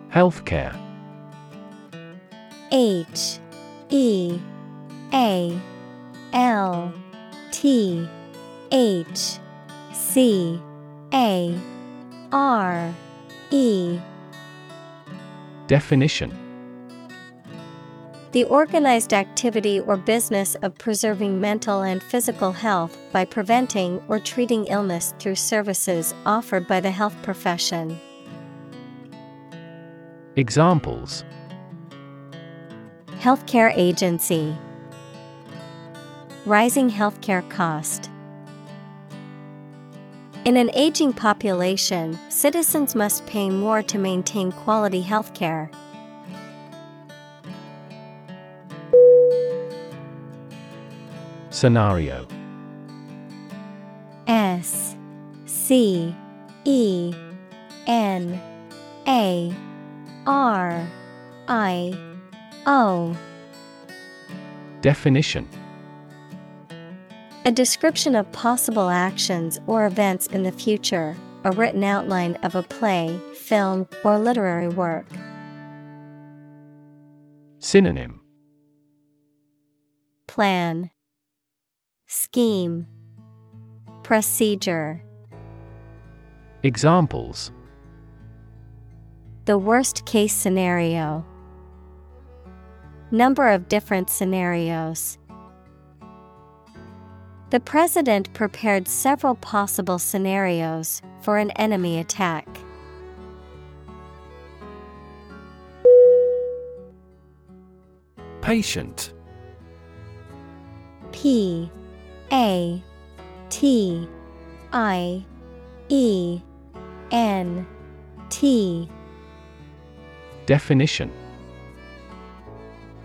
S2: Healthcare
S1: H E A L T H C A R E
S2: Definition
S1: The organized activity or business of preserving mental and physical health by preventing or treating illness through services offered by the health profession.
S2: Examples
S1: Healthcare agency Rising healthcare cost. In an aging population, citizens must pay more to maintain quality healthcare.
S2: Scenario.
S1: S C E N A R I O.
S2: Definition
S1: A description of possible actions or events in the future, a written outline of a play, film, or literary work.
S2: Synonym
S1: Plan Scheme Procedure
S2: Examples
S1: The worst case scenario. Number of different scenarios. The president prepared several possible scenarios for an enemy attack.
S2: Patient.
S1: P A T I E N T.
S2: Definition.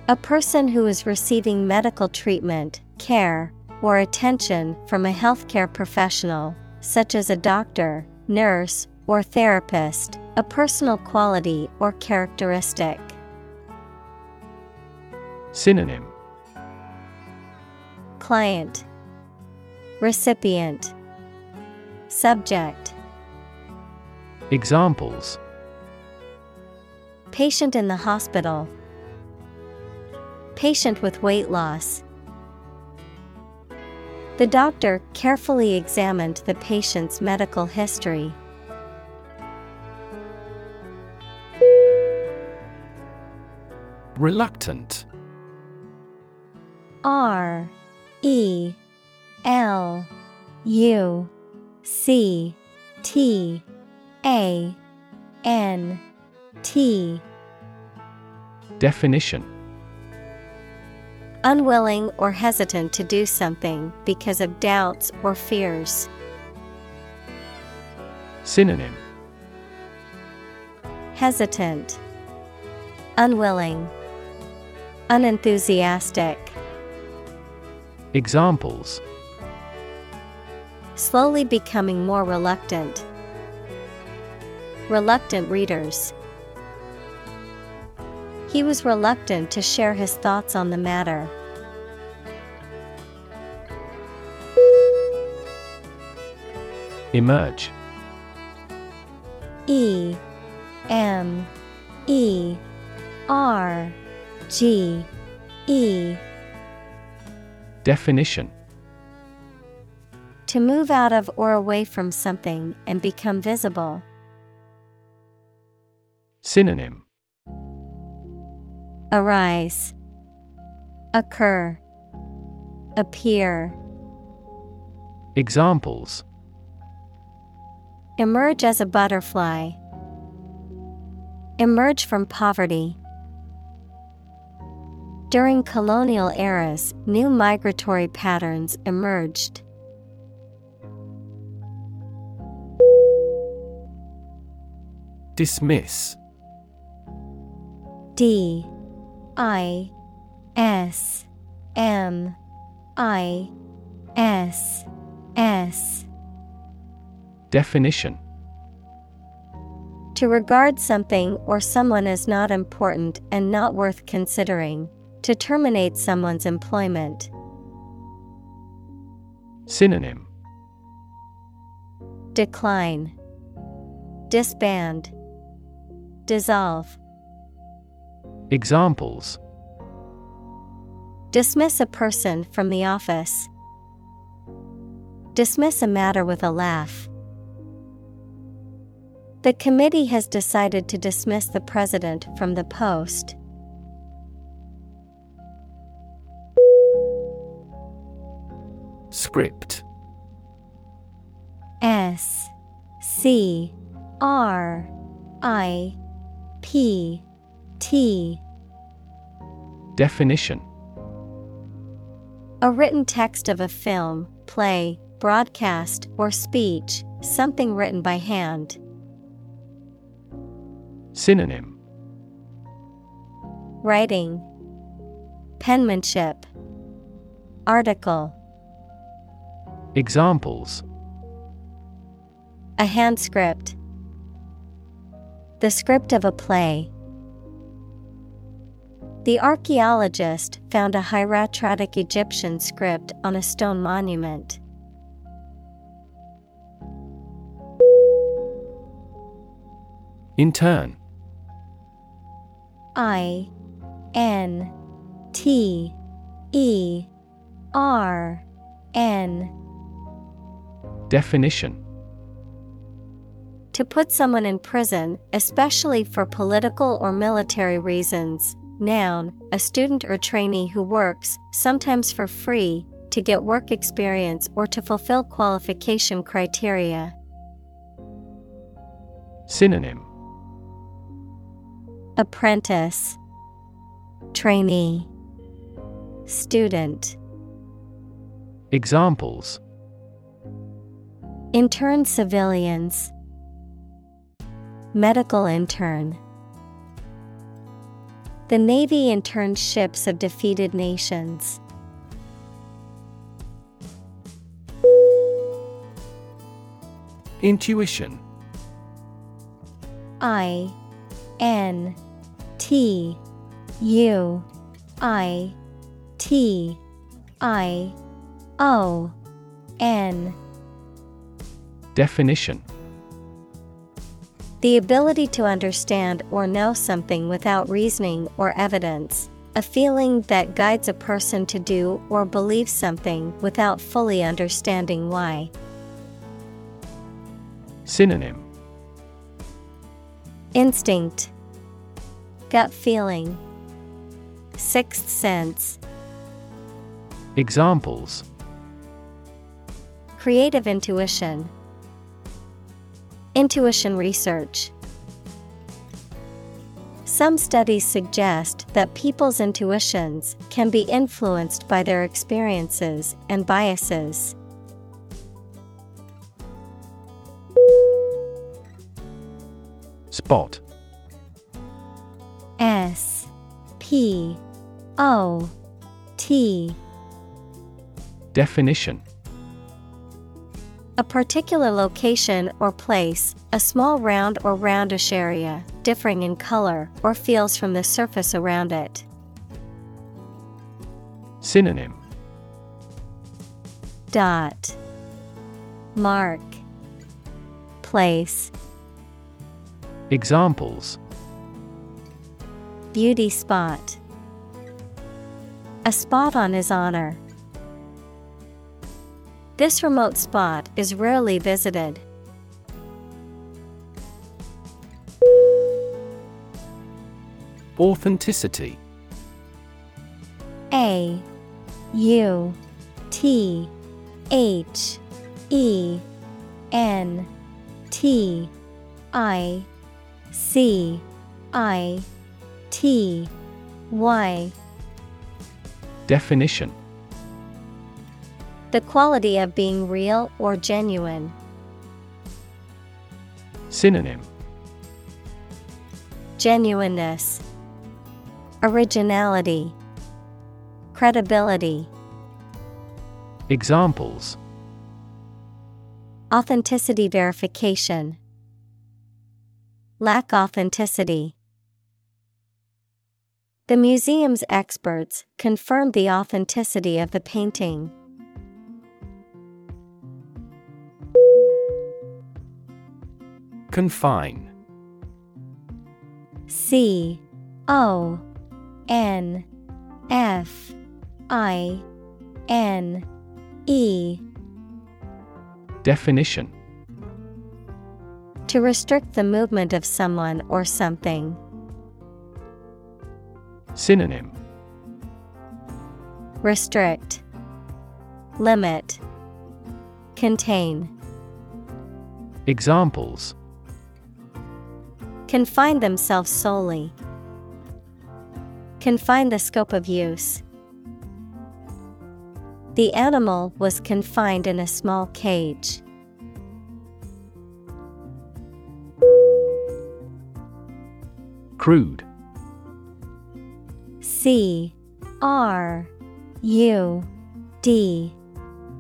S1: A person who is receiving medical treatment, care, or attention from a healthcare professional, such as a doctor, nurse, or therapist, a personal quality or characteristic.
S2: Synonym
S1: Client Recipient Subject
S2: Examples
S1: Patient in the hospital. Patient with weight loss. The doctor carefully examined the patient's medical history.
S2: Reluctant.
S1: R E L U C T A N T.
S2: Definition
S1: Unwilling or hesitant to do something because of doubts or fears.
S2: Synonym
S1: Hesitant, Unwilling, Unenthusiastic.
S2: Examples
S1: Slowly becoming more reluctant. Reluctant readers. He was reluctant to share his thoughts on the matter.
S2: Emerge
S1: E M E R G E
S2: Definition
S1: To move out of or away from something and become visible.
S2: Synonym
S1: Arise, Occur, Appear.
S2: Examples
S1: Emerge as a butterfly. Emerge from poverty. During colonial eras, new migratory patterns emerged.
S2: Dismiss
S1: D I S M I S S
S2: Definition
S1: To regard something or someone as not important and not worth considering. To terminate someone's employment.
S2: Synonym
S1: Decline. Disband. Dissolve.
S2: Examples
S1: Dismiss a person from the office. Dismiss a matter with a laugh. The committee has decided to dismiss the president from the post.
S2: Script
S1: S C R I P T
S2: Definition
S1: A written text of a film, play, broadcast, or speech, something written by hand.
S2: Synonym
S1: Writing Penmanship Article
S2: Examples
S1: A hand script The script of a play. The archaeologist found a hieratic Egyptian script on a stone monument.
S2: Intern.
S1: I N T E R N
S2: Definition
S1: To put someone in prison, especially for political or military reasons. Noun, a student or trainee who works, sometimes for free, to get work experience or to fulfill qualification criteria.
S2: Synonym.
S1: Apprentice, Trainee, Student,
S2: Examples.
S1: Intern civilians, Medical intern. The Navy interned ships of defeated nations.
S2: Intuition.
S1: I N T U I T I O N.
S2: Definition
S1: The ability to understand or know something without reasoning or evidence. A feeling that guides a person to do or believe something without fully understanding why.
S2: Synonym
S1: Instinct, Gut feeling, Sixth sense.
S2: Examples
S1: Creative intuition. Intuition research. Some studies suggest that people's intuitions can be influenced by their experiences and biases.
S2: Spot
S1: S P O T
S2: Definition
S1: A particular location or place, a small round or roundish area, differing in color or feels from the surface around it.
S2: Synonym.
S1: Dot. Mark. Place.
S2: Examples.
S1: Beauty spot. A spot on his honor. This remote spot is rarely visited.
S2: Authenticity.
S1: A U T H E N T I C I T Y.
S2: Definition
S1: The quality of being real or genuine.
S2: Synonym
S1: Genuineness, Originality, Credibility.
S2: Examples
S1: Authenticity verification. Lack authenticity. The museum's experts confirmed the authenticity of the painting.
S2: Confine
S1: C O N F I N E.
S2: Definition
S1: To restrict the movement of someone or something.
S2: Synonym
S1: Restrict, Limit, Contain.
S2: Examples
S1: Confine themselves solely. Confine the scope of use. The animal was confined in a small cage.
S2: Crude
S1: C R U D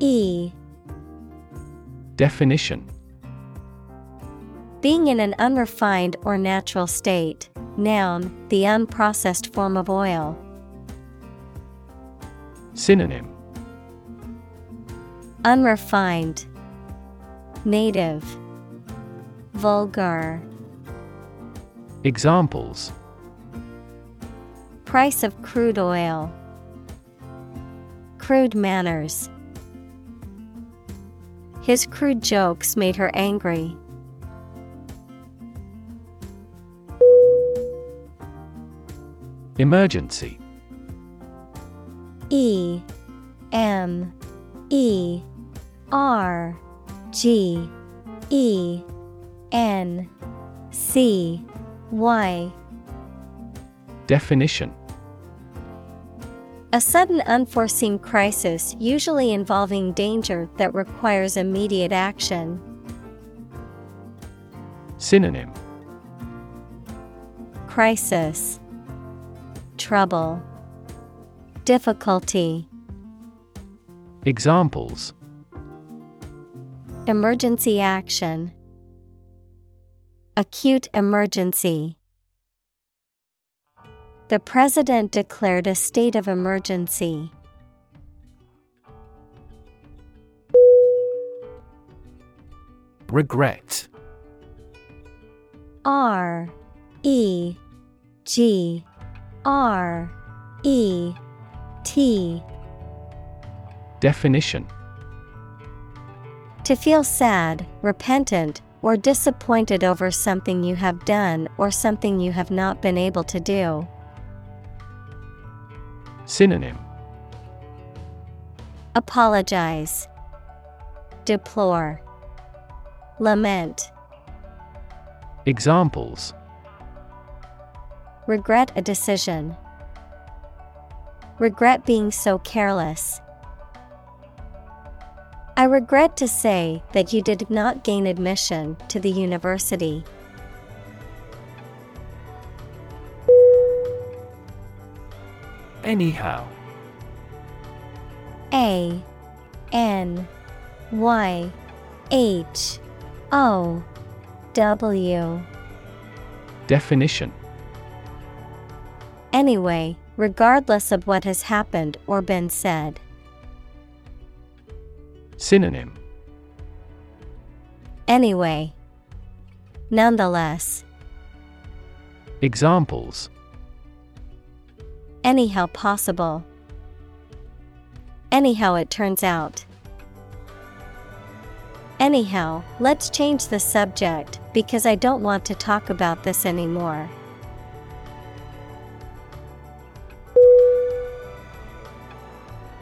S1: E
S2: Definition
S1: Being in an unrefined or natural state. Noun, the unprocessed form of oil.
S2: Synonym
S1: Unrefined, Native, Vulgar.
S2: Examples
S1: Price of crude oil. Crude manners. His crude jokes made her angry.
S2: Emergency.
S1: E M E R G E N C Y.
S2: Definition.
S1: A sudden unforeseen crisis usually involving danger that requires immediate action.
S2: Synonym.
S1: Crisis Trouble. Difficulty.
S2: Examples.
S1: Emergency action. Acute emergency. The President declared a state of emergency.
S2: Regret
S1: R E G R E T.
S2: Definition.
S1: To feel sad, repentant, or disappointed over something you have done or something you have not been able to do.
S2: Synonym.
S1: Apologize, Deplore, Lament,
S2: Examples
S1: Regret a decision. Regret being so careless. I regret to say that you did not gain admission to the university.
S2: Anyhow
S1: A N Y H O W
S2: Definition
S1: Anyway, regardless of what has happened or been said.
S2: Synonym
S1: Anyway. Nonetheless.
S2: Examples
S1: Anyhow possible. Anyhow it turns out. Anyhow, let's change the subject because I don't want to talk about this anymore.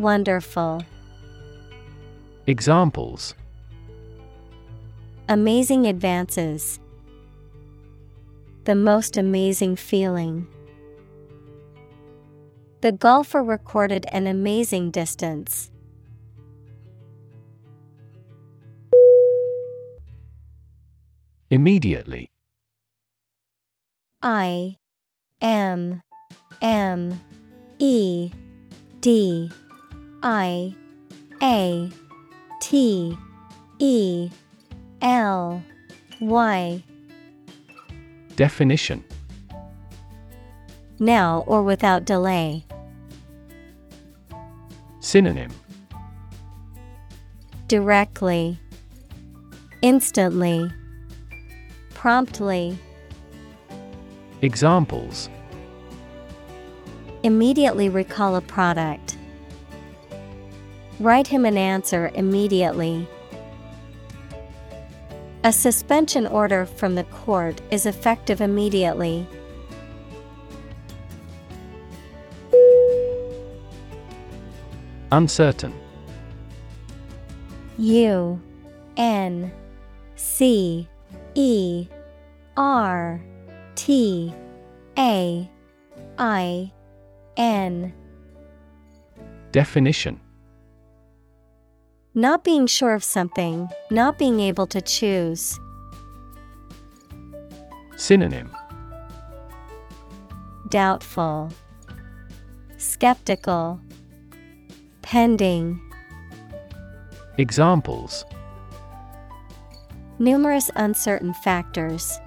S1: Wonderful,
S2: Examples
S1: Amazing advances. The most amazing feeling. The golfer recorded an amazing distance.
S2: Immediately
S1: I M M E D I A T E L Y.
S2: Definition
S1: Now or without delay.
S2: Synonym
S1: Directly, Instantly, Promptly.
S2: Examples
S1: Immediately recall a product. Write him an answer immediately. A suspension order from the court is effective immediately.
S2: Uncertain
S1: U N C E R T A I N
S2: Definition
S1: Not being sure of something, not being able to choose.
S2: Synonym
S1: Doubtful, Skeptical, Pending.
S2: Examples
S1: Numerous uncertain factors.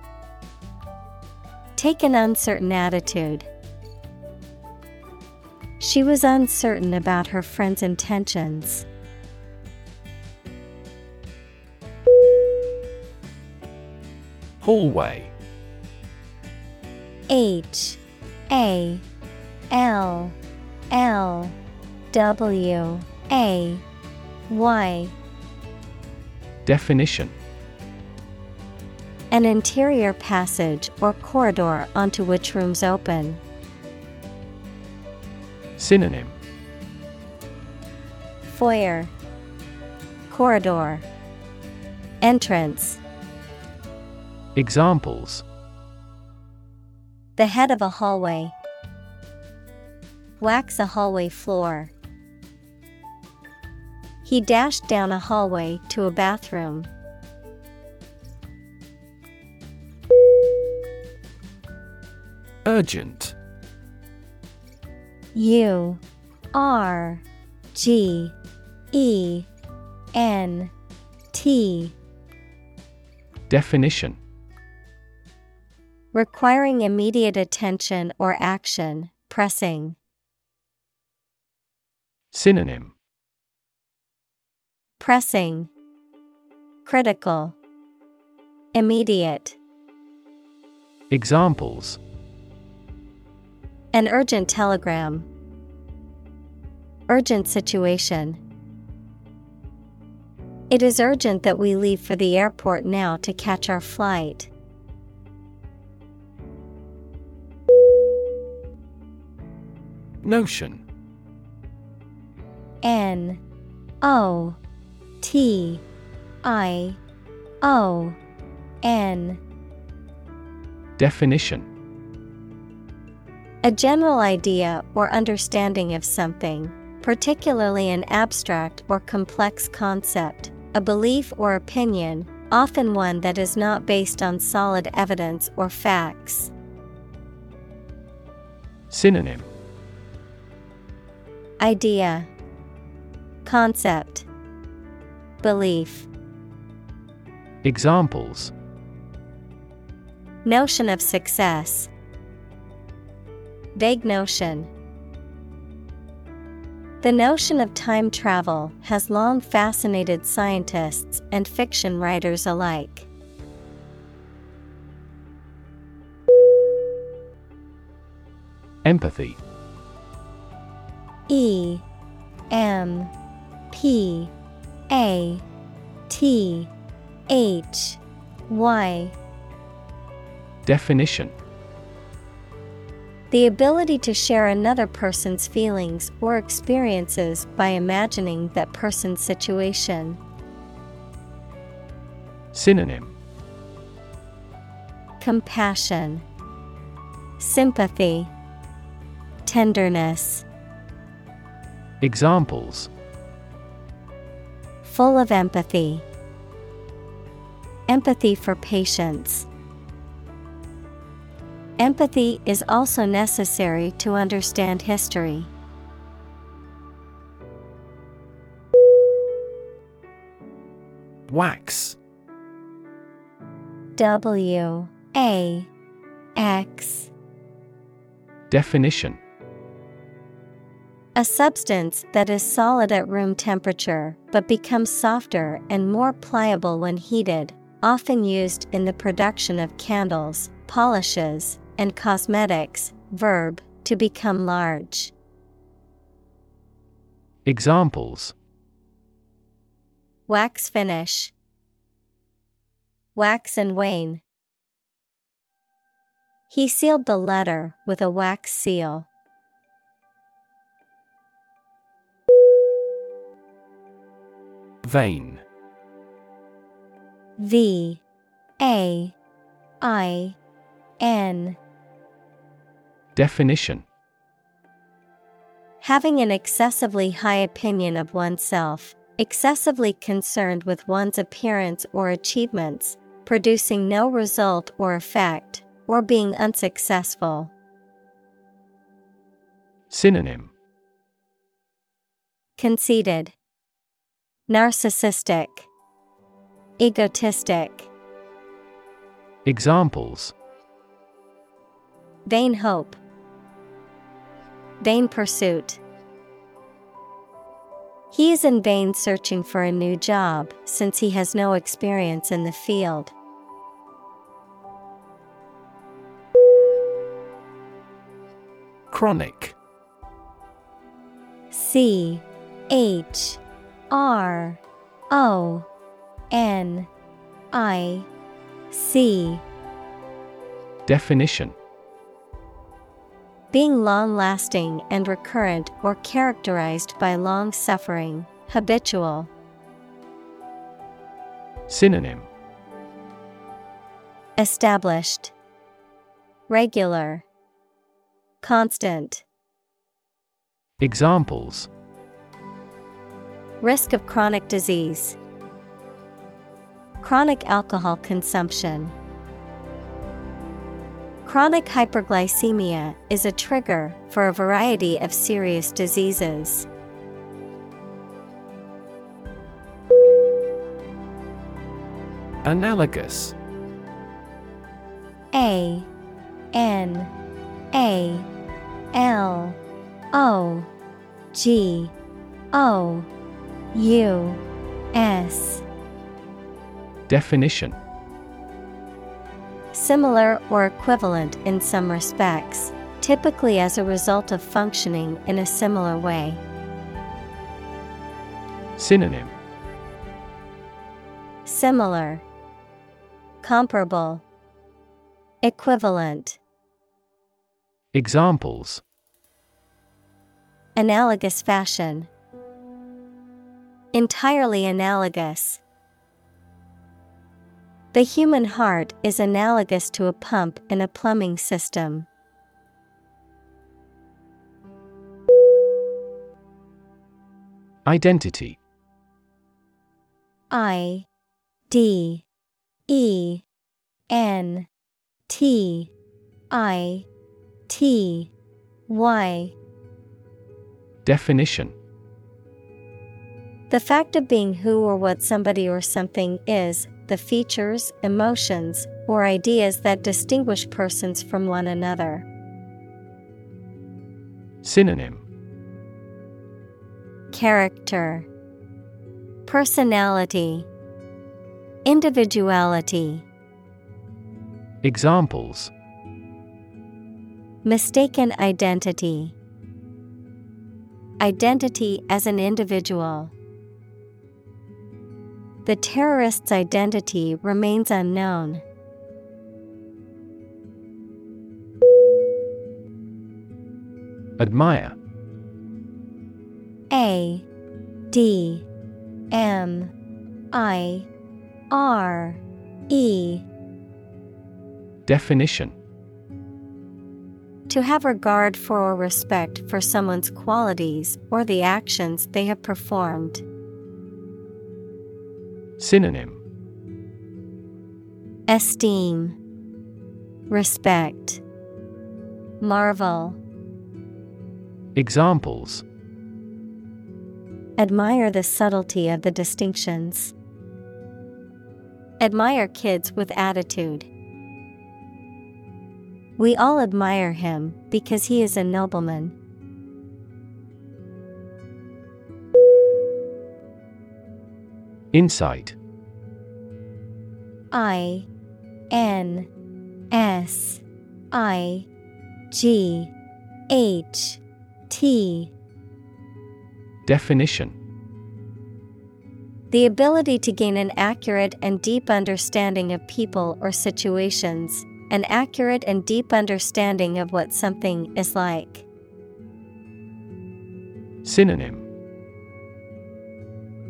S1: Take an uncertain attitude. She was uncertain about her friend's intentions.
S2: Hallway.
S1: H A L L W A Y.
S2: Definition.
S1: An interior passage or corridor onto which rooms open.
S2: Synonym.
S1: Foyer. Corridor. Entrance
S2: Examples
S1: The head of a hallway. Wax a hallway floor. He dashed down a hallway to a bathroom.
S2: Urgent
S1: U R G E N T
S2: Definition
S1: Requiring immediate attention or action, pressing.
S2: Synonym
S1: Pressing. Critical. Immediate.
S2: Examples
S1: An urgent telegram. Urgent situation. It is urgent that we leave for the airport now to catch our flight.
S2: Notion.
S1: N O T I O N.
S2: Definition.
S1: A general idea or understanding of something, particularly an abstract or complex concept, a belief or opinion, often one that is not based on solid evidence or facts.
S2: Synonym
S1: Idea. Concept. Belief.
S2: Examples.
S1: Notion of success. Vague notion. The notion of time travel has long fascinated scientists and fiction writers alike.
S2: Empathy
S1: E M P A T H Y.
S2: Definition.
S1: The ability to share another person's feelings or experiences by imagining that person's situation.
S2: Synonym.
S1: Compassion, Sympathy, Tenderness.
S2: Examples.
S1: Full of empathy, empathy for patients. Empathy is also necessary to understand history.
S3: Wax.
S1: W A X.
S2: Definition.
S1: A substance that is solid at room temperature but becomes softer and more pliable when heated, often used in the production of candles, polishes, and cosmetics. Verb, to become large.
S2: Examples
S1: Wax finish. Wax and wane. He sealed the letter with a wax seal.
S3: Vain.
S1: V A I N.
S2: Definition
S1: Having an excessively high opinion of oneself, excessively concerned with one's appearance or achievements, producing no result or effect, or being unsuccessful.
S2: Synonym
S1: Conceited, Narcissistic, Egotistic,
S2: Examples
S1: Vain hope, Vain pursuit. He is in vain searching for a new job since he has no experience in the field.
S3: Chronic.
S1: C H R O N I C.
S2: Definition
S1: Being long lasting and recurrent or characterized by long suffering, habitual.
S2: Synonym
S1: Established, Regular, Constant.
S2: Examples
S1: Risk of chronic disease. Chronic alcohol consumption. Chronic hyperglycemia is a trigger for a variety of serious diseases.
S3: Analogous.
S1: A N A L O G O U S.
S2: Definition.
S1: Similar or equivalent in some respects, typically as a result of functioning in a similar way.
S2: Synonym.
S1: Similar, Comparable, Equivalent,
S2: Examples.
S1: Analogous fashion. Entirely analogous. The human heart is analogous to a pump in a plumbing system.
S2: Identity
S1: I D E N T I T Y
S2: Definition
S1: The fact of being who or what somebody or something is, the features, emotions, or ideas that distinguish persons from one another.
S2: Synonym
S1: Character, Personality, Individuality.
S2: Examples
S1: Mistaken identity. Identity as an individual. The terrorist's identity remains unknown.
S2: Admire
S1: A D M I R E
S2: Definition
S1: To have regard for or respect for someone's qualities or the actions they have performed.
S2: Synonym
S1: Esteem, Respect, Marvel,
S2: Examples
S1: Admire the subtlety of the distinctions. Admire kids with attitude. We all admire him because he is a nobleman.
S2: Insight.
S1: I N S I G H T.
S2: Definition.
S1: The ability to gain an accurate and deep understanding of people or situations, an accurate and deep understanding of what something is like.
S2: Synonym.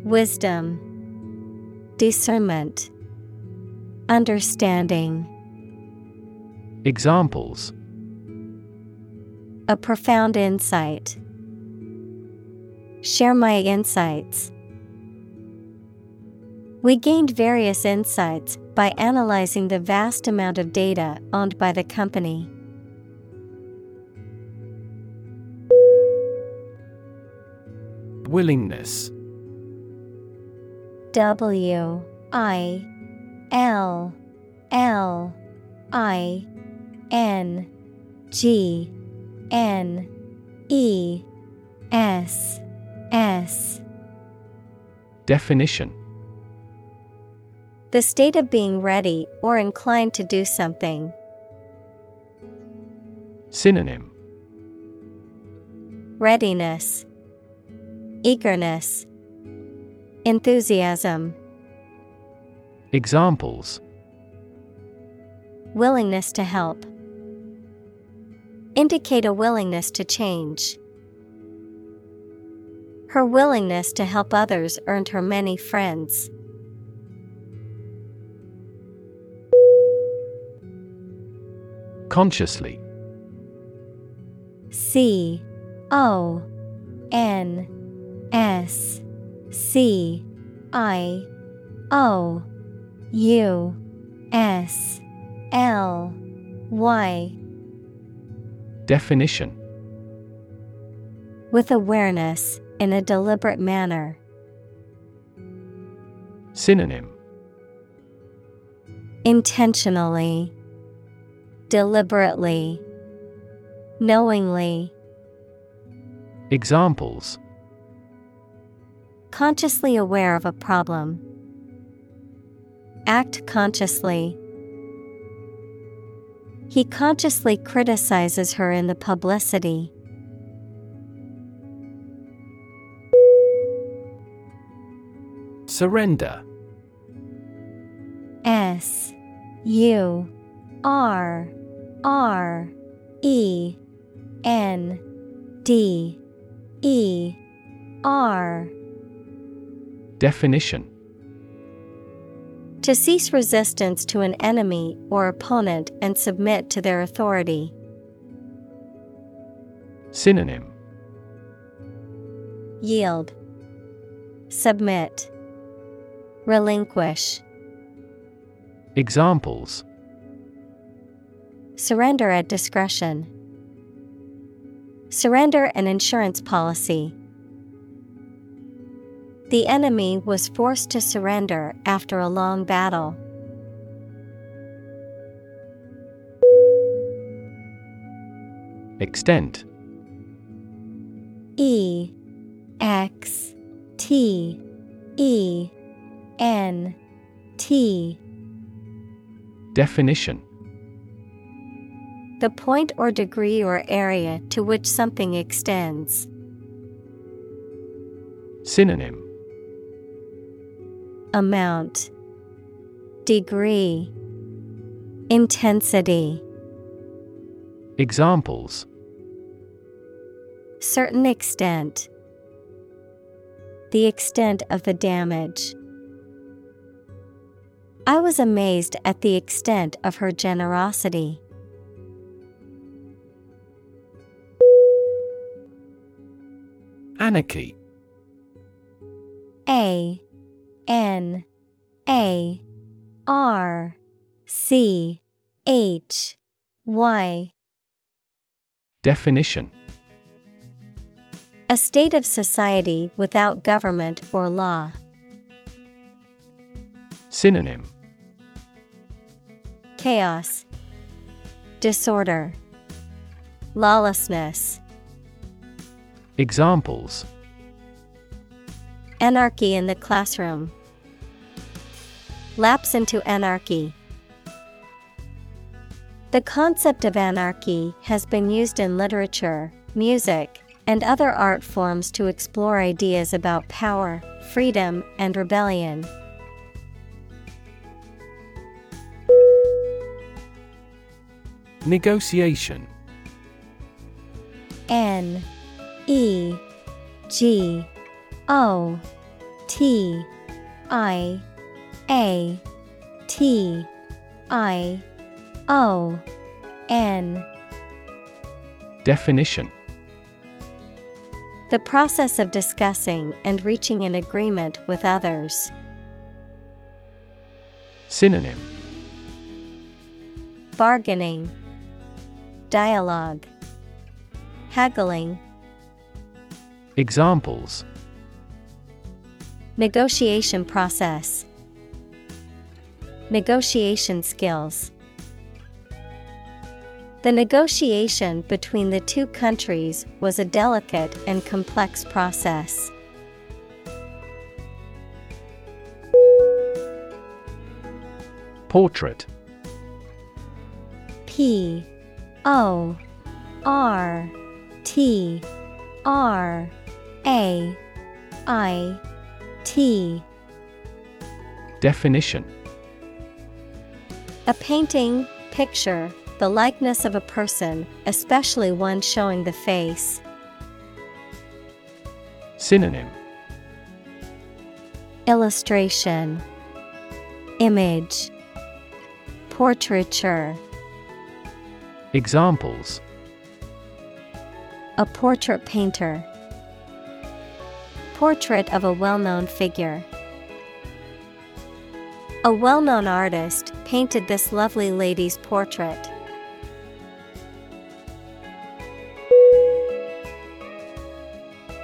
S1: Wisdom, Discernment, Understanding.
S2: Examples
S1: A profound insight. Share my insights. We gained various insights by analyzing the vast amount of data owned by the company.
S2: Willingness
S1: W I L L I N G N E S S.
S2: Definition.
S1: The state of being ready or inclined to do something.
S2: Synonym.
S1: Readiness, Eagerness, Enthusiasm,
S2: Examples
S1: Willingness to help. Indicate a willingness to change. Her willingness to help others earned her many friends.
S2: Consciously
S1: C O N S C I O U S L Y.
S2: Definition.
S1: With awareness, in a deliberate manner.
S2: Synonym.
S1: Intentionally, Deliberately, Knowingly,
S2: Examples
S1: Consciously aware of a problem. Act consciously. He consciously criticizes her in the publicity.
S2: Surrender
S1: S U R R E N D E R
S2: Definition
S1: To cease resistance to an enemy or opponent and submit to their authority.
S2: Synonym
S1: Yield, Submit, Relinquish.
S2: Examples
S1: Surrender at discretion. Surrender an insurance policy. The enemy was forced to surrender after a long battle.
S2: Extent
S1: E X T E N T
S2: Definition
S1: The point or degree or area to which something extends.
S2: Synonym
S1: Amount Degree Intensity.
S2: Examples.
S1: Certain extent. The extent of the damage. I was amazed at the extent of her generosity.
S2: Anarchy.
S1: A N A R C H Y.
S2: Definition.
S1: A state of society without government or law.
S2: Synonym.
S1: Chaos, disorder, lawlessness.
S2: Examples
S1: Anarchy in the classroom. Lapse into anarchy. The concept of anarchy has been used in literature, music, and other art forms to explore ideas about power, freedom, and rebellion.
S2: Negotiation
S1: N E G O T I A T I O N
S2: Definition.
S1: The process of discussing and reaching an agreement with others.
S2: Synonym.
S1: Bargaining, Dialogue, Haggling,
S2: Examples
S1: Negotiation process, Negotiation skills. The negotiation between the two countries was a delicate and complex process.
S2: Portrait
S1: P O R T R A I T
S2: Definition.
S1: A painting, picture, the likeness of a person, especially one showing the face.
S2: Synonym.
S1: Illustration. Image. Portraiture.
S2: Examples.
S1: A portrait painter. Portrait of a well known figure. A well known artist painted this lovely lady's portrait.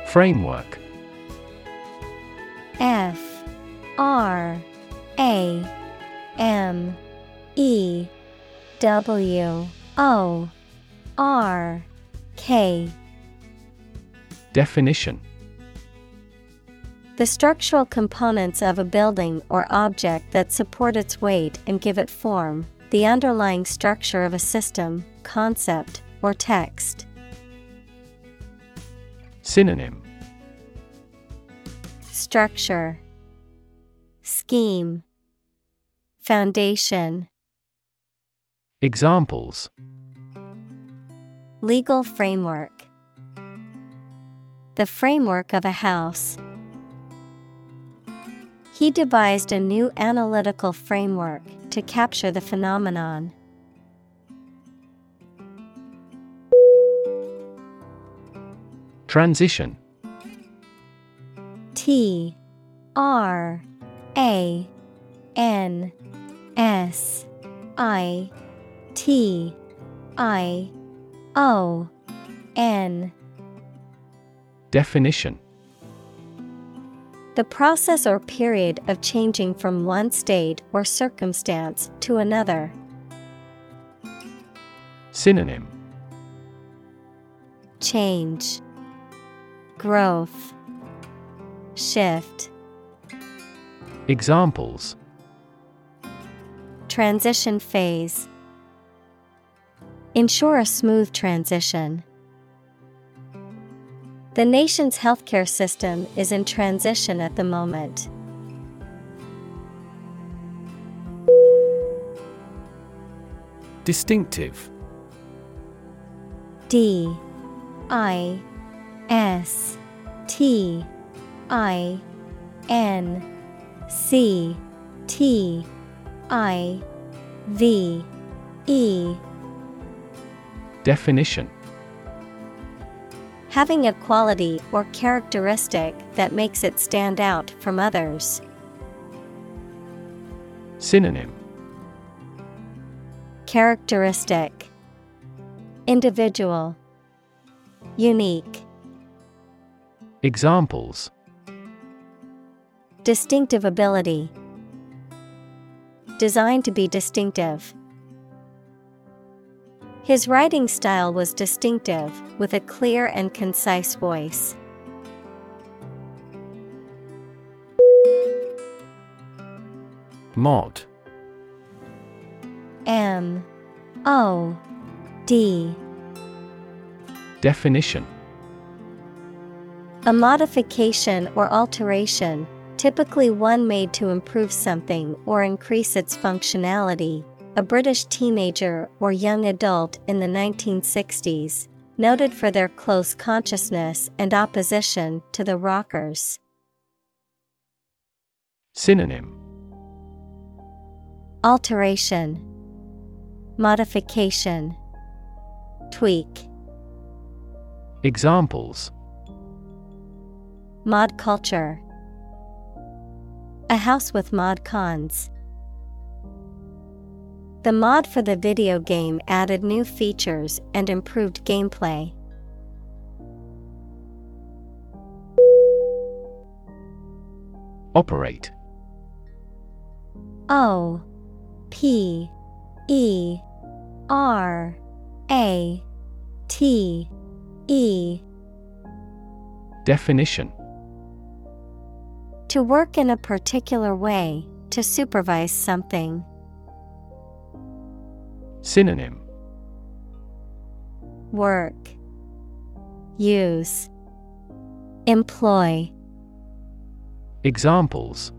S2: Framework
S1: F R A M E W O R K
S2: Definition
S1: The structural components of a building or object that support its weight and give it form, the underlying structure of a system, concept, or text.
S2: Synonym.
S1: Structure. Scheme. Foundation.
S2: Examples.
S1: Legal framework. The framework of a house. He devised a new analytical framework to capture the phenomenon.
S2: Transition.
S1: T R A N S I T I O N.
S2: Definition
S1: The process or period of changing from one state or circumstance to another.
S2: Synonym
S1: Change, Growth, Shift,
S2: Examples
S1: Transition phase. Ensure a smooth transition. The nation's healthcare system is in transition at the moment.
S2: Distinctive.
S1: D. I. S. T. I. N. C. T. I. V. E.
S2: Definition
S1: Having a quality or characteristic that makes it stand out from others.
S2: Synonym.
S1: Characteristic. Individual. Unique.
S2: Examples.
S1: Distinctive ability. Designed to be distinctive. His writing style was distinctive, with a clear and concise voice.
S2: Mod.
S1: M. O. D.
S2: Definition.
S1: A modification or alteration, typically one made to improve something or increase its functionality. A British teenager or young adult in the 1960s, noted for their close consciousness and opposition to the rockers.
S2: Synonym
S1: Alteration, Modification, Tweak.
S2: Examples
S1: Mod culture, A house with mod cons. The mod for the video game added new features and improved gameplay.
S2: Operate
S1: O P E R A T E
S2: Definition
S1: To work in a particular way, to supervise something.
S2: Synonym
S1: Work, Use, Employ.
S2: Examples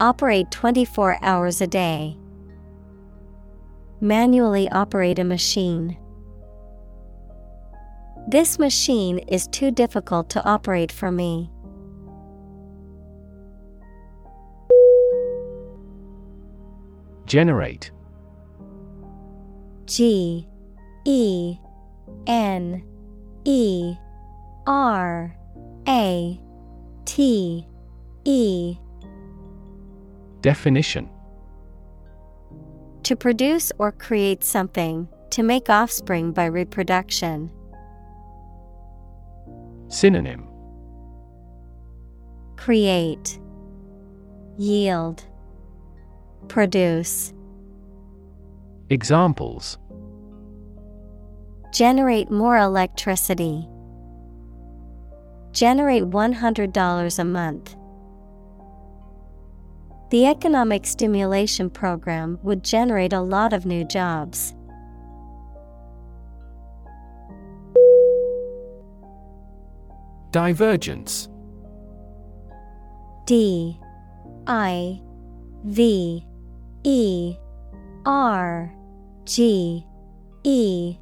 S1: Operate 24 hours a day. Manually operate a machine. This machine is too difficult to operate for me.
S2: Generate
S1: G E N E R A T E.
S2: Definition.
S1: To produce or create something, to make offspring by reproduction.
S2: Synonym.
S1: Create, Yield, Produce.
S2: Examples.
S1: Generate more electricity. Generate $100 a month. The economic stimulation program would generate a lot of new jobs.
S2: Divergence.
S1: D. I. V. E. R G E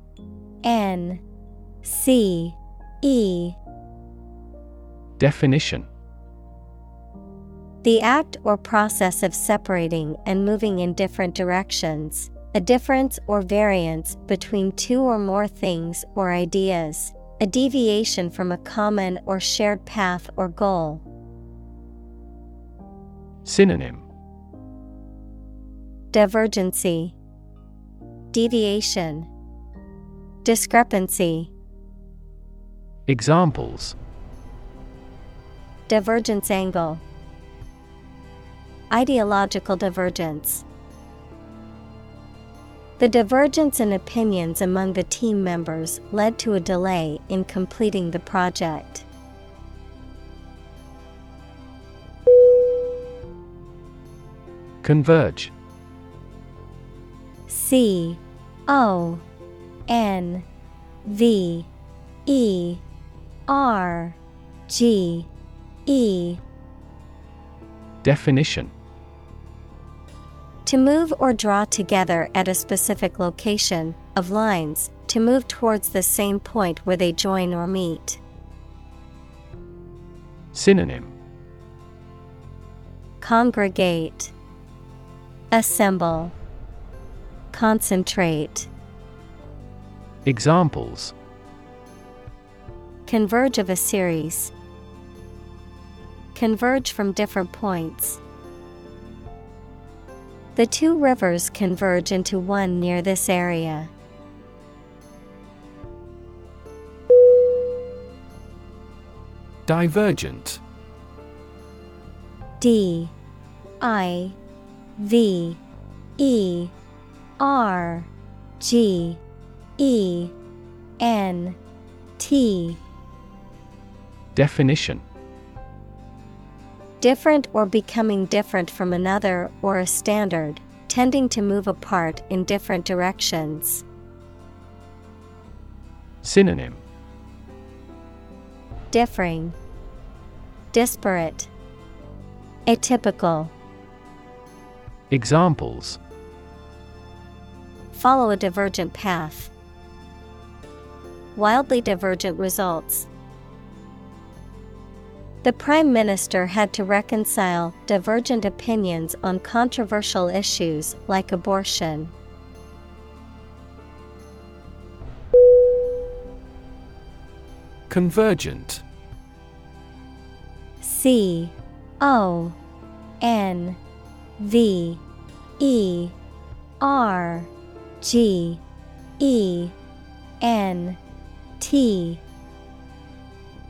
S1: N C E.
S2: Definition.
S1: The act or process of separating and moving in different directions, a difference or variance between two or more things or ideas, a deviation from a common or shared path or goal.
S2: Synonym.
S1: Divergency, Deviation, Discrepancy.
S2: Examples
S1: Divergence angle. Ideological divergence. The divergence in opinions among the team members led to a delay in completing the project.
S2: Converge
S1: C O N V E R G E.
S2: Definition.
S1: To move or draw together at a specific location, of lines, to move towards the same point where they join or meet.
S2: Synonym.
S1: Congregate, Assemble, Concentrate.
S2: Examples
S1: Converge of a series. Converge from different points. The two rivers converge into one near this area.
S2: Divergent
S1: D I V E R G E N T.
S2: Definition.
S1: Different or becoming different from another or a standard, tending to move apart in different directions.
S2: Synonym.
S1: Differing, Disparate, Atypical.
S2: Examples
S1: Follow a divergent path. Wildly divergent results. The Prime Minister had to reconcile divergent opinions on controversial issues like abortion.
S2: Convergent
S1: C O N V E R G E N T.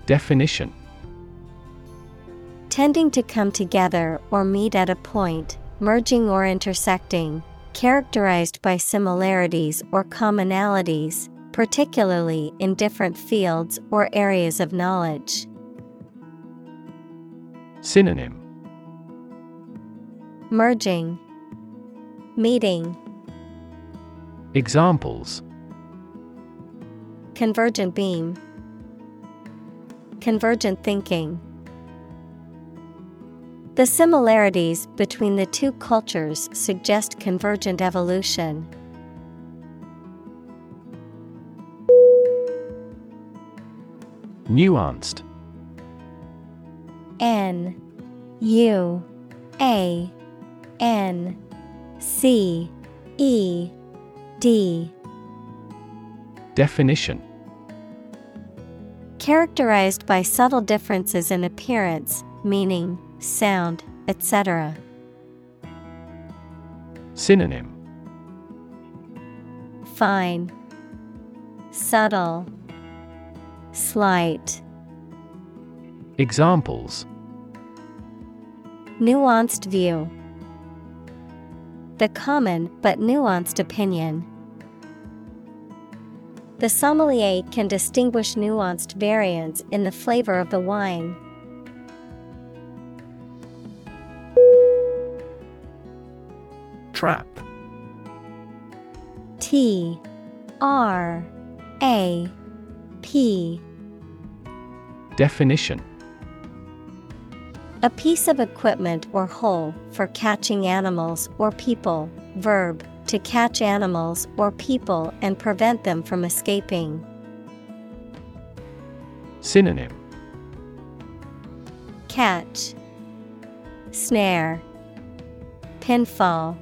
S2: Definition.
S1: Tending to come together or meet at a point, merging or intersecting, characterized by similarities or commonalities, particularly in different fields or areas of knowledge.
S2: Synonym.
S1: Merging, Meeting,
S2: Examples
S1: Convergent beam, Convergent thinking. The similarities between the two cultures suggest convergent evolution.
S2: Nuanced
S1: N U A N C E D
S2: Definition
S1: Characterized by subtle differences in appearance, meaning, sound, etc.
S2: Synonym
S1: Fine, Subtle, Slight.
S2: Examples
S1: Nuanced view. The common but nuanced opinion. The sommelier can distinguish nuanced variants in the flavor of the wine.
S2: Trap
S1: T R A P
S2: Definition
S1: A piece of equipment or hole for catching animals or people. Verb to catch animals or people and prevent them from escaping.
S2: Synonym
S1: Catch, Snare, Pinfall.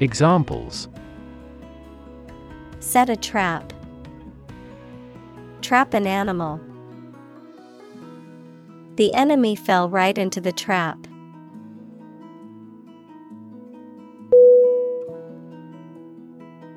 S2: Examples
S1: Set a trap. Trap an animal. The enemy fell right into the trap.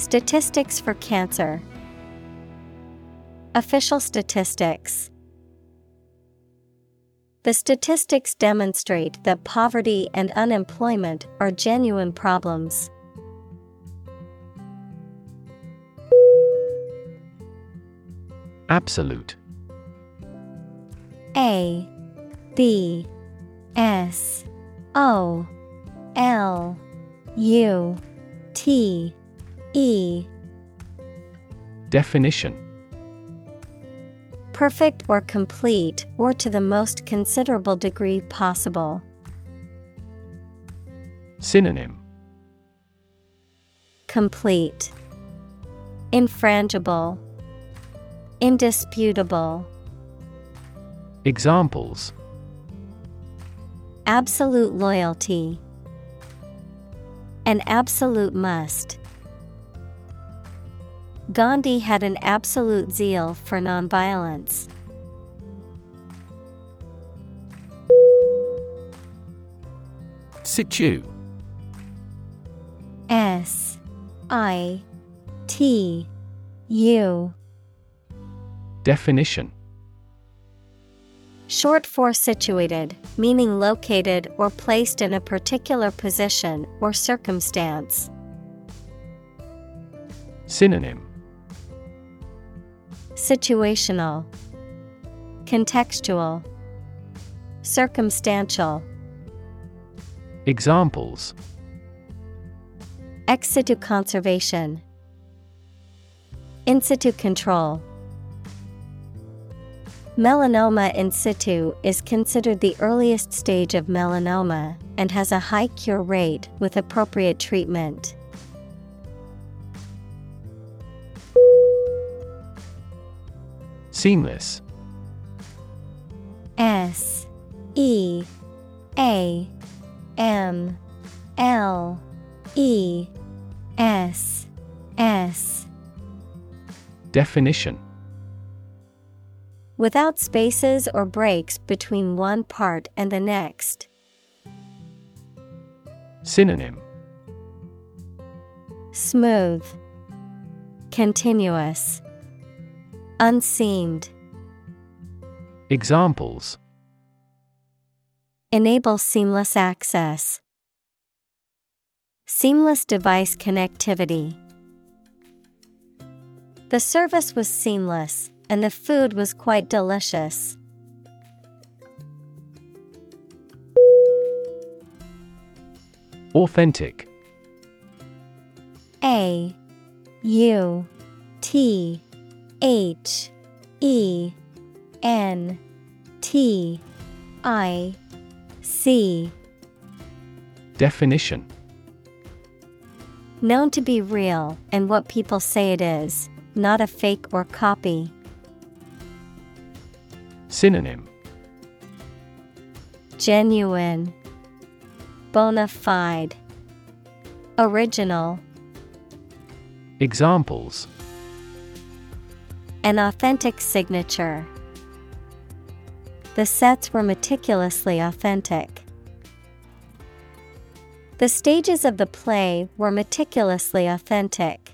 S1: Statistics for cancer. Official statistics. The statistics demonstrate that poverty and unemployment are genuine problems.
S2: Absolute
S1: A B S O L U T E.
S2: Definition.
S1: Perfect or complete or to the most considerable degree possible.
S2: Synonym.
S1: Complete. Infrangible. Indisputable.
S2: Examples.
S1: Absolute loyalty. An absolute must. Gandhi had an absolute zeal for nonviolence.
S2: Situ
S1: S I T U
S2: Definition
S1: Short for situated, meaning located or placed in a particular position or circumstance.
S2: Synonym
S1: Situational, Contextual, Circumstantial.
S2: Examples
S1: Ex situ conservation, In situ control. Melanoma in situ is considered the earliest stage of melanoma and has a high cure rate with appropriate treatment.
S2: Seamless
S1: S E A M L E S S.
S2: Definition.
S1: Without spaces or breaks between one part and the next.
S2: Synonym.
S1: Smooth, Continuous, Unseamed.
S2: Examples
S1: Enable seamless access. Seamless device connectivity. The service was seamless, and the food was quite delicious.
S2: Authentic
S1: A U T H E N T I C.
S2: Definition.
S1: Known to be real and what people say it is, not a fake or copy.
S2: Synonym.
S1: Genuine, Bona fide, Original.
S2: Examples
S1: An authentic signature. The sets were meticulously authentic. The stages of the play were meticulously authentic.